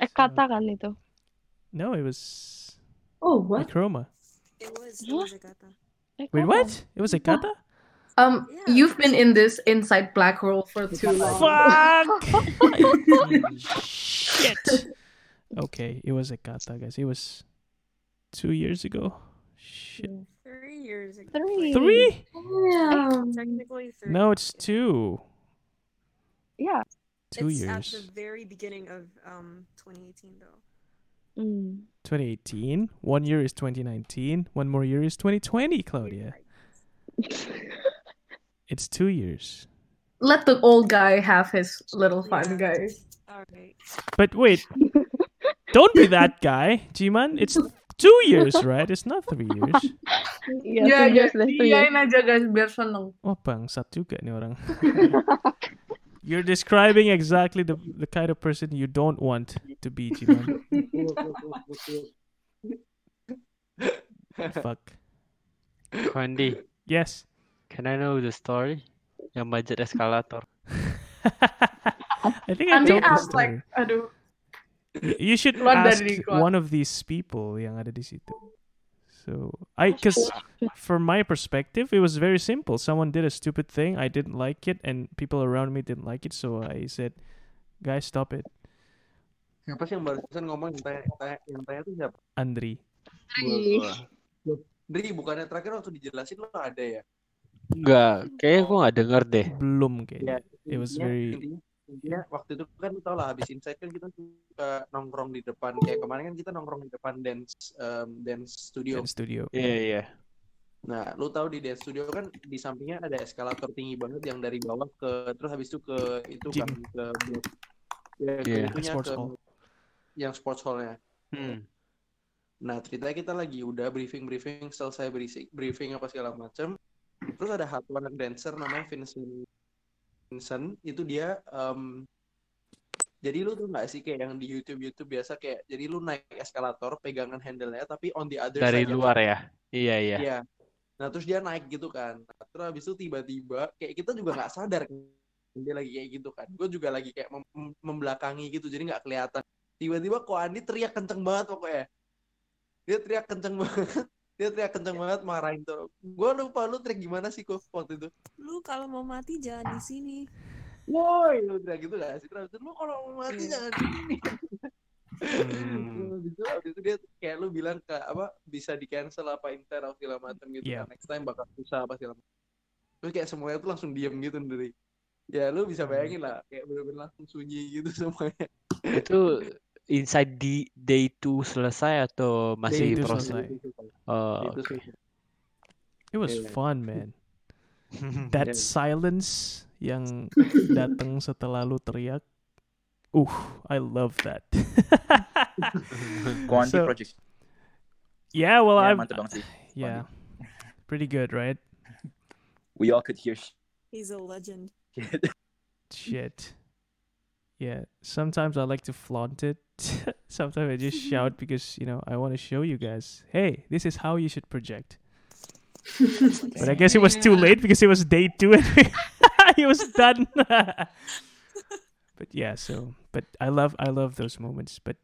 Eh, kata kan itu. No, it was Oh, what? Chroma. It was, it was a gata. Wait, what? It was a kata? Um, you've been in this inside black hole for too long. Fuck! Shit. Okay, it was a kata, guys. It was two years ago. Shit. Three years ago. Three. Three? Damn. Technically three. No, it's two. Yeah. Two it's years. at the very beginning of um 2018 though. Mm. 2018. One year is 2019. One more year is 2020, Claudia. It's two years. Let the old guy have his little fun, guys. Alright. But wait, don't be that guy, Jiman. It's two years, right? It's not three years. Iya, Ya, two ya, years deh, two years. iyain aja guys biar seneng. Oh, bangsat juga nih orang. You're describing exactly the the kind of person you don't want to be, Jiman. Fuck. Kondi, Yes. Can I know the story? Yang budget eskalator. I think I told the asked story. like, aduh. You should ask one of these people yang ada di situ. So I, cause from my perspective, it was very simple. Someone did a stupid thing, I didn't like it, and people around me didn't like it. So I said, "Guys, stop it." Siapa sih yang barusan ngomong yang tanya, tanya, yang tanya tuh siapa? Andri. Loh, Dri, bukannya terakhir waktu dijelasin lo ada ya? Enggak, kayaknya gue nggak denger deh. Belum Ya, kayaknya. It was intinya, very intinya, intinya waktu itu kan tau lah habis insight kan kita suka nongkrong di depan kayak kemarin kan kita nongkrong di depan dance um, dance studio. dance studio. Iya, iya. Nah, lu tahu di dance studio kan di sampingnya ada eskalator tinggi banget yang dari bawah ke terus habis itu ke itu Gym. kan ke ya, ke Iya. Sports ke hall. yang sports hallnya. Hmm. Nah, ceritanya kita lagi udah briefing briefing selesai briefing briefing apa segala macam. Terus ada satu anak dancer namanya Vincent. Vincent itu dia em, jadi lu tuh nggak sih kayak yang di YouTube YouTube biasa kayak jadi lu naik eskalator pegangan handle-nya tapi on the other Dari luar ya. Iya, iya. Iya. Nah terus dia naik gitu kan. Nah, terus habis itu tiba-tiba kayak kita juga nggak sadar kan dia lagi kayak gitu kan. Gue juga lagi kayak mem- membelakangi gitu jadi nggak kelihatan. Tiba-tiba kok Andi teriak kenceng banget pokoknya. Dia teriak kenceng banget. Dia teriak kenceng banget marahin tuh. Gue lupa lu teriak gimana sih kok waktu itu. Lu kalau mau mati jangan di sini. Woi, lu teriak gitu gak sih? Terus lu kalau mau mati Iya. jangan di sini. Hmm. Habis itu, itu dia kayak lu bilang ke apa bisa di cancel apa inter atau segala macam gitu Iya. kan next time bakal susah apa segala macam. Terus kayak semuanya tuh langsung diem gitu dari. Ya lu bisa bayangin lah kayak bener-bener langsung sunyi gitu semuanya. Itu inside di day 2 selesai atau masih Day proses? selesai. Oh, sih. It was Iya. fun, man. That Iya. silence yang datang setelah lu teriak. Uh, I love that. Quanti So- Project. Yeah, well, Ya, I'm yeah, pretty good, right? We all could hear He's a legend. Shit. Yeah, sometimes I like to flaunt it. sometimes I just shout because you know I want to show you guys. Hey, this is how you should project. But I guess it was too late because it was day two and he was done. but yeah, so but I love I love those moments. But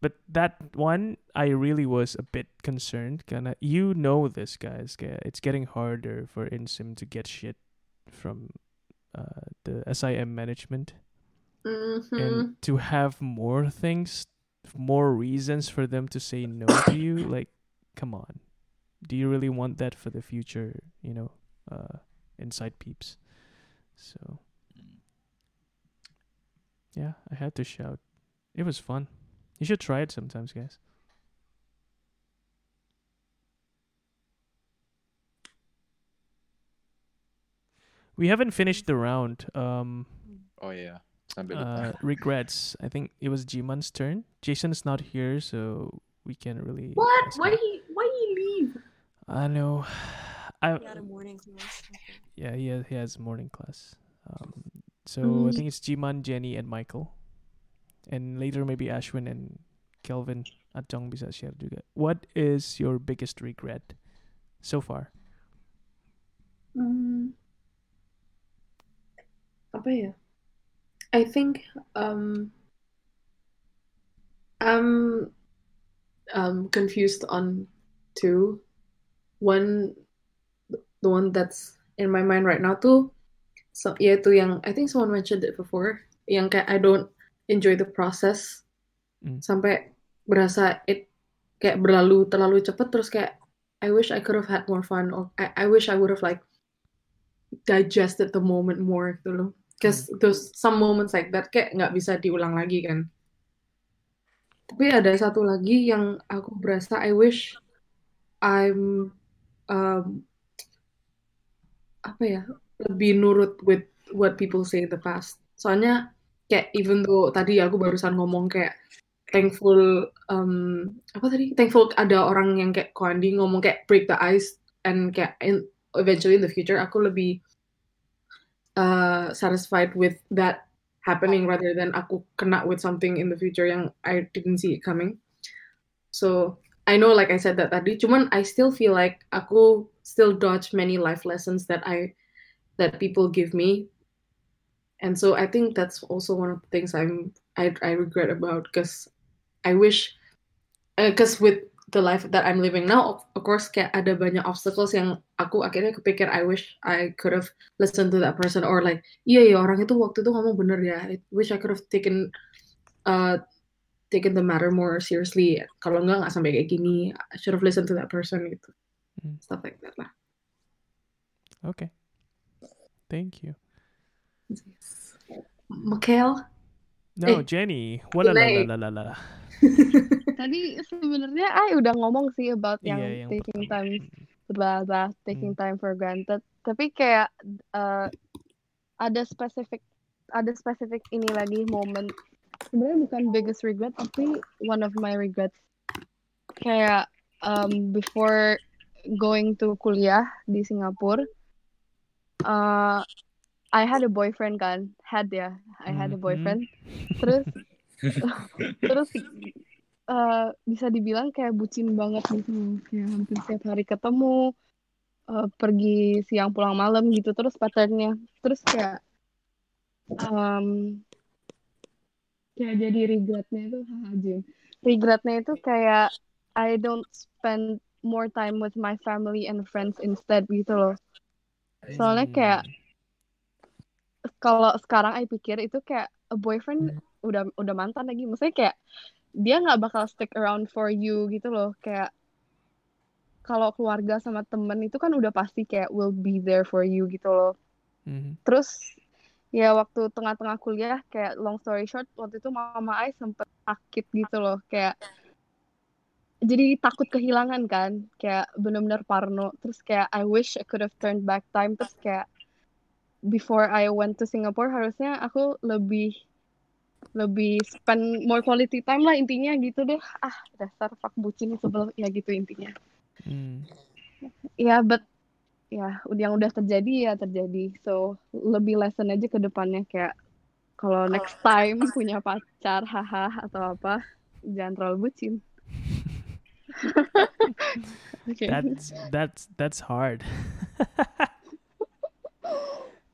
but that one I really was a bit concerned. Kinda, you know this, guys. It's getting harder for Insim to get shit from uh, the SIM management Mhm. and to have more things, more reasons for them to say no to you. Like, come on, do you really want that for the future? You know, uh, inside peeps. So, yeah, I had to shout. It was fun. You should try it sometimes, guys. We haven't finished the round. Um, Oh yeah. Sambil uh, lupa. regrets. I think it was Jiman's turn. Jason is not here, so we can't really. What? Why him. he why did he leave? I know. I He had a morning class. yeah, he has, he has morning class. Um, so Mm. I think it's Jiman, Jenny, and Michael, and later maybe Ashwin and Kelvin at Jong bisa share juga. What is your biggest regret so far? Mm. apa ya? I think um I'm um confused on two. One the one that's in my mind right now tuh so yaitu yang I think someone mentioned it before. Yang kayak I don't enjoy the process. Hmm. sampai berasa it kayak berlalu terlalu cepet. Terus kayak I wish I could have had more fun or I, I wish I would have like digested the moment more gitu loh because those some moments like that kayak nggak bisa diulang lagi kan. Tapi ada satu lagi yang aku berasa I wish I'm um, apa ya lebih nurut with what people say in the past. Soalnya kayak even though tadi aku barusan ngomong kayak thankful um, apa tadi? Thankful ada orang yang kayak Koandi ngomong kayak break the ice and kayak in, eventually in the future aku lebih uh, satisfied with that happening rather than aku kena with something in the future yang I didn't see it coming. So I know like I said that tadi cuman I still feel like aku still dodge many life lessons that I that people give me. And so I think that's also one of the things I'm I, I regret about because I wish because with the life that I'm living now of, course kayak ada banyak obstacles yang aku akhirnya kepikir I wish I could have listened to that person or like iya ya orang itu waktu itu ngomong bener ya. I wish I could have taken uh taken the matter more seriously. Kalau enggak nggak sampai kayak gini. I should have listened to that person gitu. Stuff like that lah. Okay. Thank you. Mikhail No, Eh, Jenny. Wala la la Jenny. la la la. Tadi sebenarnya I udah ngomong sih about yang Iya, yang taking time blah blah taking time for granted. Tapi kayak uh, ada spesifik ada spesifik ini lagi momen sebenarnya bukan biggest regret tapi one of my regrets kayak um, before going to kuliah di Singapura uh, I had a boyfriend kan. Had ya. I had a Mhm. boyfriend. Terus terus uh, bisa dibilang kayak bucin banget gitu. Kayak hampir setiap hari ketemu uh, pergi siang pulang malam gitu. Terus patternnya terus kayak um, kayak jadi regretnya itu haha Jim. Regretnya itu kayak I don't spend more time with my family and friends instead gitu loh. Soalnya kayak kalau sekarang I pikir itu kayak a boyfriend udah udah mantan lagi. Maksudnya kayak dia nggak bakal stick around for you gitu loh. Kayak kalau keluarga sama temen itu kan udah pasti kayak will be there for you gitu loh. Mhm. terus ya waktu tengah-tengah kuliah kayak long story short waktu itu mama I sempet sakit gitu loh. Kayak jadi takut kehilangan kan. Kayak bener-bener parno. Terus kayak I wish I could have turned back time. Terus kayak before I went to Singapore harusnya aku lebih lebih spend more quality time lah intinya gitu deh ah dasar fuck bucin sebel ya gitu intinya Hmm. ya but ya udah yang udah terjadi ya terjadi so lebih lesson aja ke depannya kayak kalau next time punya pacar haha atau apa jangan terlalu bucin Oke. That's that's that's hard.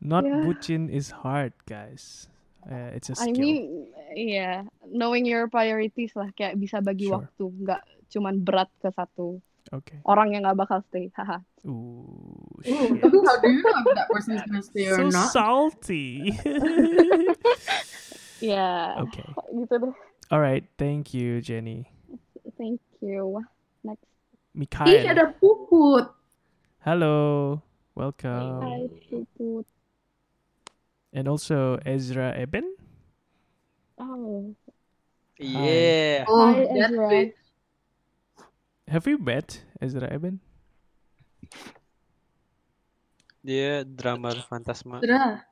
Not Yeah. bucin is hard, guys. Uh, it's a I skill. mean yeah knowing your priorities lah kayak bisa bagi Sure. waktu nggak cuman berat ke satu Okay. orang yang nggak bakal stay haha Ooh, Ooh, how do you know if that person is gonna stay or so not? salty. ya Okay. gitu deh All right. Thank you, Jenny. thank you next Ih, Mikhail. ada puput. Hello. Welcome. Hai Puput And also Ezra Eben. oh Yeah. Oh, Hi, Ezra. bitch. Have you met Ezra Eben? Dia drummer Fantasma. Sudah.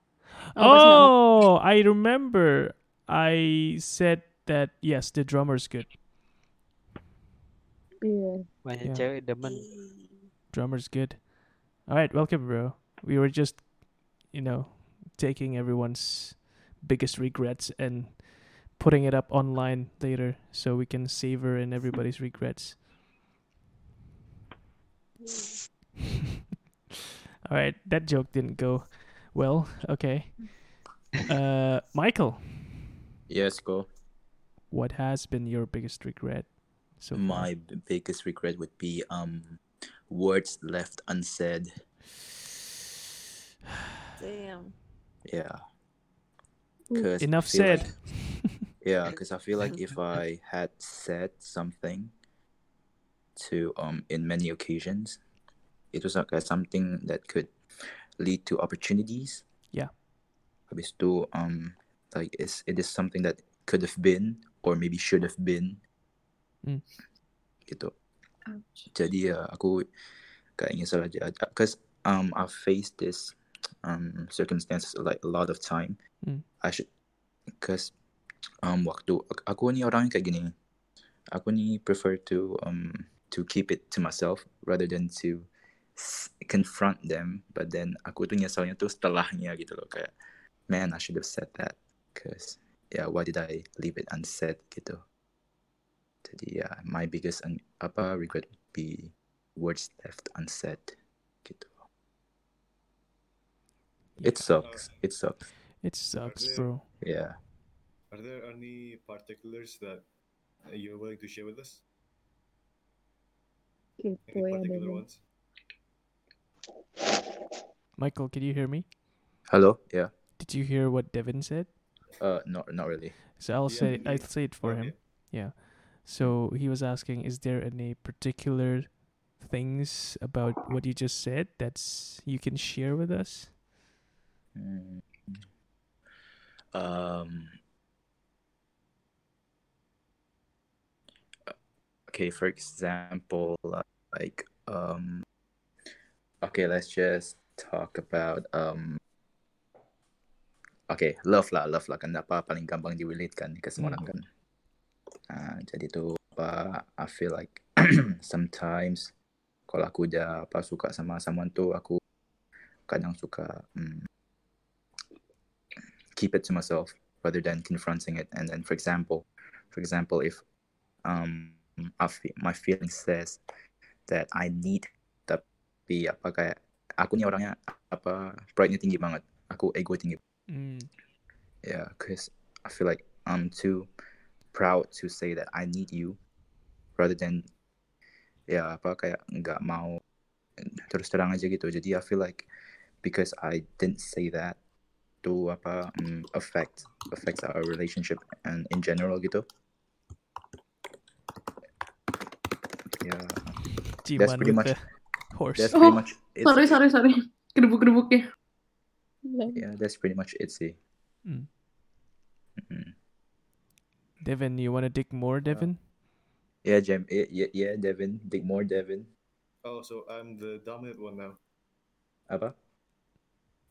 Oh, I remember. I said that yes, the drummer's good. iya Banyak Yeah. cewek demen. Drummer's good. All right, welcome, bro. We were just, you know, taking everyone's biggest regrets and putting it up online later so we can savor in everybody's regrets. All right, that joke didn't go well. Okay. Uh, Michael, Yes, go. what has been your biggest regret so far? My b- biggest regret would be um words left unsaid. Damn. Yeah. Cause Enough feel like- said. yeah, because I feel like if I had said something to um in many occasions, it was like something that could lead to opportunities. Yeah. Habis itu um like it's, it is something that could have been or maybe should have been. Hmm. Gitu. Jadi ya aku kayak nyesel aja because um I faced this um circumstances like a lot of time. Hmm. I should because um waktu aku ni orangnya kayak gini. Aku ni prefer to um to keep it to myself rather than to confront them. But then aku tuh nyesalnya tuh setelahnya gitu loh kayak man I should have said that because yeah why did I leave it unsaid gitu. Jadi yeah my biggest un- apa regret would be words left unsaid gitu. It sucks. It sucks. It sucks, there- bro. Yeah. Are there any particulars that you're willing to share with us? Any Kepo ya particular Devin. ones? Michael, can you hear me? Hello. Yeah. Did you hear what Devin said? Uh, not not really. So I'll Yeah, say yeah. I'll say it for Oh, him. Yeah. So he was asking, is there any particular things about what you just said that's you can share with us? Mm. Um. Okay, for example, uh, like um. Okay, let's just talk about um. Okay, love lah, love lah kan apa paling gampang di-relate kan ke semua orang kan. Ah, jadi tuh apa I feel like sometimes kalau aku udah apa suka sama someone tuh aku kadang suka mm, keep it to myself rather than confronting it. And then, for example, for example, if um I fe- my feeling says that I need tapi apa kayak aku nih orangnya apa pride-nya tinggi banget. Aku ego tinggi. Mm. Yeah, cause I feel like I'm too proud to say that I need you rather than ya apa kayak nggak mau terus terang aja gitu. Jadi I feel like because I didn't say that to apa mm, affect affects our relationship and in general gitu. Yeah, that's pretty much the horse. that's pretty Oh, much it. sorry sorry sorry. Kedebuk-kedebuknya. Yeah, that's pretty much it sih. Mm. Mm. Devin, you want to dig more, Devin? Yeah, Jem. Yeah, yeah, yeah, Devin. Dig more, Devin. Oh, so I'm the dominant one now. Apa?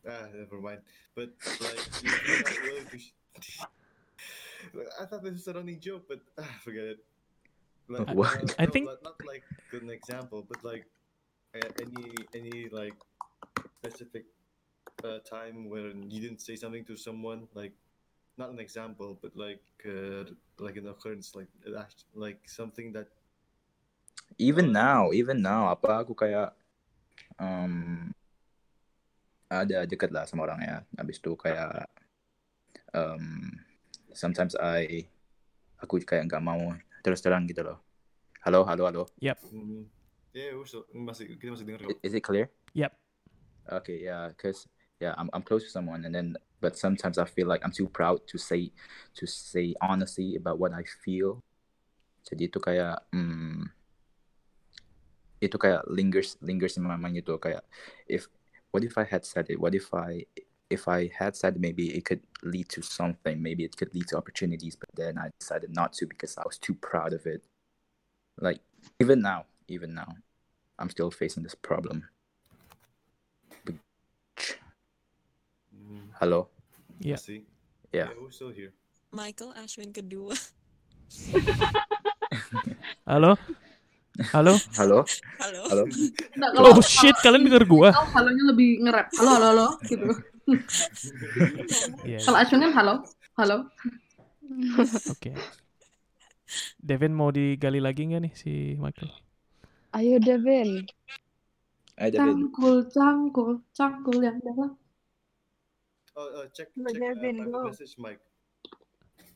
Ah, never mind. But like, you're not willing to. I thought this was a running joke, but ah, forget it. Like, What? uh, I think- not, not like an example, but like a- any any like specific uh, time when you didn't say something to someone, like not an example, but like uh, like an occurrence, like like something that Even now, even now, apa aku kayak um, ada dekat lah sama orang ya. Habis itu kayak um, sometimes I aku kayak nggak mau terus terang gitu loh. Halo, halo, halo. Yep. yeah, we're still, masih kita masih dengar Is it clear? Yep. Okay, yeah, cause yeah, I'm I'm close to someone, and then but sometimes I feel like I'm too proud to say to say honestly about what I feel. Jadi itu kayak hmm, itu kayak lingers lingers in my mind itu kayak if what if I had said it? What if I if I had said maybe it could lead to something. Maybe it could lead to opportunities, but then I decided not to because I was too proud of it. Like even now, even now, I'm still facing this problem. Mm, Hello. Yeah. masih. Yeah. yeah, we're still here. Michael Ashwin kedua. Halo? Halo? Halo. Halo. Halo. Nah, kalau Oh shit, kalian denger gua? Kalau halonya lebih nge-rap. Halo, halo, halo, gitu. Iya. Kalau Acun kan halo, halo. Oke. Devin mau digali lagi nggak nih si Michael? Ayo Devin. Hai Devin. Cangkul, cangkul, cangkul yang dalam. Oh, uh, check But check uh, Devin, private go. message, Mike.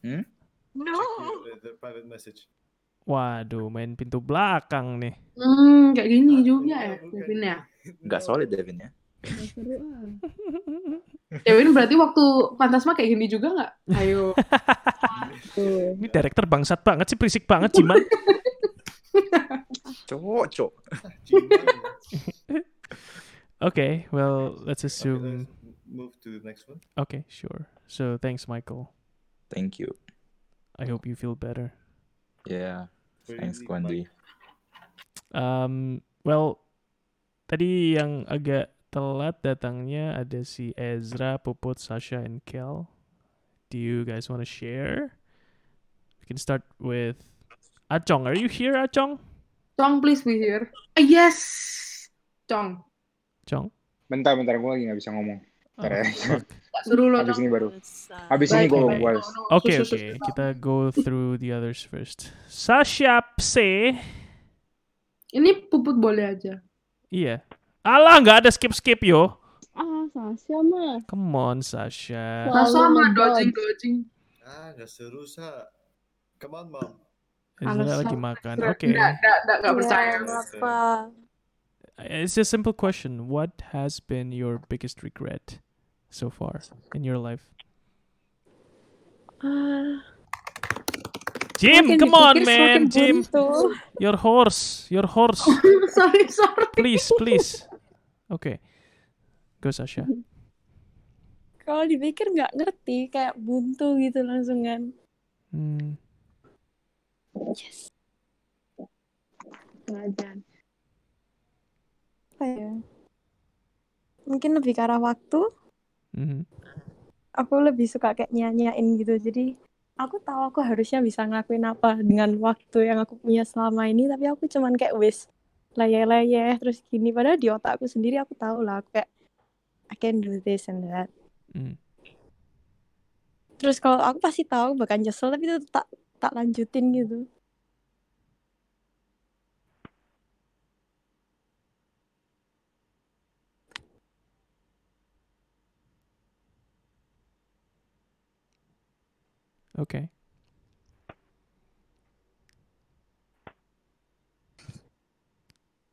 Hmm? No. Check the, the private message. Waduh, main pintu belakang nih. Hmm, kayak gini juga ya, Devin ya. Nggak solid Devin ya. Devin berarti waktu Fantasma kayak gini juga nggak? Ayo. Ini director bangsat banget sih, berisik banget Ciman. Cowok, cowok. okay, well, let's Okay, assume. let's move to the next one. Okay, sure. So thanks, Michael. Thank you. I hope you feel better. Yeah. Where Thanks, Gwandi. Um, well, tadi yang agak telat datangnya ada si Ezra, Puput, Sasha, and Kel. Do you guys want to share? We can start with Achong. Are you here, Achong? Chong, please be here. Ah, yes, Chong. Chong. Bentar, bentar, gue lagi nggak bisa ngomong. Bentar Oh, ya. Suruh lo Habis ini baru. Habis ini Sus, sus, okay. sus. Kita go through the others first. Sasha Pse. Ini puput boleh aja. Iya. Alah, nggak ada skip-skip, yo. Ah, Sasha mah. Come on, Sasha. Nah, Selalu sama ngedodge. dodging dodging. Ah, nggak seru sa. Come on, mom. Ezra lagi makan. Oke. nggak, nggak, nggak, nggak Ya, percaya. kenapa? It's a simple question. What has been your biggest regret so far in your life? Ah, Jim, Semakin come on, man. Jim, buntu. your horse, your horse. sorry, sorry. Please, please. Okay. Go, Sasha. kalau dipikir nggak ngerti, kayak buntu gitu langsung kan. Hmm. Yes. Ngajar. Apa ya? Mungkin lebih ke arah waktu. Mhm. Aku lebih suka kayak nyanyain gitu. Jadi aku tahu aku harusnya bisa ngelakuin apa dengan waktu yang aku punya selama ini. Tapi aku cuman kayak wis leyeh-leyeh terus gini. Padahal di otakku sendiri aku tahu lah aku kayak I can do this and that. Hmm. Terus kalau aku pasti tahu bakal nyesel tapi itu tak tak lanjutin gitu. Okay.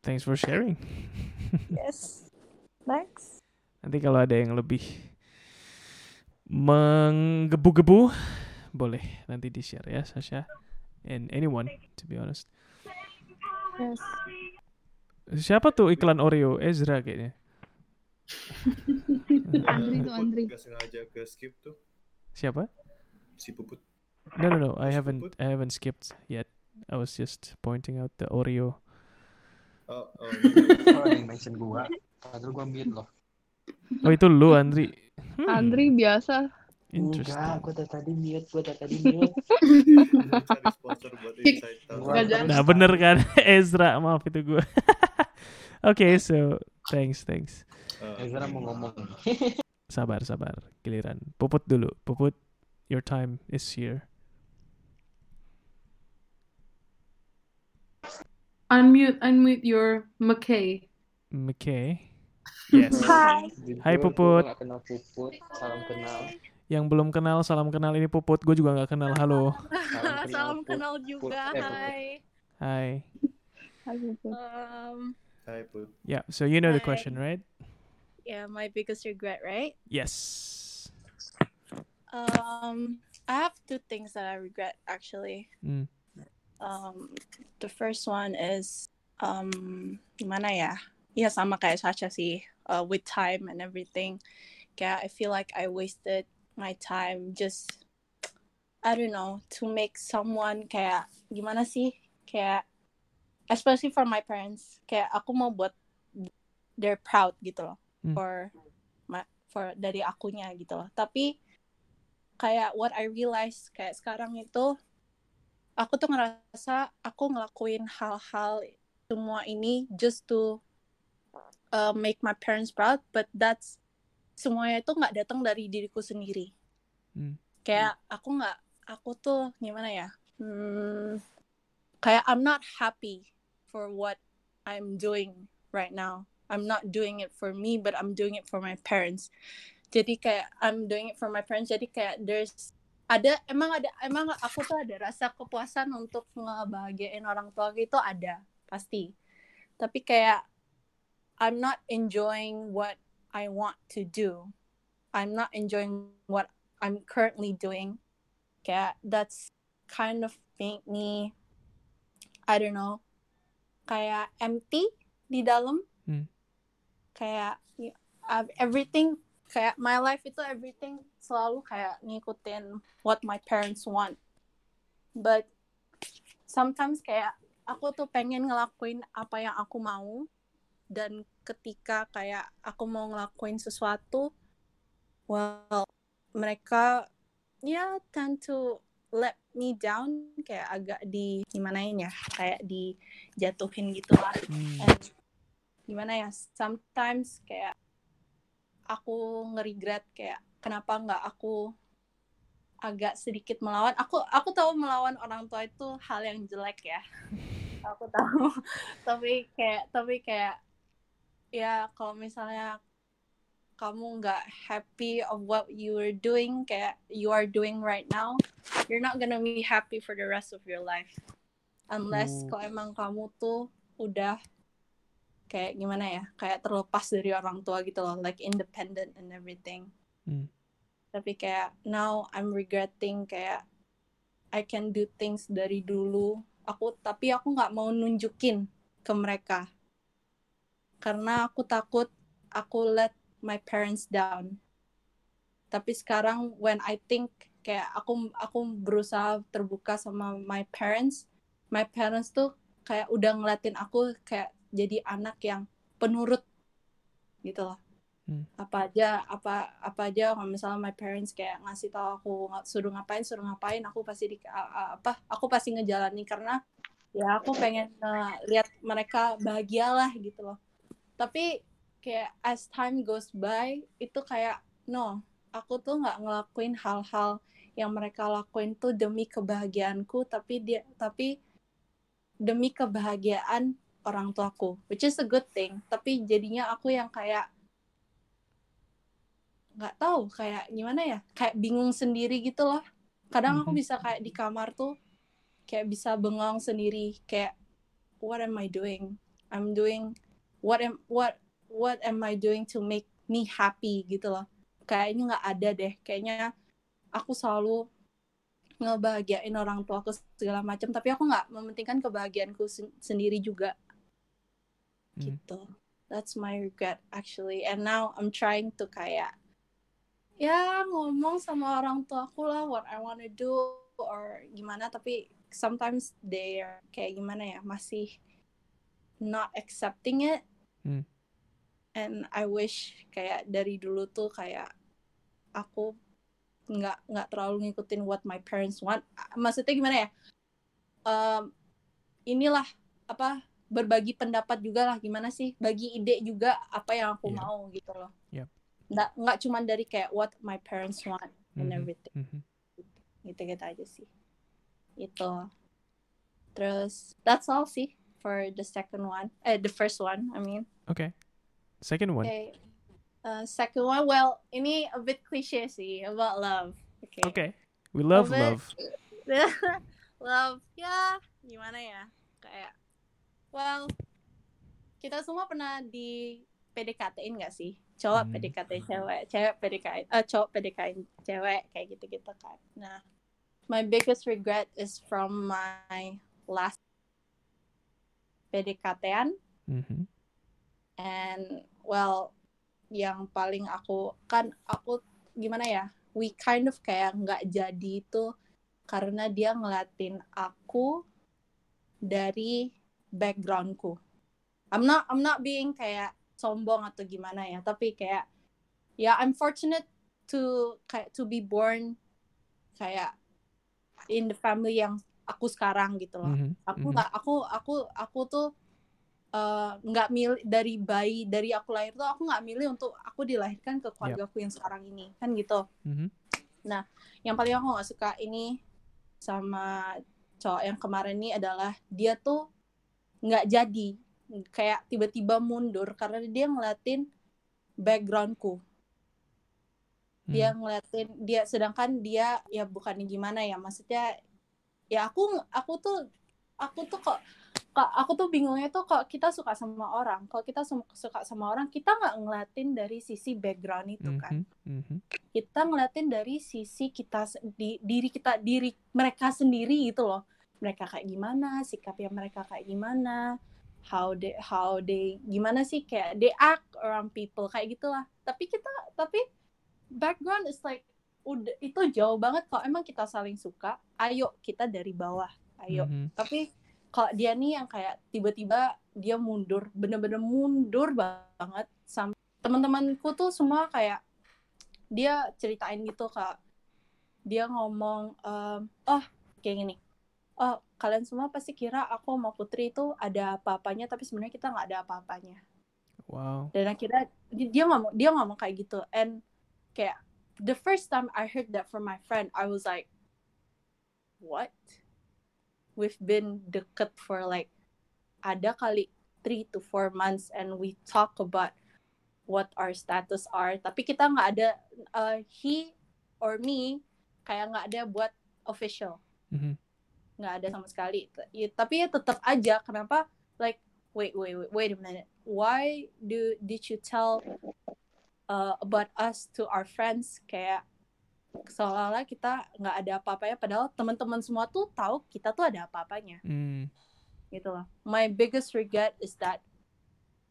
Thanks for sharing. Yes. Next. Nanti kalau ada yang lebih menggebu-gebu, boleh nanti di-share ya, Sasha. And anyone, to be honest. Yes. Siapa tuh iklan Oreo? Ezra kayaknya. Andri tuh, Andri. nggak sengaja ke skip tuh. Siapa? Si Puput. No, no, no. I haven't Puput? I haven't skipped yet. I was just pointing out the Oreo. Oh, oh. Oh, yang mention gua. Padahal gua mute loh. Oh, itu lu, Andri. Hmm, Andri biasa. interesting. Enggak, gua dari tadi mute, gua dari tadi mute. Nah, bener kan? Ezra, maaf itu gue. Oke, so thanks, thanks. Uh, Ezra mau ngomong. Sabar, sabar. Giliran. Puput dulu. Puput, your time is here. Unmute, unmute your McKay. McKay. Yes. Hai. Hai, Puput. Kenal Puput. Salam kenal. Yang belum kenal, salam kenal. Ini Puput. Gue juga nggak kenal. Halo. Salam kenal, Salam kenal juga. Eh, Puput. Hai. Hi. Hai, Puput. Um, Hi, Put. Yeah, so you know the Hi. question, right? yeah, my biggest regret, right? Yes. Um, I have two things that I regret actually. Mm. Um, the first one is um, gimana ya? Ya sama kayak Sasha sih, uh, with time and everything. Kayak I feel like I wasted my time just I don't know to make someone kayak gimana sih? Kayak especially for my parents. Kayak aku mau buat they're proud gitu loh Hmm. for ma- for dari akunya gitu loh. Tapi kayak what I realize kayak sekarang itu aku tuh ngerasa aku ngelakuin hal-hal semua ini just to uh, make my parents proud but that's semuanya itu nggak datang dari diriku sendiri. Hmm. kayak aku nggak aku tuh gimana ya hmm, kayak I'm not happy for what I'm doing right now. I'm not doing it for me but I'm doing it for my parents jadi kayak I'm doing it for my parents jadi kayak there's ada emang ada emang aku tuh ada rasa kepuasan untuk ngebahagiain orang tua itu ada pasti. Tapi kayak I'm not enjoying what I want to do. I'm not enjoying what I'm currently doing. Kayak that's kind of make me I don't know kayak empty di dalam. Hmm. kayak everything kayak my life itu everything selalu kayak ngikutin what my parents want. But sometimes kayak aku tuh pengen ngelakuin apa yang aku mau. Dan ketika kayak aku mau ngelakuin sesuatu well mereka ya tend to let me down. Kayak agak di gimanain ya kayak dijatuhin gitu lah Hmm. And gimana ya sometimes kayak aku nge-regret kayak kenapa nggak aku agak sedikit melawan. Aku aku tahu melawan orang tua itu hal yang jelek ya. Aku tahu. Tapi kayak tapi kayak ya kalau misalnya kamu nggak happy of what you are doing kayak you are doing right now you're not gonna be happy for the rest of your life. Unless Oh. kalau emang kamu tuh udah kayak gimana ya kayak terlepas dari orang tua gitu loh like independent and everything. Hmm. tapi kayak now I'm regretting kayak I can do things dari dulu. Aku tapi aku nggak mau nunjukin ke mereka. Karena aku takut aku let my parents down. Tapi sekarang when I think kayak aku aku berusaha terbuka sama my parents my parents tuh kayak udah ngeliatin aku kayak jadi anak yang penurut gitu loh Hmm. apa aja apa apa aja kalau misalnya my parents kayak ngasih tahu aku suruh ngapain suruh ngapain aku pasti di apa aku pasti ngejalanin karena ya aku pengen eh, lihat mereka bahagialah gitu loh tapi kayak as time goes by itu kayak no aku tuh nggak ngelakuin hal-hal yang mereka lakuin tuh demi kebahagiaanku tapi dia tapi demi kebahagiaan orang tuaku which is a good thing. Tapi jadinya aku yang kayak nggak tahu kayak gimana ya? Kayak bingung sendiri gitu loh. Kadang aku Mhm. bisa kayak di kamar tuh kayak bisa bengong sendiri kayak what am I doing? I'm doing what am what what am I doing to make me happy? gitu loh. Kayaknya nggak ada deh. Kayaknya aku selalu ngebahagiain orang tua aku segala macam tapi aku nggak mementingkan kebahagiaanku sen- sendiri juga Hmm. gitu. That's my regret actually. And now I'm trying to kayak ya ngomong sama orang tua aku lah what I wanna do or gimana. Tapi sometimes they are kayak gimana ya masih not accepting it. Hmm. and I wish kayak dari dulu tuh kayak aku nggak nggak terlalu ngikutin what my parents want. Maksudnya gimana ya? Em, inilah apa berbagi pendapat juga lah gimana sih bagi ide juga apa yang aku Iya. mau gitu loh Yep. nggak nggak cuma dari kayak what my parents want and Mhm, everything mhm. gitu gitu aja sih itu terus that's all sih for the second one eh the first one I mean Okay. Second one. okay Uh, second one well ini a bit cliche sih about love okay Okay. We love bit- love. love ya gimana ya kayak well kita semua pernah di PDKT-in gak sih cowok Hmm. PDKT cewek cewek PDKT eh cowok PDKT cewek kayak gitu gitu kan nah my biggest regret is from my last PDKT-an Mhm. and well yang paling aku kan aku gimana ya we kind of kayak nggak jadi itu karena dia ngeliatin aku dari backgroundku. I'm not I'm not being kayak sombong atau gimana ya tapi kayak ya I'm fortunate to kayak to be born kayak in the family yang aku sekarang gitu loh. Mhm, aku mhm. nggak aku aku aku tuh eh, nggak milih dari bayi dari aku lahir tuh aku nggak milih untuk aku dilahirkan ke keluarga aku yang sekarang ini kan gitu. Mhm. nah yang paling aku nggak suka ini sama cowok yang kemarin ini adalah dia tuh nggak jadi. Kayak tiba-tiba mundur karena dia ngeliatin backgroundku. Dia Hmm. ngeliatin dia sedangkan dia ya bukannya gimana ya maksudnya ya aku aku tuh aku tuh kok kok aku tuh bingungnya tuh kok kita suka sama orang. Kalau kita suka sama orang kita nggak ngeliatin dari sisi background itu kan. Mhm, mhm. kita ngeliatin dari sisi kita di diri kita diri mereka sendiri gitu loh mereka kayak gimana sikapnya mereka kayak gimana how they how they gimana sih kayak they act around people kayak gitulah. Tapi kita tapi background is like udah itu jauh banget kalau emang kita saling suka ayo kita dari bawah ayo. Mhm. tapi kalau dia nih yang kayak tiba-tiba dia mundur bener-bener mundur banget sama teman-temanku tuh semua kayak dia ceritain gitu kak. Dia ngomong ehm, oh kayak gini oh kalian semua pasti kira aku sama Putri itu ada apa-apanya tapi sebenarnya kita nggak ada apa-apanya. Wow. dan akhirnya di- dia ngomong dia ngomong kayak gitu. And kayak the first time I heard that from my friend I was like what? We've been deket for like ada kali three to four months and we talk about what our status are. Tapi kita nggak ada uh, he or me kayak nggak ada buat official. Mhm. Nggak ada sama sekali. Ya, tapi ya tetap aja kenapa like wait wait wait wait a minute. Why do did you tell uh, about us to our friends? Kayak seolah-olah kita nggak ada apa-apanya padahal teman-teman semua tuh tahu kita tuh ada apa-apanya. Hmm. gitu loh. My biggest regret is that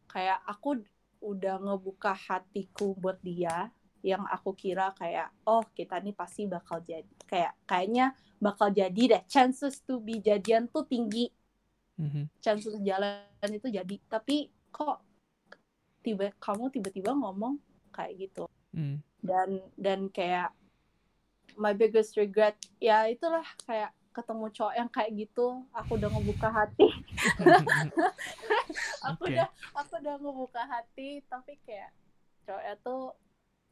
kayak aku udah ngebuka hatiku buat dia yang aku kira kayak oh kita nih pasti bakal jadi kayak kayaknya bakal jadi deh chances to be jadian tuh tinggi Mhm. chances jalan itu jadi tapi kok tiba kamu tiba-tiba ngomong kayak gitu Hmm. dan dan kayak my biggest regret ya itulah kayak ketemu cowok yang kayak gitu aku udah ngebuka hati aku Oke. udah aku udah ngebuka hati tapi kayak cowoknya tuh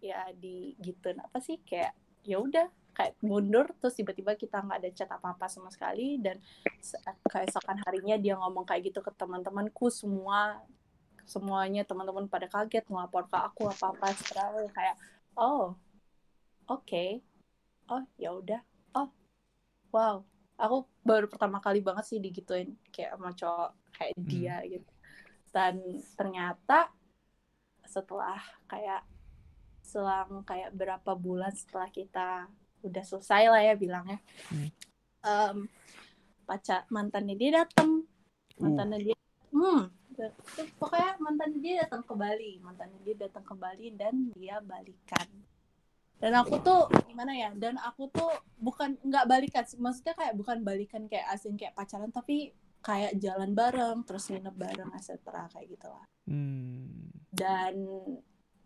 ya di gitu. Apa sih? Kayak ya udah kayak mundur terus tiba-tiba kita nggak ada chat apa-apa sama sekali dan keesokan harinya dia ngomong kayak gitu ke teman-temanku semua semuanya teman-teman pada kaget ngelapor ke aku apa-apa setelah kayak oh oke. Oh ya udah. Oh wow. Aku baru pertama kali banget sih digituin kayak sama cowok kayak Hmm. dia gitu. Dan ternyata setelah kayak selang kayak berapa bulan setelah kita udah selesai lah ya bilangnya. Hmm. em, pacar mantannya dia datang mantannya dia hmm pokoknya mantannya dia datang ke Bali. Mantannya dia datang ke Bali dan dia balikan. Dan aku tuh gimana ya dan aku tuh bukan nggak balikan maksudnya kayak bukan balikan kayak asin kayak pacaran tapi kayak jalan bareng terus nginep bareng etc kayak gitu lah. Hmm. dan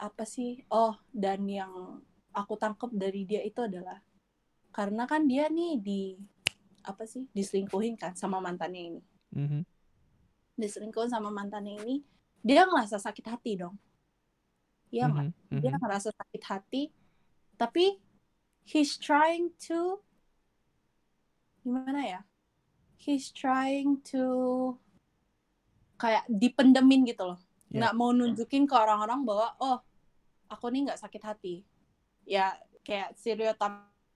apa sih? Oh dan yang aku tangkap dari dia itu adalah karena kan dia nih di apa sih diselingkuhin kan sama mantannya ini. Mhm. diselingkuhin sama mantannya ini dia ngerasa sakit hati dong. Iya nggak? Mhm, dia ngerasa sakit hati tapi he's trying to gimana ya? He's trying to kayak dipendemin gitu loh. Ya. nggak mau nunjukin ke orang-orang bahwa oh aku nih nggak sakit hati. Ya kayak stereotip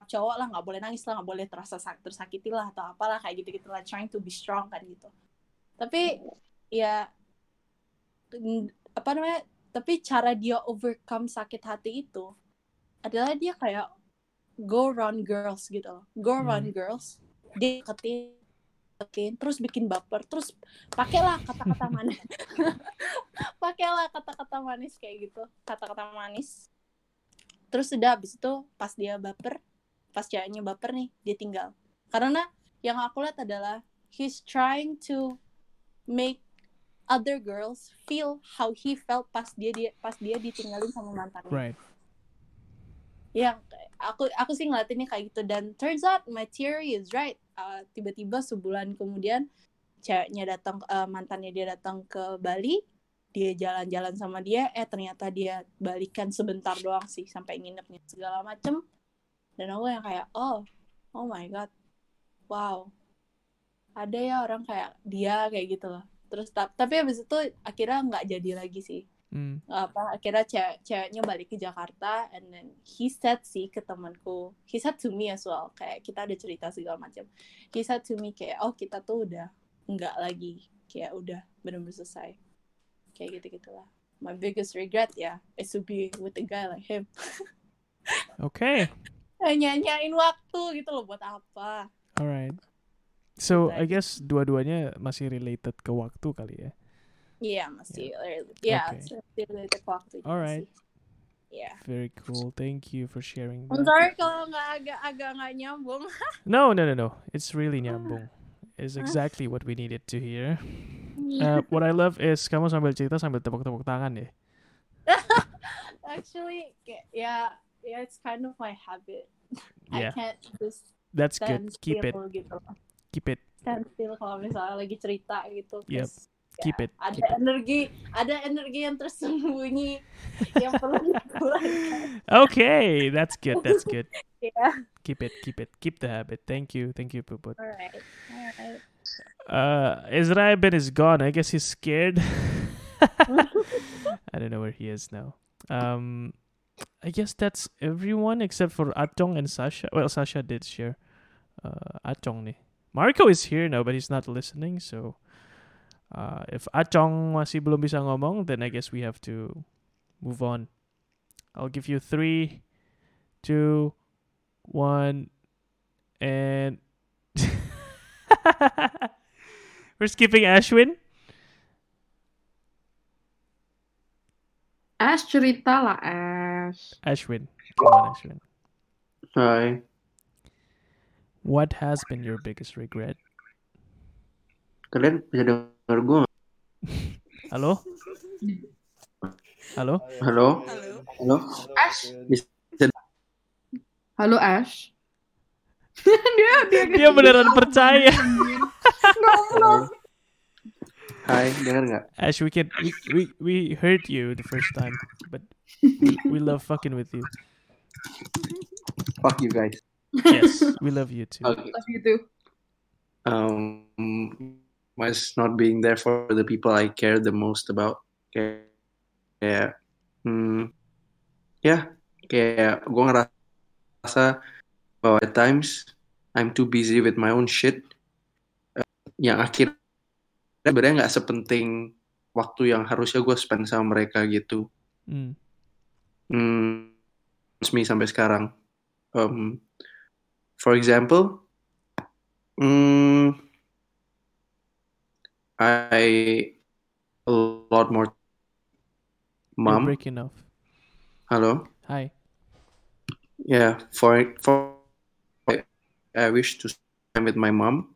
cowok lah nggak boleh nangis lah nggak boleh terasa sak- tersakiti lah atau apalah kayak gitu gitu lah trying to be strong kan gitu. Tapi ya apa namanya tapi cara dia overcome sakit hati itu adalah dia kayak go around girls gitu loh. Go around girls dia deketin deketin, terus bikin baper terus pakailah kata-kata manis. Pakailah kata-kata manis kayak gitu kata-kata manis. Terus udah habis itu pas dia baper pas ceweknya baper nih dia tinggal. Karena yang aku lihat adalah he's trying to make other girls feel how he felt pas dia, dia pas dia ditinggalin sama mantannya Right. yang aku aku sih ngeliatinnya kayak gitu. Dan turns out my theory is right Uh, tiba-tiba sebulan kemudian ceweknya datang uh, mantannya dia datang ke Bali dia jalan-jalan sama dia eh ternyata dia balikan sebentar doang sih sampai nginepnya segala macem. Dan aku yang kayak oh oh my god wow. Ada ya orang kayak dia kayak gitu loh. Terus ta- tapi habis itu akhirnya nggak jadi lagi sih Hmm. apa akhirnya cewek ceweknya balik ke Jakarta and then he said sih ke temanku he said to me as well kayak kita ada cerita segala macam he said to me kayak oh kita tuh udah nggak lagi kayak udah benar-benar selesai kayak gitu gitulah my biggest regret ya is to be with a guy like him Okay. nyanyain waktu gitu loh buat apa Alright. So I guess dua-duanya masih related ke waktu kali ya. Iya masih ya Okay. masih related ke waktu juga Alright. sih. Iya. Very cool. Thank you for sharing I'm that. sorry kalau nggak agak agak nggak nyambung. No, no, no, no. It's really nyambung. It's exactly what we needed to hear. Uh, what I love is kamu sambil cerita sambil tepuk-tepuk tangan ya. Actually, yeah, yeah, it's kind of my habit. I Yeah. can't just That's good. Keep it. gitu. Keep it. Stand still kalau misalnya lagi cerita gitu. Yep. Keep it. Ada Keep it. energi, ada energi yang tersembunyi yang perlu dikeluarkan. Okay, that's good. That's good. Yeah. Keep it. Keep it. Keep the habit. Thank you. Thank you, Puput. Alright, alright. Uh, Ezra Ben is gone. I guess he's scared. I don't know where he is now. Um, I guess that's everyone except for Atong and Sasha. Well, Sasha did share. Uh, Atong nih. Marco is here now, but he's not listening. So, uh, if Atong masih belum bisa ngomong, then I guess we have to move on. I'll give you three, two, one, and we're skipping Ashwin. Ash cerita lah Ash. Ashwin, come on, Ashwin. Hai. What has been your biggest regret? Kalian bisa dengar gue nggak? Halo? Halo? Halo? Halo? Ash. Bisa Halo Ash. dia dia Dia beneran percaya. Goblok. Hai, dengar nggak? Ash, we can we, we we heard you the first time, but we, we love fucking with you. Fuck you guys. Yes, we love you too. Okay. Love you too. Um, was not being there for the people I care the most about. Kayak, kayak hmm, ya, kayak gue ngerasa bahwa at times I'm too busy with my own shit. eh, yang akhirnya sebenarnya nggak sepenting waktu yang harusnya gue spend sama mereka gitu. Mm. Hmm, it's me sampai sekarang. Um, for example, hmm, I a lot more You're mom. breaking off. Hello. Hi. Yeah, for for I, I wish to spend with my mom.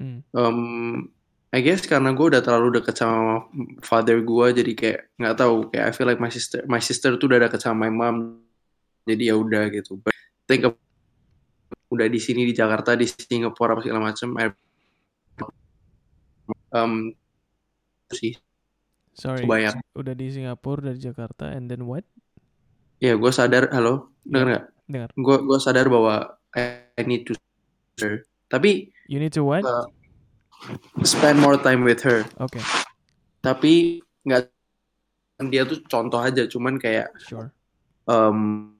Mm. Um, I guess karena gue udah terlalu deket sama father gue, jadi kayak nggak tahu. Kayak I feel like my sister, my sister tuh udah deket sama my mom, jadi ya udah gitu. But think of, udah di sini di Jakarta, di Singapura apa segala macam. I- Um, sih. Sorry. Banyak. Udah di Singapura, udah di Jakarta, and then what? Ya, gue sadar. Halo, denger nggak? Dengar. Gue gue sadar bahwa I, need to her. Tapi You need to what? uh, spend more time with her. Okay. Tapi nggak dia tuh contoh aja, cuman kayak Sure. um,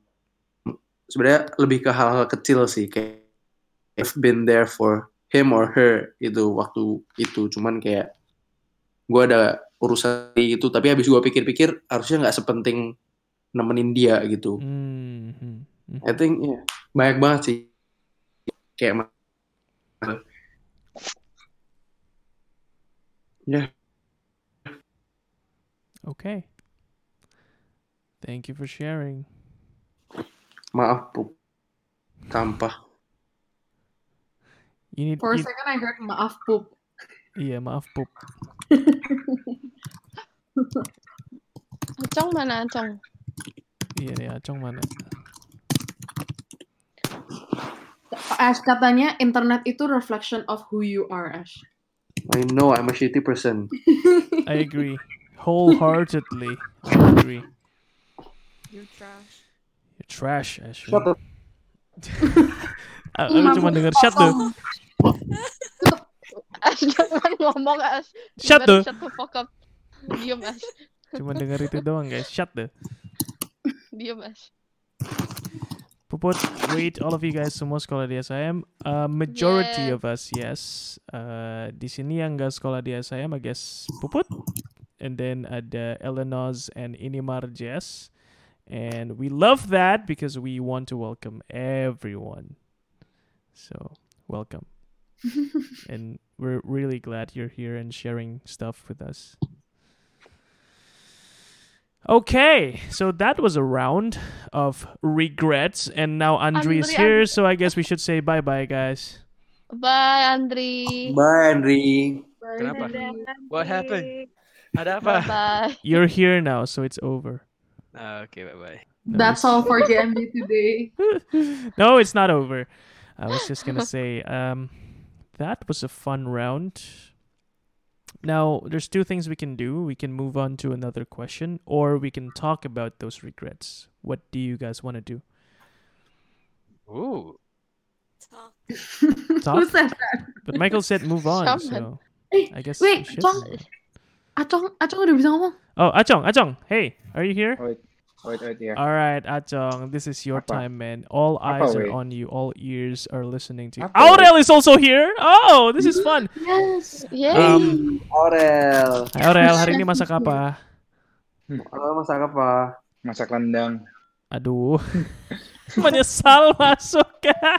sebenarnya lebih ke hal-hal kecil sih kayak I've been there for him or her itu waktu itu cuman kayak gue ada urusan itu tapi habis gue pikir-pikir harusnya nggak sepenting nemenin dia gitu Mhm. I think ya banyak banget sih kayak ya Okay. Thank you for sharing. maaf Pup. sampah You need. For a you- second I heard maaf poop. Iya, maaf pup. Acong mana Acong? Iya, ya, Acong mana? Ash katanya internet itu reflection of who you are Ash. I know I'm a shitty person I agree. Wholeheartedly. I agree. You're trash. You're trash, Ashley. Shut up. Aku cuma denger shut the Ash jangan ngomong Ash. Shut the- Shut the fuck up. Diam Ash. Cuma denger itu doang guys. Shut the. Dia mas. Puput, wait, all of you guys semua sekolah di SIM. Uh, majority Yeah. of us, yes. Uh, di sini yang nggak sekolah di SIM, I guess Puput. And then ada Elenos and Inimar Jess. And we love that because we want to welcome everyone. So, welcome. and we're really glad you're here and sharing stuff with us. Okay, so that was a round of regrets, and now Andre is here, Andre. so I guess we should say bye bye, guys. Bye Andri. Bye, Andri. Kenapa? What happened? Ada apa? Bye. You're here now, so it's over. Ah, Oke, bye bye. That's all for GMB today. no, it's not over. I was just gonna say, um, that was a fun round. Now, there's two things we can do. We can move on to another question, or we can talk about those regrets. What do you guys want to do? Ooh. Talk. Talk? Who said that? But Michael said move on, Shaman. so I guess we wait, should. Acong, move on. Acong, Acong udah bisa ngomong. Oh, Achong, Achong, hey, are you here? Wait, wait, wait, yeah. All right, Achong, this is your Apa? time, man. All Apa, eyes are wait? on you. All ears are listening to you. Apa, Aurel is also here. Oh, this is fun. Yes. Um, Aurel. Hai Aurel, hari ini masak apa? Halo, masak apa? Masak rendang. Aduh. Menyesal masuk.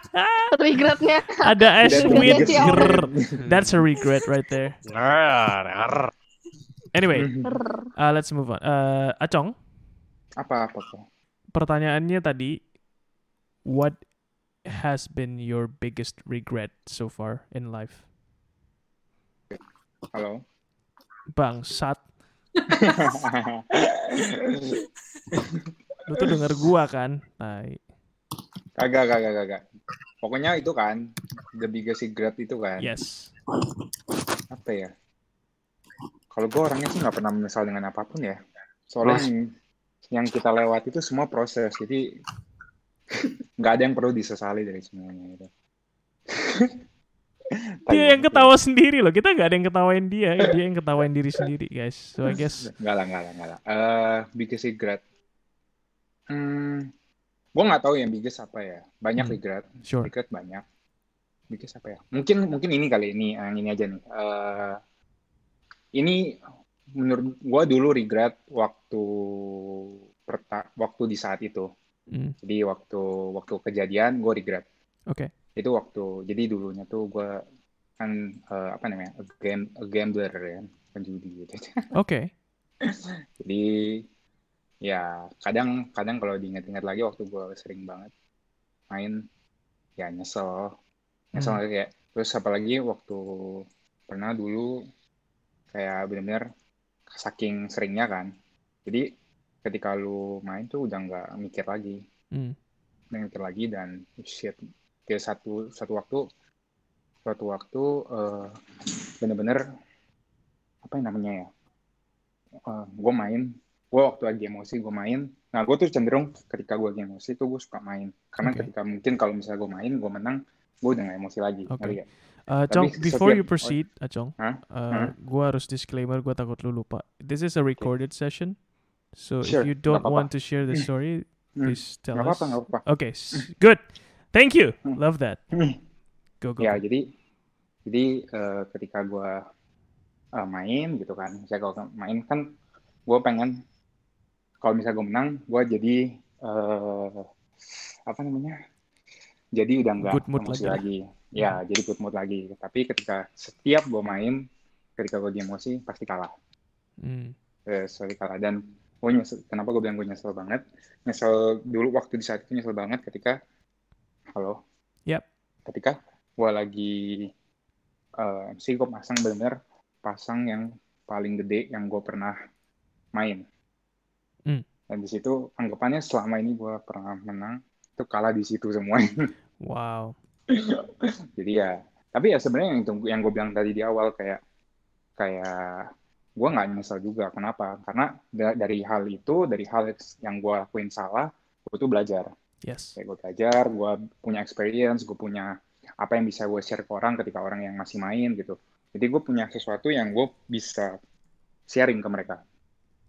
Regretnya. Ada a with. That's a regret right there. Anyway, uh, let's move on. Uh, Acong, Apa apa kok? pertanyaannya tadi, what has been your biggest regret so far in life? Halo. Bangsat. Lu tuh denger gua kan? Tai. Kagak, kagak, kagak. Pokoknya itu kan, the biggest regret itu kan. Yes. Apa ya? Kalau gue orangnya sih nggak pernah menyesal dengan apa pun ya. Soalnya Mas. Yang, kita lewati itu semua proses, jadi nggak ada yang perlu disesali dari semuanya itu. Dia yang ketawa sendiri loh. Kita nggak ada yang ketawain dia. Dia yang ketawain diri sendiri, guys. So I guess Nggak lah, nggak lah, nggak lah. Eh, biggest regret. Hmm, gue nggak tahu yang biggest apa ya. Banyak Hmm, regret. sure. Regret banyak. Biggest apa ya? Mungkin mungkin ini kali ini, yang ini aja nih. Eh, ini menurut gue dulu regret waktu perta waktu di saat itu. Hmm. Jadi waktu waktu kejadian gue regret. Oke. Itu waktu jadi dulunya tuh gue kan eh, apa namanya a, gam- a gambler ya, penjudi gitu. Oke. Jadi ya kadang kadang kalau diingat-ingat lagi waktu gue sering banget main ya nyesel nyesel Hmm. kayak terus apalagi waktu pernah dulu kayak bener-bener saking seringnya kan jadi ketika lu main tuh udah nggak mikir lagi Hmm. nggak mikir lagi dan shit kayak satu satu waktu suatu waktu eh, bener-bener apa yang namanya ya gue main gue waktu lagi emosi gue main nah gue tuh cenderung ketika gue lagi emosi tuh gue suka main karena Oke. ketika mungkin kalau misalnya gue main gue menang gue udah gak emosi lagi Oke. ngerti gak? Uh, Tapi Chong, before setiap- you proceed, Acong, Hah? uh, Hah? gua harus disclaimer, gua takut lu lupa. This is a recorded session, so Sure, if you don't want to share the story, Hmm, please tell nggak us. nggak apa-apa. Okay, good. Thank you. Hmm. Love that. Go go. ya jadi jadi eh, ketika gue eh, main gitu kan saya kalau main kan gue pengen kalau misalnya gue menang gue jadi eh, apa namanya jadi udah nggak emosi lagi lagi ya jadi good mood lagi tapi ketika setiap gue main ketika gue emosi pasti kalah Hmm. eh, sorry kalah dan gue nyesel kenapa gue bilang gue nyesel banget nyesel dulu waktu di saat itu nyesel banget ketika halo Yep. ketika gue lagi eh MC gue pasang bener-bener pasang yang paling gede yang gue pernah main Hmm. dan di situ anggapannya selama ini gue pernah menang itu kalah di situ semuanya Wow. Jadi ya tapi ya sebenarnya yang yang gue bilang tadi di awal kayak kayak gue nggak nyesel juga. Kenapa? Karena da- dari hal itu dari hal yang gue lakuin salah gue tuh belajar. Yes. kayak gue belajar gue punya experience gue punya apa yang bisa gue share ke orang ketika orang yang masih main gitu. Jadi gue punya sesuatu yang gue bisa sharing ke mereka.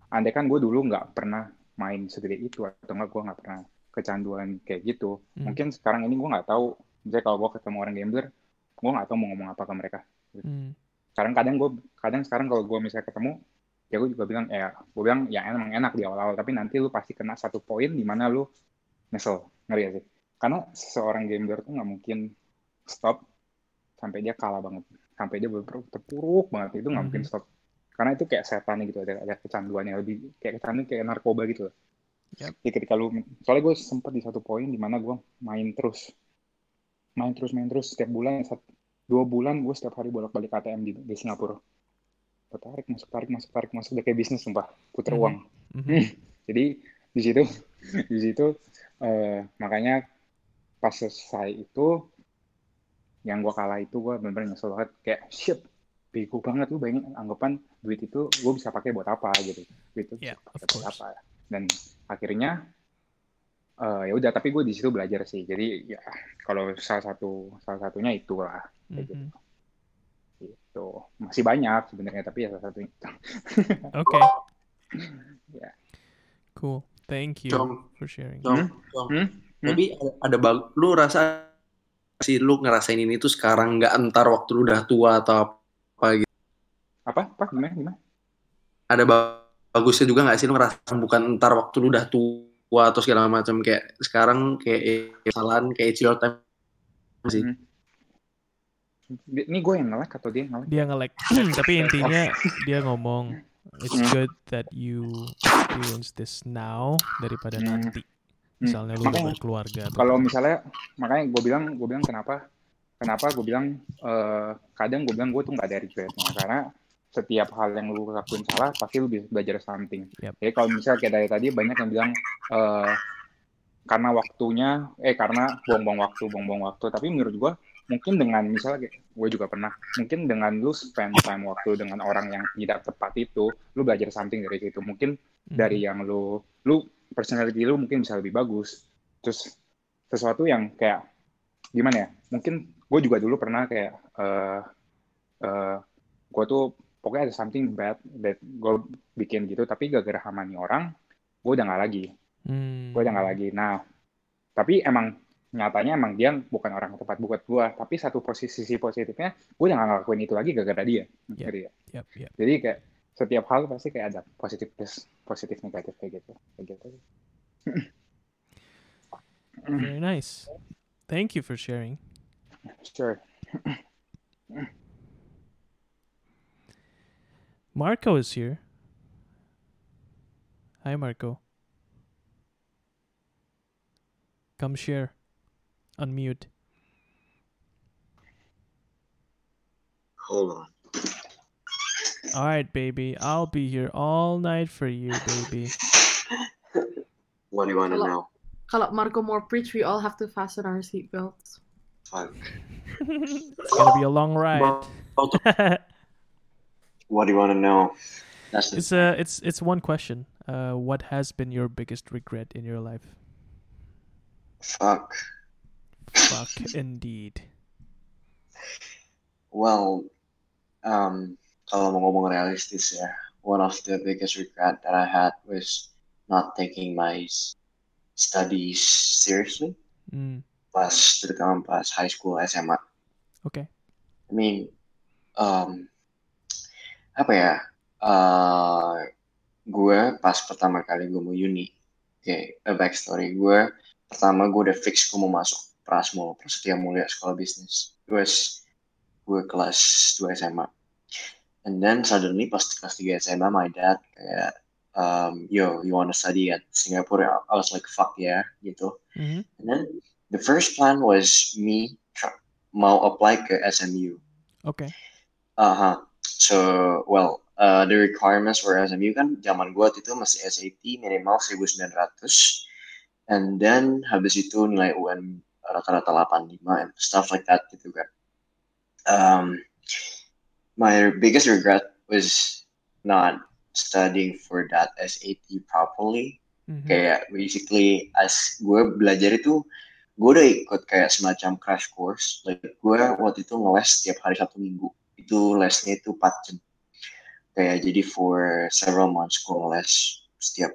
Andai kan gue dulu nggak pernah main segede itu atau enggak gue nggak pernah kecanduan kayak gitu. Hmm. mungkin sekarang ini gue nggak tahu misalnya kalau gue ketemu orang gambler gue nggak tahu mau ngomong apa ke mereka. Hmm. sekarang kadang gue kadang sekarang kalau gue misalnya ketemu ya gue juga bilang ya gue bilang ya emang enak di awal-awal tapi nanti lu pasti kena satu poin di mana lu nyesel. Ngerti gak sih? Karena seorang gambler tuh nggak mungkin stop sampai dia kalah banget. Sampai dia bener terpuruk banget. Itu nggak mungkin Mhm. stop. Karena itu kayak setan gitu ada ada kecanduannya lebih kayak kecanduan kayak narkoba gitu loh. Yep. jadi ketika lu soalnya gue sempat di satu poin di mana gue main terus main terus main terus setiap bulan sat- dua bulan gue setiap hari bolak-balik ATM di, di Singapura. Gua tarik masuk tarik masuk tarik masuk. Udah kayak bisnis sumpah puter Mhm. uang. Mhm. jadi di situ di situ eh, makanya pas selesai itu yang gue kalah itu gue bener-bener nyesel banget. Kayak shit bego banget lu bayangin anggapan duit itu gue bisa pakai buat apa gitu. Duit itu bisa Yeah, pakai of buat apa dan akhirnya eh, ya udah tapi gue di situ belajar sih. Jadi ya kalau salah satu salah satunya itulah. Kayak gitu. Mhm. itu masih banyak sebenarnya tapi ya salah satunya itu. Okay. ya. Cool. Thank you Cong, for sharing. Cong, Hmm? Hmm? Tapi ada, ada bag, lu rasa sih lu ngerasain ini tuh sekarang nggak entar waktu lu udah tua atau apa gitu. apa? Apa? Gimana? Gimana? Ada ba- bagusnya juga nggak sih lu ngerasa bukan entar waktu lu udah tua atau segala macam kayak sekarang kayak kesalahan kayak it's your time sih. Hmm. ini gue yang ngelek atau dia yang ngelek Dia nge-lag. Tapi intinya dia ngomong it's Hmm. good that you experience this now daripada Hmm. nanti. Hmm. Misalnya lu udah Makanya, berkeluarga atau kalau misalnya makanya gue bilang gue bilang kenapa kenapa gue bilang eh, kadang gue bilang gue tuh nggak ada regretnya karena setiap hal yang lu lakuin salah pasti lu bisa belajar something. Yep. jadi kalau misalnya kayak dari tadi banyak yang bilang eh, karena waktunya eh karena buang-buang waktu buang-buang waktu. Tapi menurut gue mungkin dengan misalnya gue juga pernah mungkin dengan lu spend time waktu dengan orang yang tidak tepat itu lu belajar something dari situ. Mungkin dari yang lu lu personality lu mungkin bisa lebih bagus. Terus sesuatu yang kayak gimana ya? Mungkin gue juga dulu pernah kayak eh eh gue tuh pokoknya ada something bad that gue bikin gitu tapi gara-gara hamani orang gue udah nggak lagi Hmm. gue udah nggak lagi nah tapi emang nyatanya emang dia bukan orang tepat buat gue tapi satu posisi sisi positifnya gue udah nggak ngelakuin itu lagi gara-gara dia Yep. Ya? Yep, yep. jadi kayak setiap hal pasti kayak ada positif plus positif negatif kayak gitu kayak gitu Very nice. Thank you for sharing. sure Marco is here. Hi, Marco. Come share. Unmute. Hold on. All right, baby. I'll be here all night for you, baby. What do you want to know? kalau Marco more preach, we all have to fasten our seatbelts. Fuck. It's gonna be a long ride. What do you want to know? That's the it's uh it's it's one question. Uh, what has been your biggest regret in your life? fuck. Fuck, indeed. Well, um, kalau mau ngomong realistis ya, one of the biggest regret that I had was not taking my studies seriously. Mm. Pas terutama pas high school SMA. Okay. I mean, um, apa ya? Uh, gue pas pertama kali gue mau uni, oke, a backstory gue pertama gue udah fix gue mau masuk Prasmo, Prasetya Mulia Sekolah Bisnis. Was gue kelas 2 SMA. And then suddenly pas kelas 3 SMA, my dad kayak, um, yo, you wanna study at Singapore? I was like, fuck yeah, gitu. Mm-hmm. And then the first plan was me mau apply ke SMU. Okay. Uh-huh. So, well, uh, the requirements for SMU kan zaman gua itu masih SAT minimal 1900 and then habis itu nilai UN rata-rata 85 and stuff like that gitu kan. Um, my biggest regret was not studying for that SAT properly. Mhm. Kayak basically as gue belajar itu gue udah ikut kayak semacam crash course. Like gue waktu itu ngeles setiap hari satu minggu. Itu lesnya itu 4 jam. kayak jadi for several months gue les setiap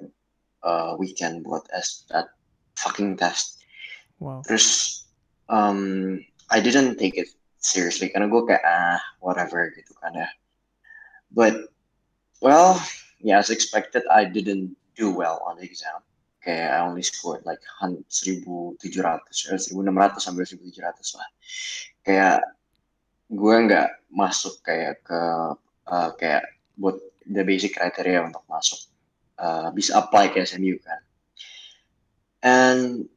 uh, weekend buat S that fucking test Wow. terus um, I didn't take it seriously karena gue kayak ah whatever gitu kan ya but well yeah as expected I didn't do well on the exam kayak I only scored like hun- 1700 eh, 1600 sampai 1700 lah kayak gue nggak masuk kayak ke uh, kayak buat the basic criteria untuk masuk uh, bisa apply ke SMU kan. And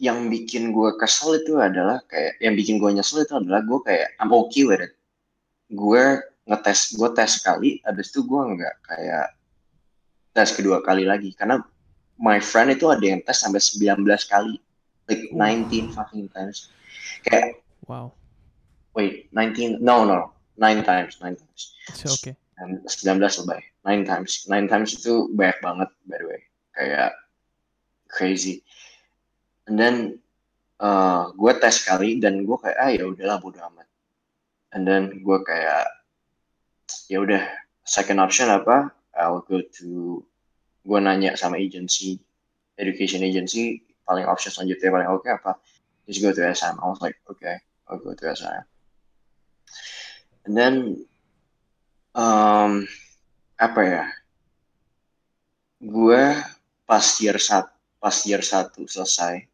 yang bikin gue kesel itu adalah kayak yang bikin gue nyesel itu adalah gue kayak I'm okay with it. Gue ngetes gue tes sekali abis itu gue nggak kayak tes kedua kali lagi. Karena my friend itu ada yang tes sampai 19 kali. Like 19 fucking times. Kayak Wow. Wait 19 no no 9 times 9 times. It's okay. And 19 lebay 9 times 9 times itu banyak banget by the way. Kayak crazy. And then uh, gue tes sekali dan gue kayak ah ya udahlah bodo amat. And then gue kayak ya udah second option apa? I'll go to gue nanya sama agency education agency paling option selanjutnya paling oke apa? Just go to SM I was like okay I'll go to SM and then um, apa ya gue pas year satu pas year satu selesai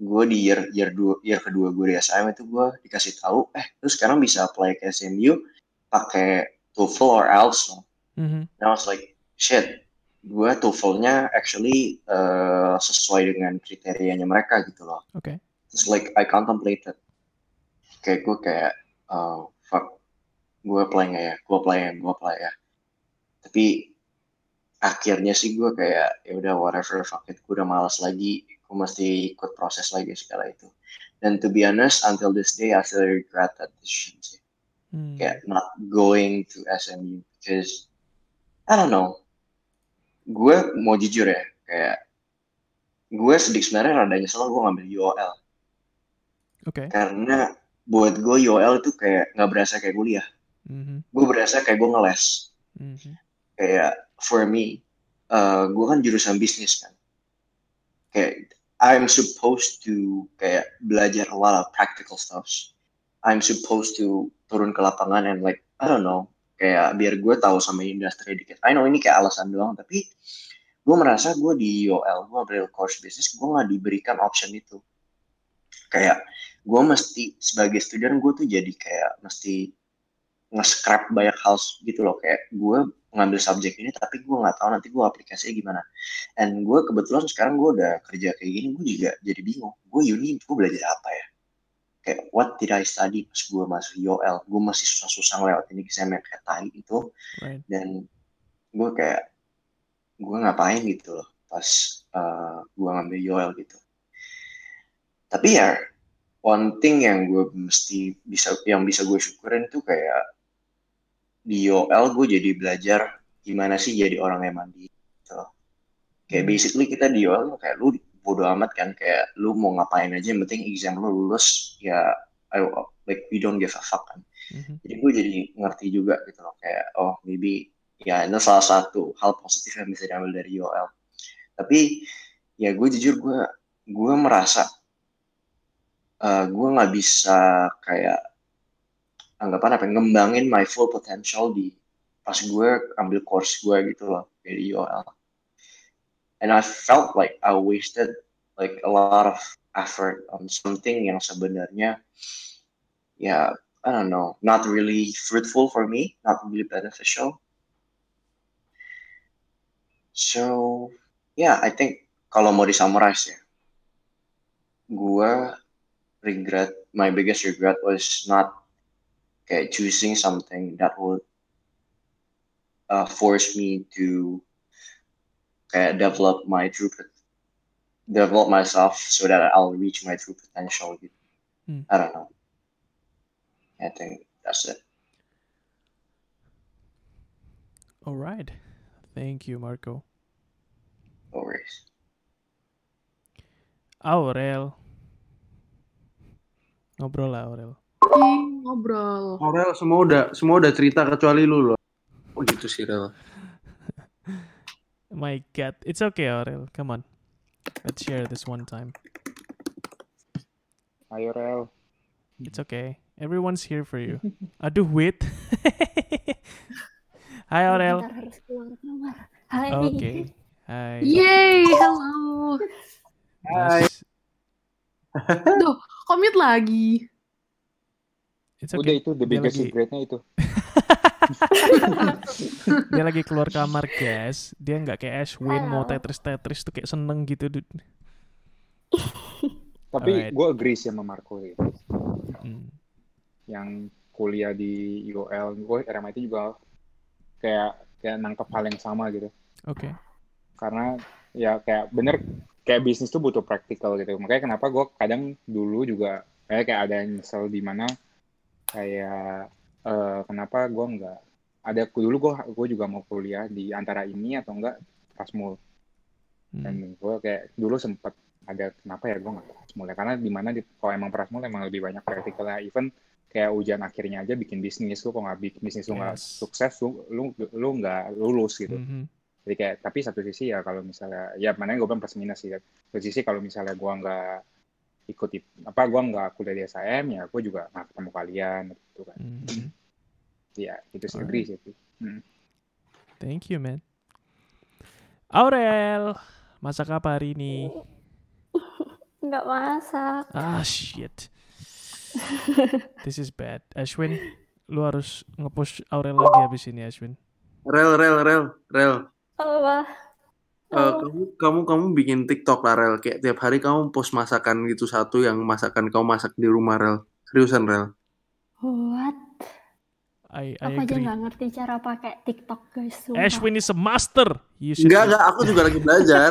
gue di year year dua year kedua gue di SM itu gue dikasih tahu eh lu sekarang bisa apply ke SMU pakai TOEFL or IELTS loh. Mhm. And I was like shit gue TOEFL-nya actually uh, sesuai dengan kriterianya mereka gitu loh Oke. It's like I contemplated kayak gue kayak oh fuck gue apply nggak ya? Gue apply ya gue apply ya. Tapi akhirnya sih gue kayak ya udah whatever fuck it gue udah malas lagi. Gue mesti ikut proses lagi segala itu. Dan to be honest until this day I still regret that decision sih. Hmm. kayak not going to SMU because I don't know. Gue mau jujur ya kayak gue sedikit sebenarnya rada nyesel gue ngambil UOL Oke. karena buat gue UOL itu kayak nggak berasa kayak kuliah Mhm. gue berasa kayak gue ngeles. Mhm. kayak for me uh, gue kan jurusan bisnis kan. Kayak I'm supposed to kayak belajar a lot of practical stuffs. I'm supposed to turun ke lapangan and like I don't know kayak biar gue tahu sama industri dikit. I know ini kayak alasan doang tapi gue merasa gue di UOL gue ambil course bisnis gue nggak diberikan option itu. Kayak gue mesti sebagai student gue tuh jadi kayak mesti nge-scrap banyak hal gitu loh. Kayak gue ngambil subjek ini tapi gue nggak tahu nanti gue aplikasinya gimana. And gue kebetulan sekarang gue udah kerja kayak gini gue juga jadi bingung. Gue uni gue belajar apa ya? Kayak what did I study pas gue masuk UOL gue masih susah-susah ngelewatin exam yang kayak tai itu. Right. dan gue kayak gue ngapain gitu loh pas uh, gue ngambil UOL gitu. Tapi ya one thing yang gue mesti bisa yang bisa gue syukurin tuh kayak di UOL gue jadi belajar gimana sih jadi orang yang mandiri gitu. Kayak Hmm. basically kita di UOL kayak lu bodo amat kan kayak lu mau ngapain aja yang penting exam lu lulus ya I, like we don't give a fuck kan. Mhm. Jadi gue jadi ngerti juga gitu loh kayak oh maybe ya ini salah satu hal positif yang bisa diambil dari UOL. Tapi ya gue jujur gue gue merasa eh, gue nggak bisa kayak anggapan apa ngembangin my full potential di pas gue ambil course gue gitu loh dari UOL and I felt like I wasted like a lot of effort on something yang sebenarnya ya I don't know not really fruitful for me not really beneficial. So yeah I think kalau mau disummarize ya gue regret my biggest regret was not kayak choosing something that will uh, force me to kayak develop my true pot- develop myself so that I'll reach my true potential. Hmm. I don't know. I think that's it. All right. Thank you, Marco. No worries. Aurel. Ngobrol lah Aurel. Ngobrol. Aurel semua udah semua udah cerita kecuali lu loh. Oh gitu sih Rel. My God, it's okay, Aurel. Come on, let's share this one time. Ayo Rel. It's okay. Everyone's here for you. Aduh, wait. Hi, Aurel. Bentar, harus keluar kamar. Hai. Okay. Hi. Yay, hello. Guys, Duh, komit lagi. It's Udah okay. itu the Dia biggest lagi secretnya itu. dia lagi keluar kamar, guys. Dia nggak kayak Ashwin mau tetris tetris tuh kayak seneng gitu, dude. Tapi Alright. gue agree sih sama Marco ya. Hmm. Yang kuliah di UOL, gue RMIT juga kayak kayak nangkep hal yang sama gitu. Oke. Karena ya kayak bener kayak bisnis tuh butuh praktikal gitu. Makanya kenapa gue kadang dulu juga kayak kayak ada yang nyesel di mana kayak eh, kenapa gue nggak ada dulu gue gue juga mau kuliah di antara ini atau enggak Prasmul Hmm. dan gue kayak dulu sempet ada kenapa ya gue nggak Prasmul ya karena di mana di kalau emang Prasmul emang lebih banyak praktikalnya even kayak ujian akhirnya aja bikin bisnis lu kalau nggak bikin bisnis lu nggak Yes. sukses lu lu lu nggak lulus gitu Mhm. jadi kayak tapi satu sisi ya kalau misalnya ya mana gue bilang plus minus sih ya. satu sisi kalau misalnya gue nggak ikut apa gue nggak kuliah di SIM ya gue juga nggak ketemu kalian gitu kan Mhm. ya itu sih agree sih Hmm. Thank you, man. Aurel, masak apa hari ini? Nggak masak. Ah, shit. This is bad. Ashwin, lu harus nge-push Aurel lagi habis ini, Ashwin. Rel Rel Rel Rel. Apa? Eh, kamu kamu kamu bikin TikTok lah Rel kayak tiap hari kamu post masakan gitu satu yang masakan kamu masak di rumah Rel seriusan Rel What? I, I Aku aja nggak ngerti cara pakai TikTok guys. sumpah. Ashwin is a master. You should enggak enggak aku juga lagi belajar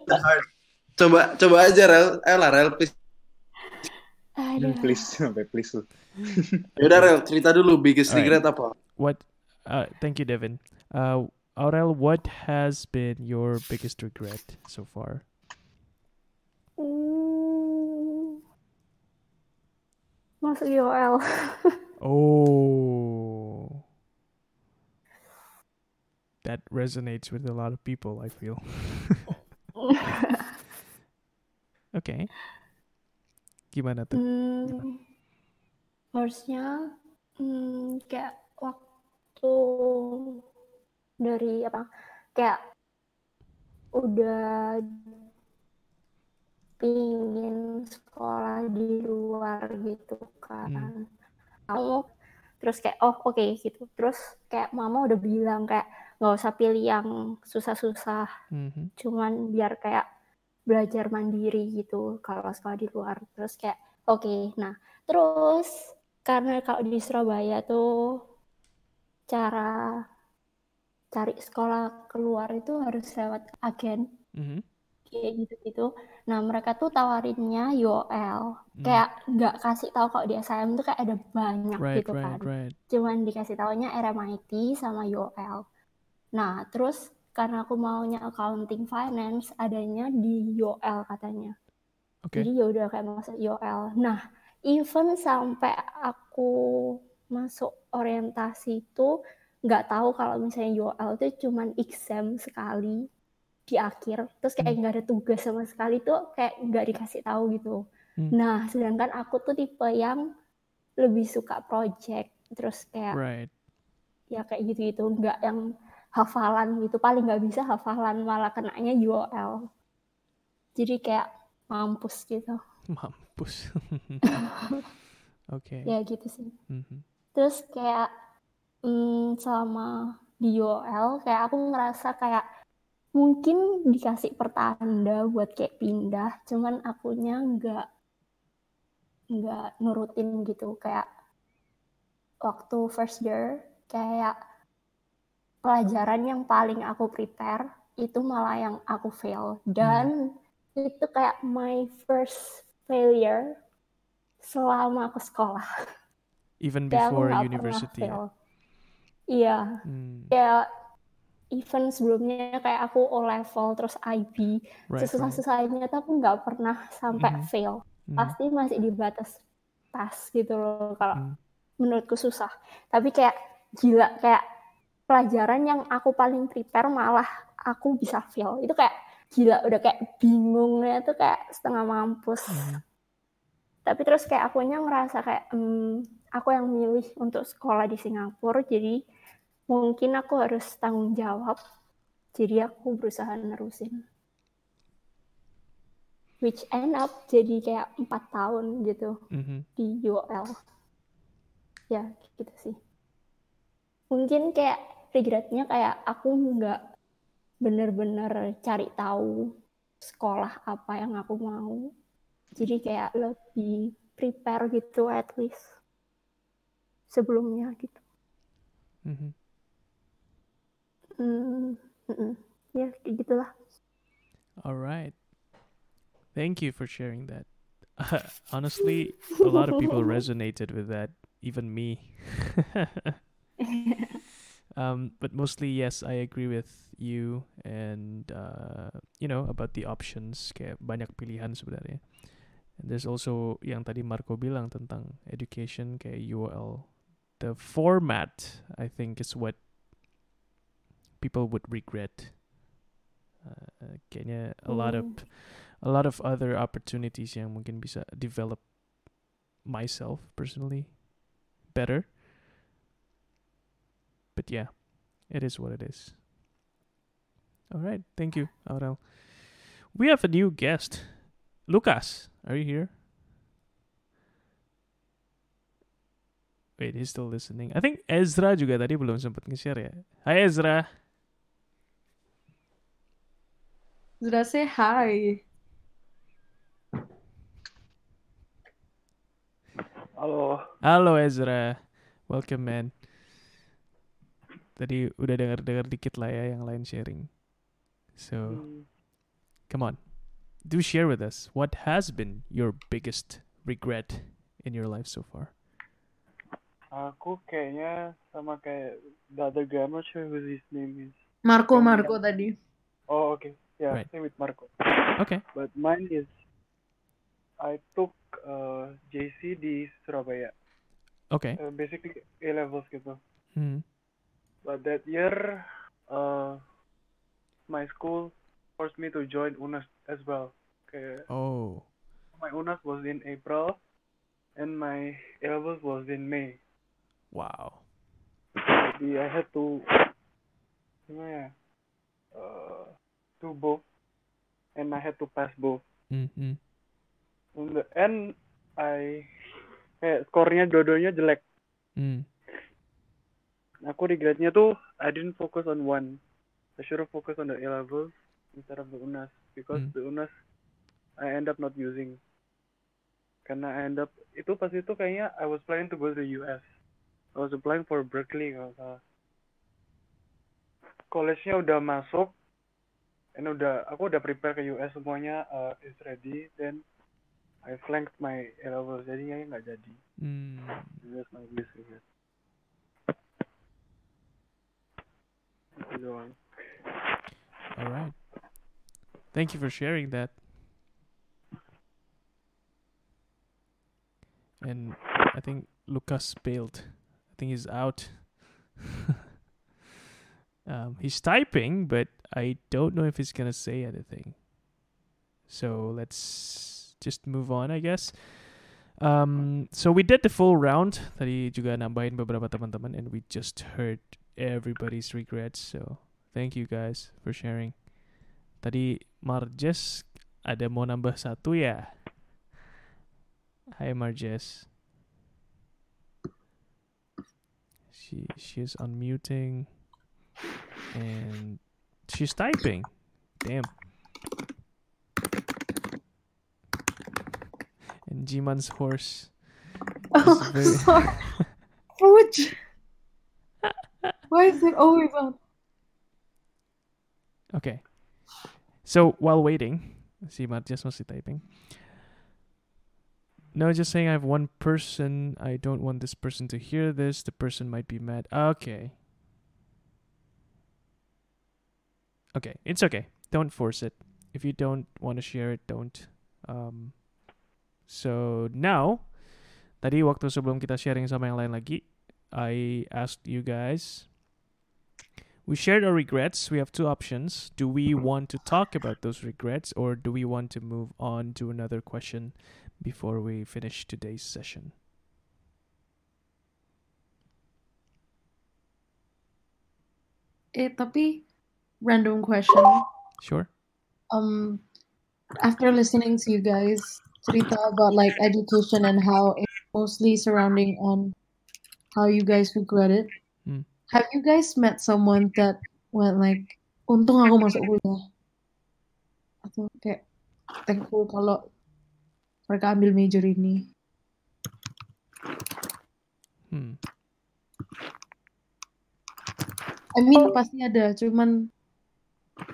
coba coba aja Rel ayo lah Rel please Aduh. please sampai please lu Yaudah Rel cerita dulu biggest regret apa What? Uh, thank you, Devin. Uh, Aurel, what has been your biggest regret so far? Hmm. Masuk UOL. Oh, that resonates with a lot of people. I feel. okay. Gimana tuh? Hmm, harusnya hmm, kayak waktu dari apa kayak udah pingin sekolah di luar gitu kan. Kamu terus kayak oh oke gitu. Terus kayak mama udah bilang kayak nggak usah pilih yang susah-susah. Mhm. cuman biar kayak belajar mandiri gitu kalau sekolah di luar. Terus kayak oke nah terus karena kalau di Surabaya tuh cara cari sekolah keluar itu harus lewat agen Mhm. kayak gitu-gitu. Nah mereka tuh tawarinnya UOL, Hmm. kayak nggak kasih tahu kalau di SIM tuh kayak ada banyak Right, gitu right, kan. right. Cuman dikasih taunya RMIT sama UOL. Nah terus karena aku maunya accounting finance adanya di UOL katanya. Oke. Jadi ya udah kayak masuk UOL. Nah even sampai aku masuk orientasi itu nggak tahu kalau misalnya UOL itu cuman exam sekali di akhir terus kayak nggak ada tugas sama sekali tuh kayak nggak dikasih tahu gitu Hmm. nah sedangkan aku tuh tipe yang lebih suka project terus kayak Right. ya kayak gitu gitu nggak yang hafalan gitu paling nggak bisa hafalan malah kenanya UOL jadi kayak mampus gitu Mampus. Oke. ya gitu sih Mhm. terus kayak mm, selama di UOL kayak aku ngerasa kayak mungkin dikasih pertanda buat kayak pindah cuman akunya nggak nggak nurutin gitu kayak waktu first year kayak pelajaran yang paling aku prepare itu malah yang aku fail dan itu kayak my first failure selama aku sekolah Even before university. ya? fail. Iya. Hmm. Ya even sebelumnya kayak aku O level terus IB Right, sesusah-susahnya tuh aku nggak pernah sampai Mhm. fail. Mhm. Pasti masih di batas pas gitu loh kalau Hmm. menurutku susah. Tapi kayak gila kayak pelajaran yang aku paling prepare malah aku bisa fail. Itu kayak gila, udah kayak bingungnya tuh kayak setengah mampus. Tapi terus kayak akunya ngerasa kayak hmm, aku yang milih untuk sekolah di Singapura, jadi mungkin aku harus tanggung jawab. Jadi aku berusaha nerusin. Which end up jadi kayak empat tahun gitu Mhm. di UOL. Ya gitu sih. Mungkin kayak regretnya kayak aku nggak bener-bener cari tahu sekolah apa yang aku mau. Jadi kayak lebih prepare gitu at least sebelumnya gitu. Mhm. Mm-mm. ya kayak gitulah. All right. Thank you for sharing that. Honestly, a lot of people resonated with that, even me. um, but mostly, yes, I agree with you and uh, you know about the options. Kayak banyak pilihan sebenarnya. And there's also yang tadi Marco bilang tentang education kayak UOL. The format, I think, is what people would regret. Uh, kayaknya a lot of Hmm. a lot of other opportunities yang mungkin bisa develop myself personally better. But yeah, it is what it is. All right, thank you, Aurel. We have a new guest. Lucas, are you here? Wait, he's still listening. I think Ezra juga tadi belum sempat nge-share ya. Hai Ezra. Sudah say hi. Halo. Halo Ezra. Welcome man. Tadi udah dengar-dengar dikit lah ya yang lain sharing. So, Hmm. come on. Do share with us what has been your biggest regret in your life so far. Aku kayaknya sama kayak the other not sure who his name is. Marco, Marco tadi. Oh, okay. Yeah, Right. same with Marco. Okay. But mine is I took uh, JC di Surabaya. Okay. Uh, basically A levels gitu. Hmm. But that year, uh, my school forced me to join UNAS as well. Kayak Oh. my UNAS was in April, and my A levels was in May. Wow. Jadi I had to gimana ya? Uh, do both, and I had to pass both. Mm-hmm. In the end, I kayak skornya dua-duanya jelek. Mm. Aku regretnya tuh I didn't focus on one. I should have focused on the A levels instead of the UNAS because Mm. the UNAS I end up not using. Karena I end up itu pas itu kayaknya I was planning to go to the US. I was applying for Berkeley kalau salah. College-nya udah masuk, and udah aku udah prepare ke US semuanya uh, is ready. Then I flanked my A levels jadinya nggak jadi. Mm. That's my biggest regret. Itu doang. All right. Thank you for sharing that. And I think Lucas bailed. I think he's out. um, he's typing, but I don't know if he's gonna say anything. So let's just move on, I guess. Um, so we did the full round. Tadi juga nambahin beberapa teman-teman, and we just heard everybody's regrets. So thank you guys for sharing. Tadi Marjes ada mau nambah satu ya? Hai Marjes. She she's unmuting and she's typing. Damn. And Jiman's horse. Oh, very- sorry. Which? Why is it always on? Okay. So while waiting, see Marjes masih typing. No, just saying I have one person. I don't want this person to hear this. The person might be mad. Okay. Okay, it's okay. Don't force it. If you don't want to share it, don't. Um, so now, tadi waktu sebelum kita sharing sama yang lain lagi, I asked you guys we shared our regrets. We have two options. Do we want to talk about those regrets or do we want to move on to another question before we finish today's session? Eh, tapi random question. Sure. Um, after listening to you guys cerita about like education and how it's mostly surrounding on how you guys regret it. Hmm. Have you guys met someone that went like, untung aku masuk kuliah? Atau kayak thankful kalau mereka ambil major ini. Hmm. I mean pasti ada, cuman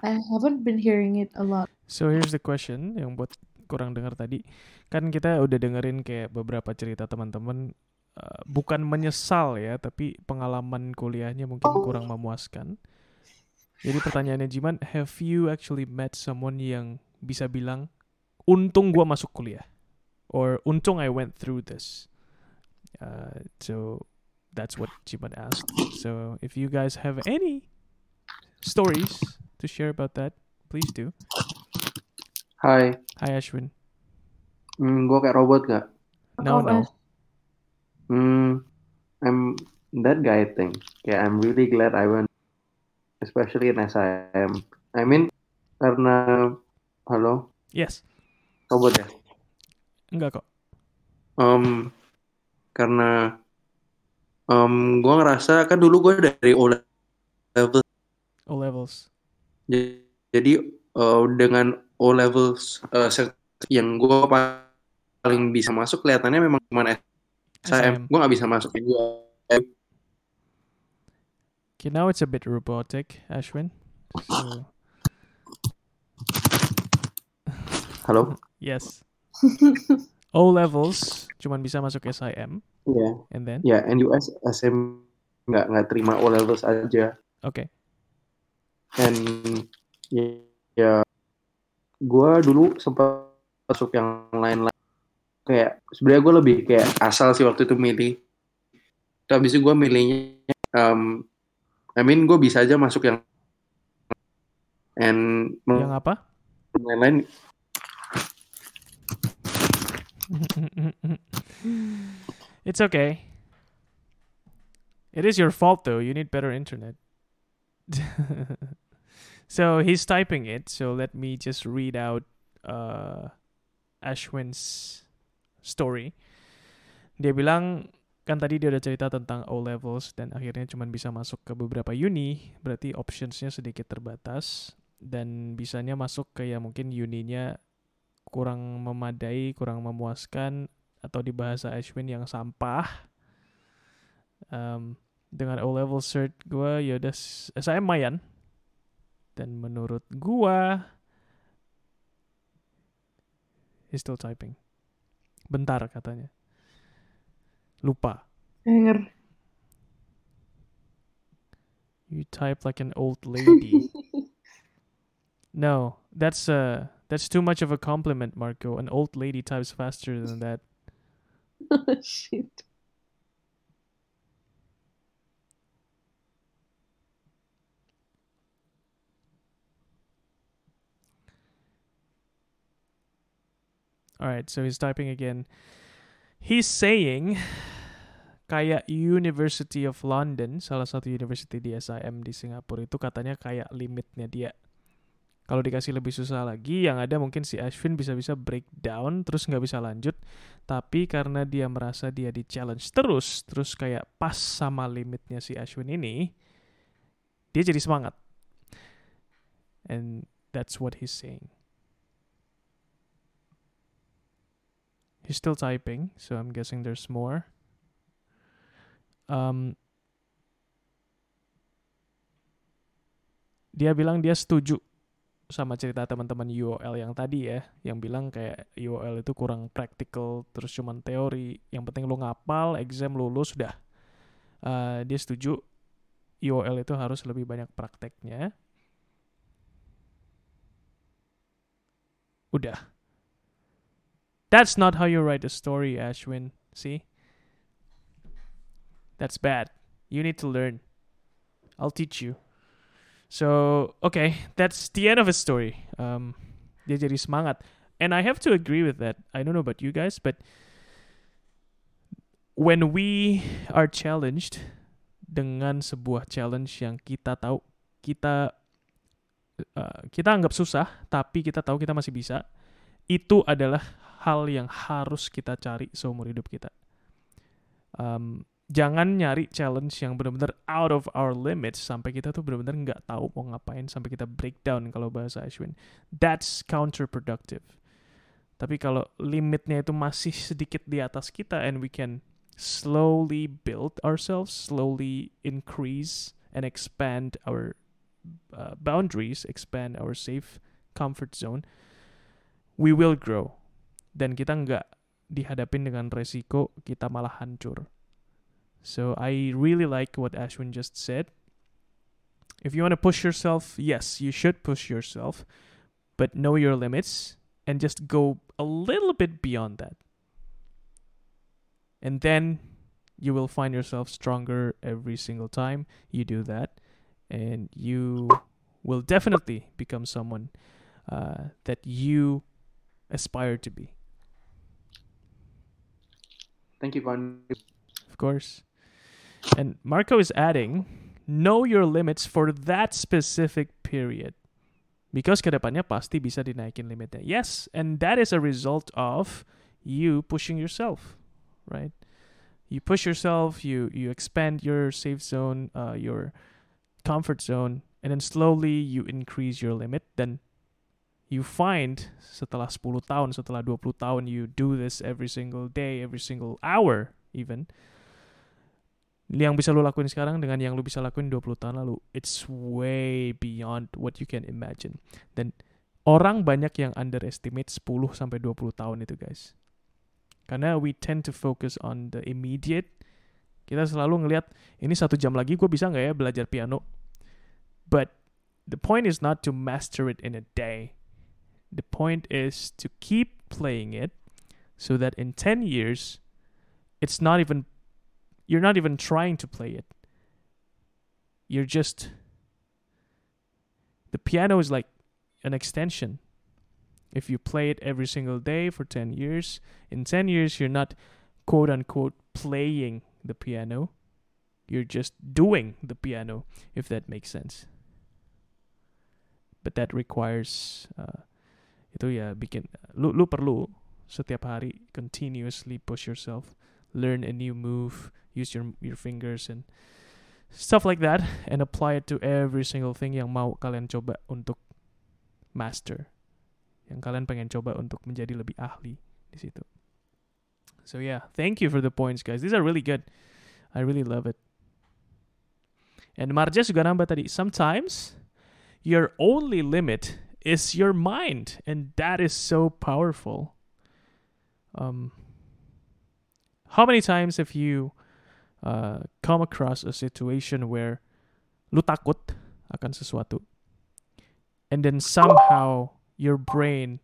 I haven't been hearing it a lot. So here's the question yang buat kurang dengar tadi. Kan kita udah dengerin kayak beberapa cerita teman-teman uh, bukan menyesal ya, tapi pengalaman kuliahnya mungkin kurang memuaskan. Jadi pertanyaannya Jiman, have you actually met someone yang bisa bilang untung gua masuk kuliah or untung I went through this. Uh, so that's what Jiman asked. So if you guys have any stories to share about that, please do. Hai, Hi Ashwin. hmm, gue kayak robot gak? No, no. Hmm, I'm that guy thing. Yeah, I'm really glad I went, especially in SIM. I mean, karena, halo, Yes. robot ya? Enggak kok. Um, karena um, gue ngerasa kan dulu gue dari O level, O levels. Jadi uh, dengan O levels uh, yang gue paling bisa masuk kelihatannya memang cuma SIM. Gue nggak bisa masuk juga. Okay, now it's a bit robotic, Ashwin. So Halo. yes. O levels cuman bisa masuk SIM. Iya. And then? Ya, NUS SM nggak nggak terima O levels aja. Okay. And ya, ya gue dulu sempat masuk yang lain-lain. Kayak sebenarnya gue lebih kayak asal sih waktu itu milih. Tapi itu gue milihnya, um, I mean gue bisa aja masuk yang and Yang apa? lain-lain it's okay. It is your fault though. You need better internet. so he's typing it. So let me just read out uh, Ashwin's story. Dia bilang kan tadi dia udah cerita tentang O levels dan akhirnya cuma bisa masuk ke beberapa uni, berarti optionsnya sedikit terbatas dan bisanya masuk ke ya mungkin uninya kurang memadai, kurang memuaskan atau di bahasa Ashwin yang sampah. Um, dengan O level cert gue ya udah saya mayan dan menurut gua he's still typing. Bentar katanya. Lupa. Denger. You type like an old lady. no, that's uh that's too much of a compliment, Marco. An old lady types faster than that. Shit. All right, so he's typing again. He's saying kayak University of London, salah satu university di SIM di Singapura itu katanya kayak limitnya dia. Kalau dikasih lebih susah lagi, yang ada mungkin si Ashwin bisa-bisa breakdown terus nggak bisa lanjut. Tapi karena dia merasa dia di challenge terus, terus kayak pas sama limitnya si Ashwin ini, dia jadi semangat. And that's what he's saying. He's still typing, so I'm guessing there's more. Um, dia bilang dia setuju sama cerita teman-teman UOL yang tadi ya, yang bilang kayak UOL itu kurang praktikal, terus cuman teori. Yang penting lu ngapal, exam lulus, sudah. Uh, dia setuju UOL itu harus lebih banyak prakteknya. Udah. That's not how you write a story, Ashwin. See? That's bad. You need to learn. I'll teach you. So, okay, that's the end of his story. Um, dia jadi semangat. And I have to agree with that. I don't know about you guys, but when we are challenged dengan sebuah challenge yang kita tahu kita uh, kita anggap susah, tapi kita tahu kita masih bisa, itu adalah hal yang harus kita cari seumur hidup kita. Um, jangan nyari challenge yang benar-benar out of our limits sampai kita tuh benar-benar nggak tahu mau ngapain sampai kita breakdown kalau bahasa Ashwin. That's counterproductive. Tapi kalau limitnya itu masih sedikit di atas kita and we can slowly build ourselves, slowly increase and expand our uh, boundaries, expand our safe comfort zone, we will grow. Dan kita nggak dihadapin dengan resiko kita malah hancur. So I really like what Ashwin just said. If you want to push yourself, yes, you should push yourself, but know your limits and just go a little bit beyond that. And then you will find yourself stronger every single time you do that. And you will definitely become someone uh, that you aspire to be. Thank you, Van. Of course. And Marco is adding, know your limits for that specific period. Because kedepannya pasti bisa dinaikin limitnya. Yes, and that is a result of you pushing yourself, right? You push yourself, you you expand your safe zone, uh, your comfort zone, and then slowly you increase your limit. Then you find setelah 10 tahun, setelah 20 tahun, you do this every single day, every single hour even. Yang bisa lo lakuin sekarang dengan yang lo bisa lakuin 20 tahun lalu, it's way beyond what you can imagine. Dan orang banyak yang underestimate 10 sampai 20 tahun itu, guys. Karena we tend to focus on the immediate. Kita selalu ngelihat ini satu jam lagi gue bisa nggak ya belajar piano. But the point is not to master it in a day. The point is to keep playing it so that in 10 years it's not even you're not even trying to play it. You're just the piano is like an extension. If you play it every single day for 10 years, in 10 years you're not quote unquote playing the piano. You're just doing the piano if that makes sense. But that requires uh, itu ya bikin lu lu perlu setiap hari continuously push yourself, learn a new move, use your your fingers and stuff like that and apply it to every single thing yang mau kalian coba untuk master. Yang kalian pengen coba untuk menjadi lebih ahli di situ. So yeah, thank you for the points guys. These are really good. I really love it. And Marja juga nambah tadi, sometimes your only limit is your mind and that is so powerful. Um how many times have you uh, come across a situation where lu takut akan sesuatu and then somehow your brain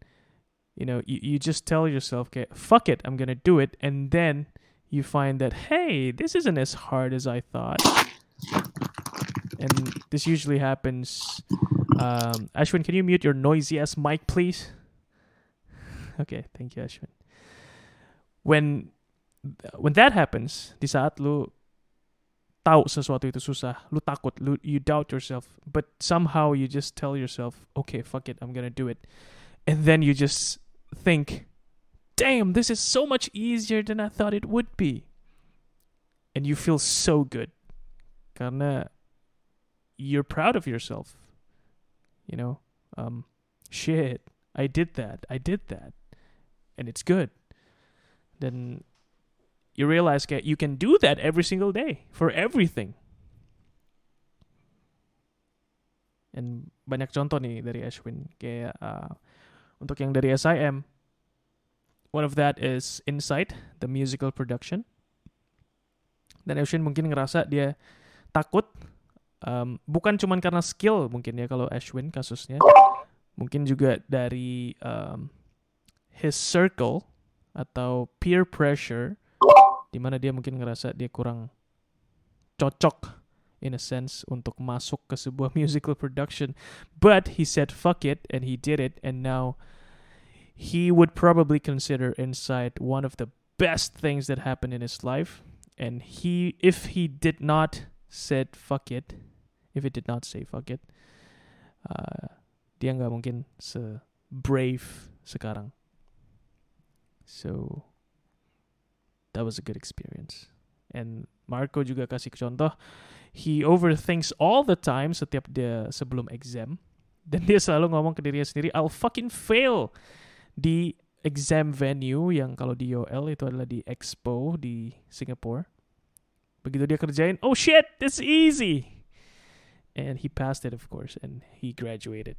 you know you, you just tell yourself okay fuck it i'm gonna do it and then you find that hey this isn't as hard as i thought and this usually happens um, ashwin can you mute your noisy ass mic please? Okay thank you ashwin. When when that happens, di saat lu tahu sesuatu itu susah, lu takut, lu you doubt yourself, but somehow you just tell yourself, okay, fuck it, I'm gonna do it, and then you just think, damn, this is so much easier than I thought it would be, and you feel so good, karena you're proud of yourself, you know, um, shit, I did that, I did that, and it's good. Then you realize that you can do that every single day for everything. And banyak contoh nih dari Ashwin kayak uh, untuk yang dari SIM one of that is Insight the musical production. Dan Ashwin mungkin ngerasa dia takut um, bukan cuman karena skill mungkin ya kalau Ashwin kasusnya mungkin juga dari um, his circle atau peer pressure di mana dia mungkin ngerasa dia kurang cocok in a sense untuk masuk ke sebuah musical production. But he said fuck it and he did it and now he would probably consider Inside one of the best things that happened in his life. And he if he did not said fuck it, if he did not say fuck it, uh, dia nggak mungkin se brave sekarang. So that was a good experience. And Marco juga kasih contoh, he overthinks all the time setiap dia sebelum exam. Dan dia selalu ngomong ke dirinya sendiri, I'll fucking fail di exam venue yang kalau di UOL itu adalah di Expo di Singapore. Begitu dia kerjain, oh shit, it's easy. And he passed it, of course, and he graduated.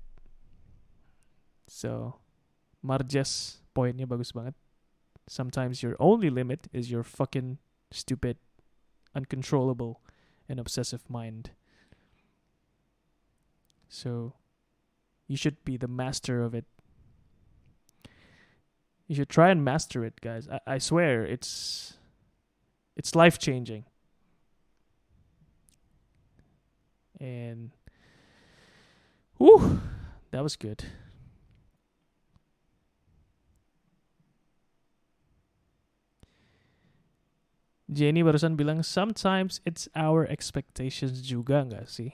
So, Marjas poinnya bagus banget. Sometimes your only limit is your fucking stupid, uncontrollable, and obsessive mind. So, you should be the master of it. You should try and master it, guys. I, I swear, it's it's life changing. And whew, that was good. Jenny barusan bilang sometimes it's our expectations juga nggak sih?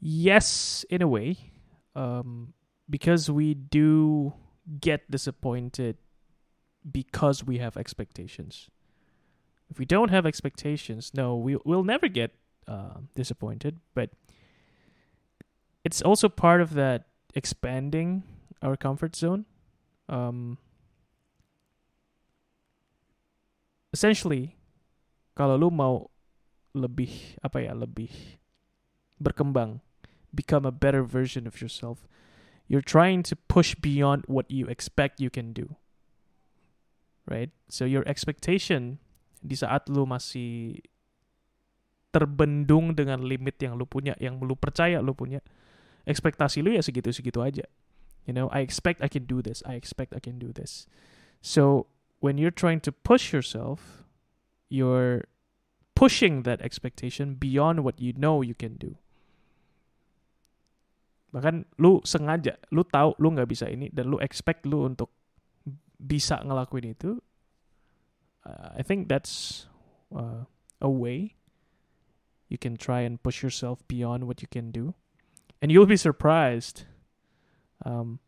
Yes, in a way, um, because we do get disappointed because we have expectations. If we don't have expectations, no, we we'll never get uh, disappointed. But it's also part of that expanding our comfort zone. Um, essentially kalau lu mau lebih apa ya lebih berkembang become a better version of yourself you're trying to push beyond what you expect you can do right so your expectation di saat lu masih terbendung dengan limit yang lu punya yang lu percaya lu punya ekspektasi lu ya segitu-segitu aja you know I expect I can do this I expect I can do this so when you're trying to push yourself, you're pushing that expectation beyond what you know you can do. Bahkan lu sengaja, lu tahu lu nggak bisa ini dan lu expect lu untuk bisa ngelakuin itu. Uh, I think that's uh, a way you can try and push yourself beyond what you can do, and you'll be surprised um,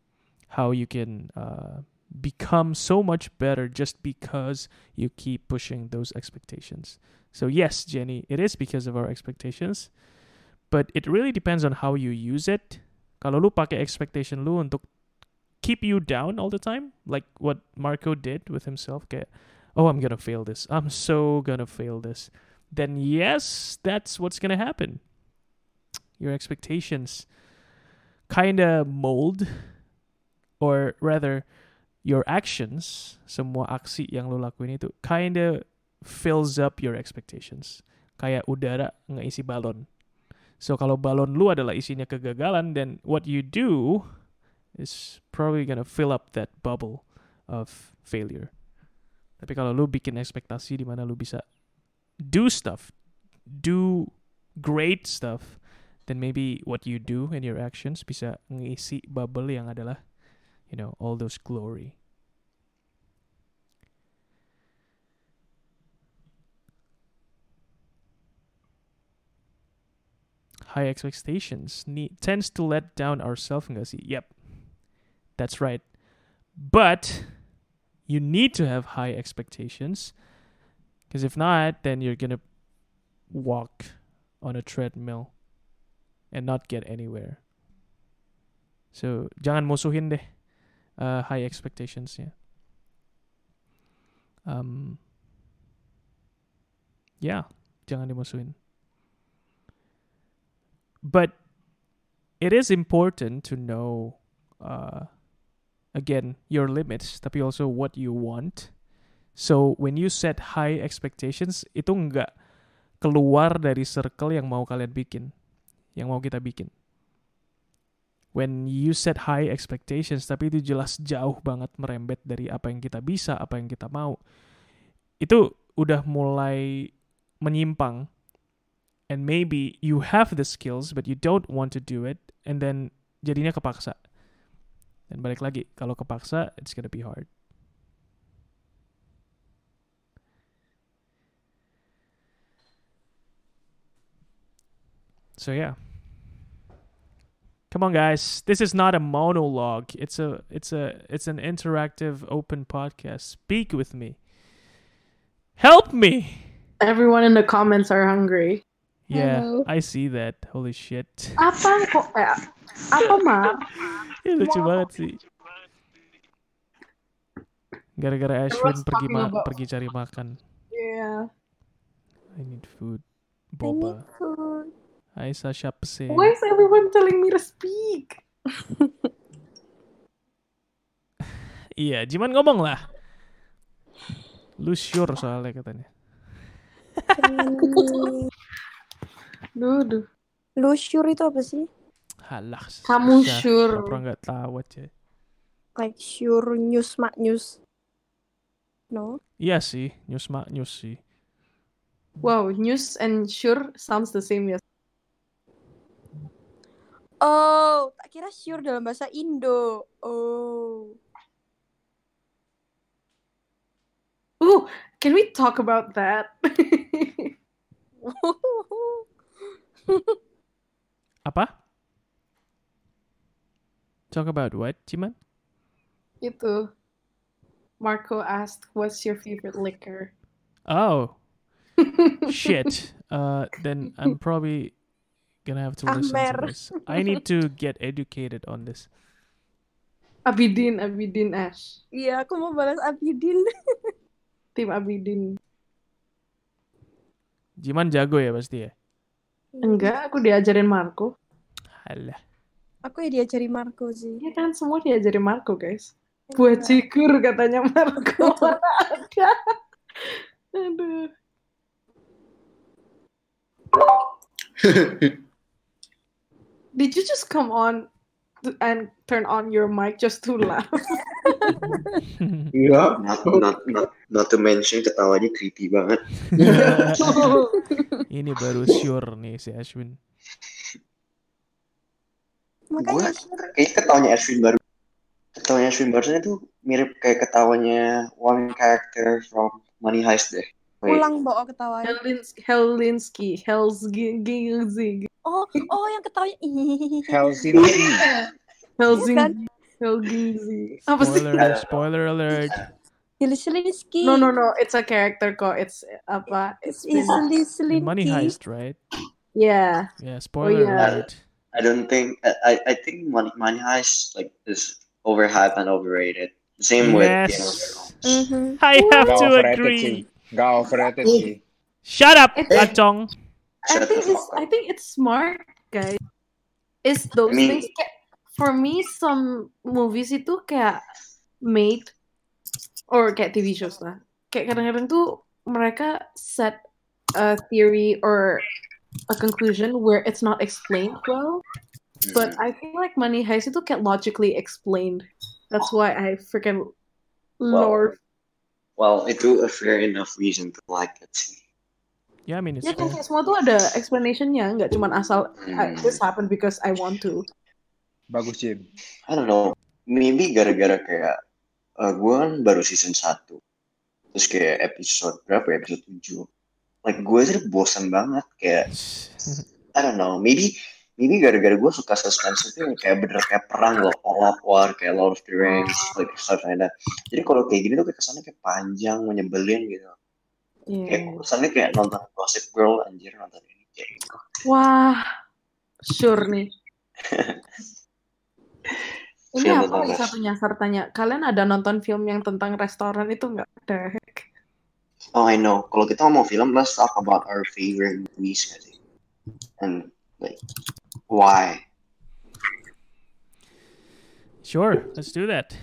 how you can uh, become so much better just because you keep pushing those expectations. So, yes, Jenny, it is because of our expectations, but it really depends on how you use it. Kalau lu pakai expectation lu untuk keep you down all the time, like what Marco did with himself, kayak, oh, I'm gonna fail this. I'm so gonna fail this. Then, yes, that's what's gonna happen. Your expectations kind of mold, or rather, your actions, semua aksi yang lo lakuin itu kinda fills up your expectations. Kayak udara ngeisi balon. So kalau balon lu adalah isinya kegagalan, then what you do is probably gonna fill up that bubble of failure. Tapi kalau lu bikin ekspektasi di mana lu bisa do stuff, do great stuff, then maybe what you do and your actions bisa ngisi bubble yang adalah you know, all those glory. High expectations need, tends to let down our self Yep, that's right. But you need to have high expectations because if not, then you're gonna walk on a treadmill and not get anywhere. So jangan musuhin deh uh, high expectations ya. Um, yeah, jangan dimusuhin. But it is important to know, uh, again, your limits, tapi also what you want. So when you set high expectations, itu enggak keluar dari circle yang mau kalian bikin, yang mau kita bikin. When you set high expectations tapi itu jelas jauh banget merembet dari apa yang kita bisa, apa yang kita mau. Itu udah mulai menyimpang. And maybe you have the skills but you don't want to do it and then jadinya kepaksa. Dan balik lagi kalau kepaksa it's gonna be hard so yeah come on guys this is not a monologue it's a it's a it's an interactive open podcast speak with me help me Everyone in the comments are hungry. yeah Hello. i see that holy shit Apa kok eh, apa Mar? Ya, lucu banget sih. Gara-gara Ashwin pergi ma- about- pergi cari makan. Yeah. I need food. Boba. food. Hai Sasha Pese. Why is everyone telling me to speak? Iya, Jiman ngomong lah. Lu sure soalnya katanya. Duh, duh. Lu sure itu apa sih? Halah. Kamu sure. Pura nggak tahu aja. Like sure news mak news. No. Iya sih, news mak news sih. Wow, news and sure sounds the same ya. Oh, tak kira sure dalam bahasa Indo. Oh. Ooh, can we talk about that? Apa? Talk about what, Jiman? Itu. Marco asked, "What's your favorite liquor?" Oh. Shit. Uh, then I'm probably gonna have to listen to Amer. this. I need to get educated on this. Abidin, Abidin Ash. Iya, aku mau balas Abidin. Tim Abidin. Jiman jago ya pasti ya. Enggak, aku diajarin Marco. Alah. Aku ya diajari Marco sih. Ya kan semua diajarin Marco, guys. Buat cikur katanya Marco. Mana ada. Aduh. Did you just come on and turn on your mic just to laugh? Iya, not, not, not, not to mention ketawanya creepy banget. Ini baru sure nih si Ashwin. Gue kayaknya ketawanya Ashwin baru ketawanya Ashwin barusan itu mirip kayak ketawanya one character from Money Heist deh. Wait, Ulang bawa ketawanya. Helins- Helinsky, Helsgi, Oh, oh yang ketawanya. Helsinki. Helsinki, Helsinki. Apa sih? Spoiler, spoiler alert. Hilslinski. No, no, no. It's a character kok. It's apa? It's been... Money heist, right? Yeah. Yeah, Oh, spoiler yeah. alert. I don't think I I think Money Money Heist like is overhyped and overrated. Same with Game of Yes. Thrones. Mm-hmm. I have Gak to agree. sih. Gak overrated. Shut up, It's- Kacong. I think it's I think it's smart, guys. It's those I mean- things. For me, some movies itu kayak made or kayak TV shows lah. Kayak kadang-kadang tuh mereka set a theory or a conclusion where it's not explained well. But I feel like Money Heist itu kayak logically explained. That's why I freaking lord. Well, itu a fair enough reason to like it sih. Yeah, I mean it's Ya kan semua tuh ada explanationnya, nggak cuma asal "Ah, Hmm. this happened because I want to. Bagus Jim. I don't know. Maybe gara-gara kayak uh, gue kan baru season 1 terus kayak episode berapa ya episode 7 like gue sih bosan banget kayak I don't know maybe maybe gara-gara gue suka suspense itu yang kayak bener kayak perang loh all war kayak Lord of the Rings like stuff like that jadi kalau kayak gini tuh kayak kesannya kayak panjang menyebelin gitu kayak kesannya kayak nonton Gossip Girl anjir nonton ini kayak gitu. Wah, sure nih. Ini Film apa tentang bisa penyasar tanya? Kalian ada nonton film yang tentang restoran itu nggak? Heck? Oh, I know. Kalau kita ngomong film, let's talk about our favorite movies sih? And like, why? Sure, let's do that.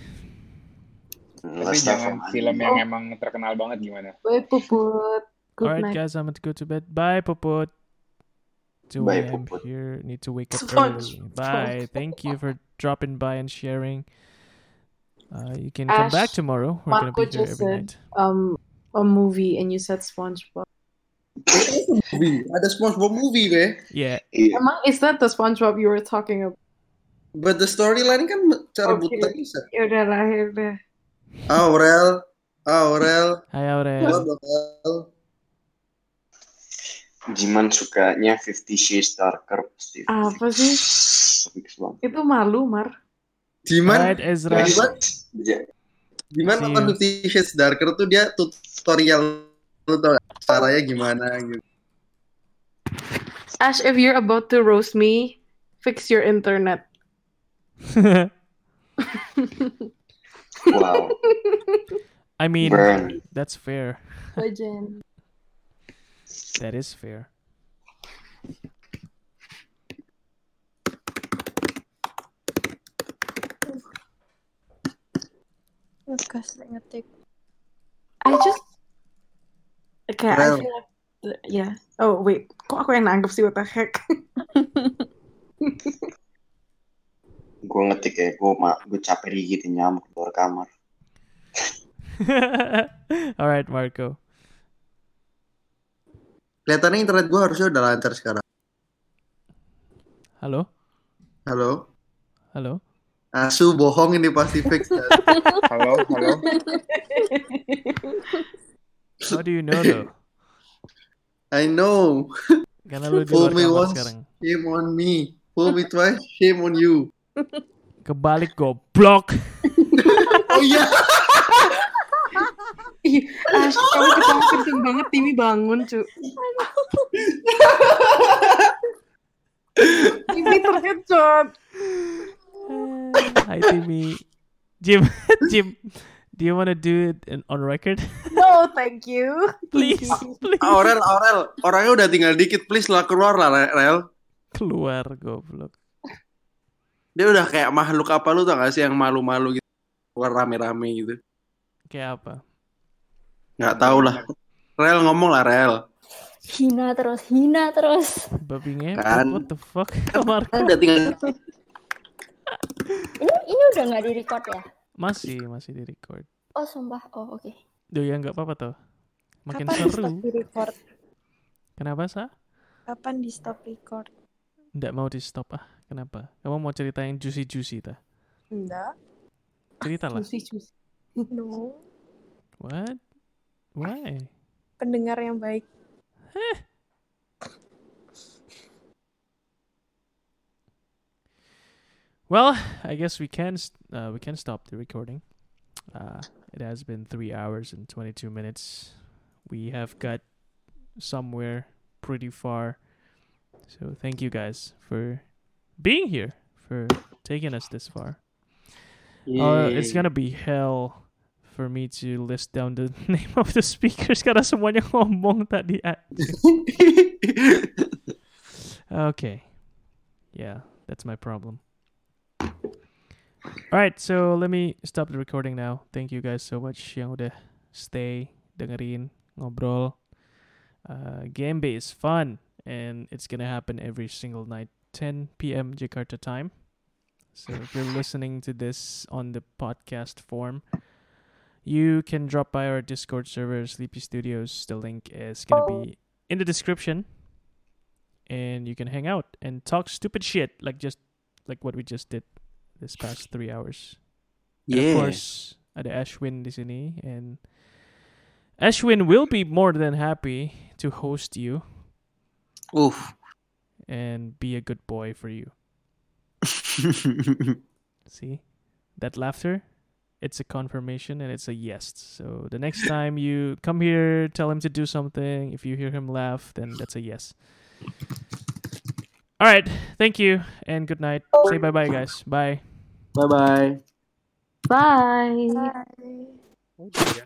Tapi jangan film anime. yang emang terkenal banget gimana? Bye, Puput. Good Alright, night. guys, I'm going to go to bed. Bye, Popot. 2 Bye, a.m. Popot. here. Need to wake up Sponge. early. Bye. Thank you for dropping by and sharing. Uh, you can come back tomorrow. We're going to be here just every said night. um a movie and you said SpongeBob. movie. Ada SpongeBob movie, be. Yeah. Emang is that the SpongeBob you were talking about? But the storyline kan cara Oke. buta bisa. Ya udahlah, ya udah. Aurel, Aurel. Hai Aurel. The hell? Jiman sukanya Fifty Shades Darker pasti. Apa sih? Itu malu, Mar. Jiman, Alright, Ezra. Jiman, Ja- Jiman See nonton. Fifty Shades Darker tuh dia tutorial lu tau gak? caranya gimana gitu. Ash, if you're about to roast me, fix your internet. Wow. I mean, Burn. that's fair. Legend. That is fair. Ngegas nek ngetik. I just okay, I feel like yeah. Oh wait, kok aku yang nanggep sih what the heck? Gue ngetik ya, gue ma gue capek digigitin nyamuk di luar kamar. Alright, Marco. Kelihatannya internet gua harusnya udah lancar sekarang. Halo? Halo? Halo? Asu bohong ini pasti fix. Halo, halo. How do you know though? I know. Karena lu di luar me kamar sekarang. shame on me. Fool me twice, shame on you. Kebalik goblok. Oh iya. Ih, kamu ketawa kenceng banget, Timi bangun, cu. Timi terkejut. Hi Timmy. Jim, Jim, do you want to do it in, on record? No, thank you. Please, please. Aurel, Aurel, orangnya udah tinggal dikit, please lah keluar lah, Rel. Keluar goblok. Dia udah kayak makhluk apa lu tau gak sih yang malu-malu gitu, keluar rame-rame gitu. Kayak apa? Nggak tahu lah. Rel ngomong lah, Rel. Hina terus, hina terus. Babi ngepet, Kan. what the fuck? Marco. Kan udah tinggal Ini ini udah nggak di record ya? Masih, masih di record. Oh sumpah, oh oke. Duh ya nggak apa-apa tuh. Makin Kapan di seru. stop di record? Kenapa, Sa? Kapan di stop record? Nggak mau di stop ah. Kenapa? Kamu mau cerita yang juicy-juicy ta? Enggak. Cerita lah. Cusi, cusi. No. What? Why? Pendengar yang baik. Well, I guess we can uh, we can stop the recording. Uh, it has been three hours and twenty two minutes. We have got somewhere pretty far. So thank you guys for being here, for taking us this far. Uh, it's gonna be hell for me to list down the name of the speakers karena semuanya ngomong tadi. okay, yeah, that's my problem. All right, so let me stop the recording now. Thank you guys so much yang udah stay dengerin ngobrol. Uh, game Bay is fun and it's gonna happen every single night, 10 p.m. Jakarta time. So if you're listening to this on the podcast form, you can drop by our Discord server, Sleepy Studios. The link is gonna be in the description, and you can hang out and talk stupid shit like just like what we just did this past three hours. And Yeah. of course, ada Ashwin di sini, and Ashwin will be more than happy to host you Oof. And be a good boy for you. See that laughter? It's a confirmation and it's a yes. So the next time you come here, tell him to do something. If you hear him laugh, then that's a yes. All right. Thank you and good night. Say bye bye, guys. Bye. Bye bye. Bye. Bye. Dear.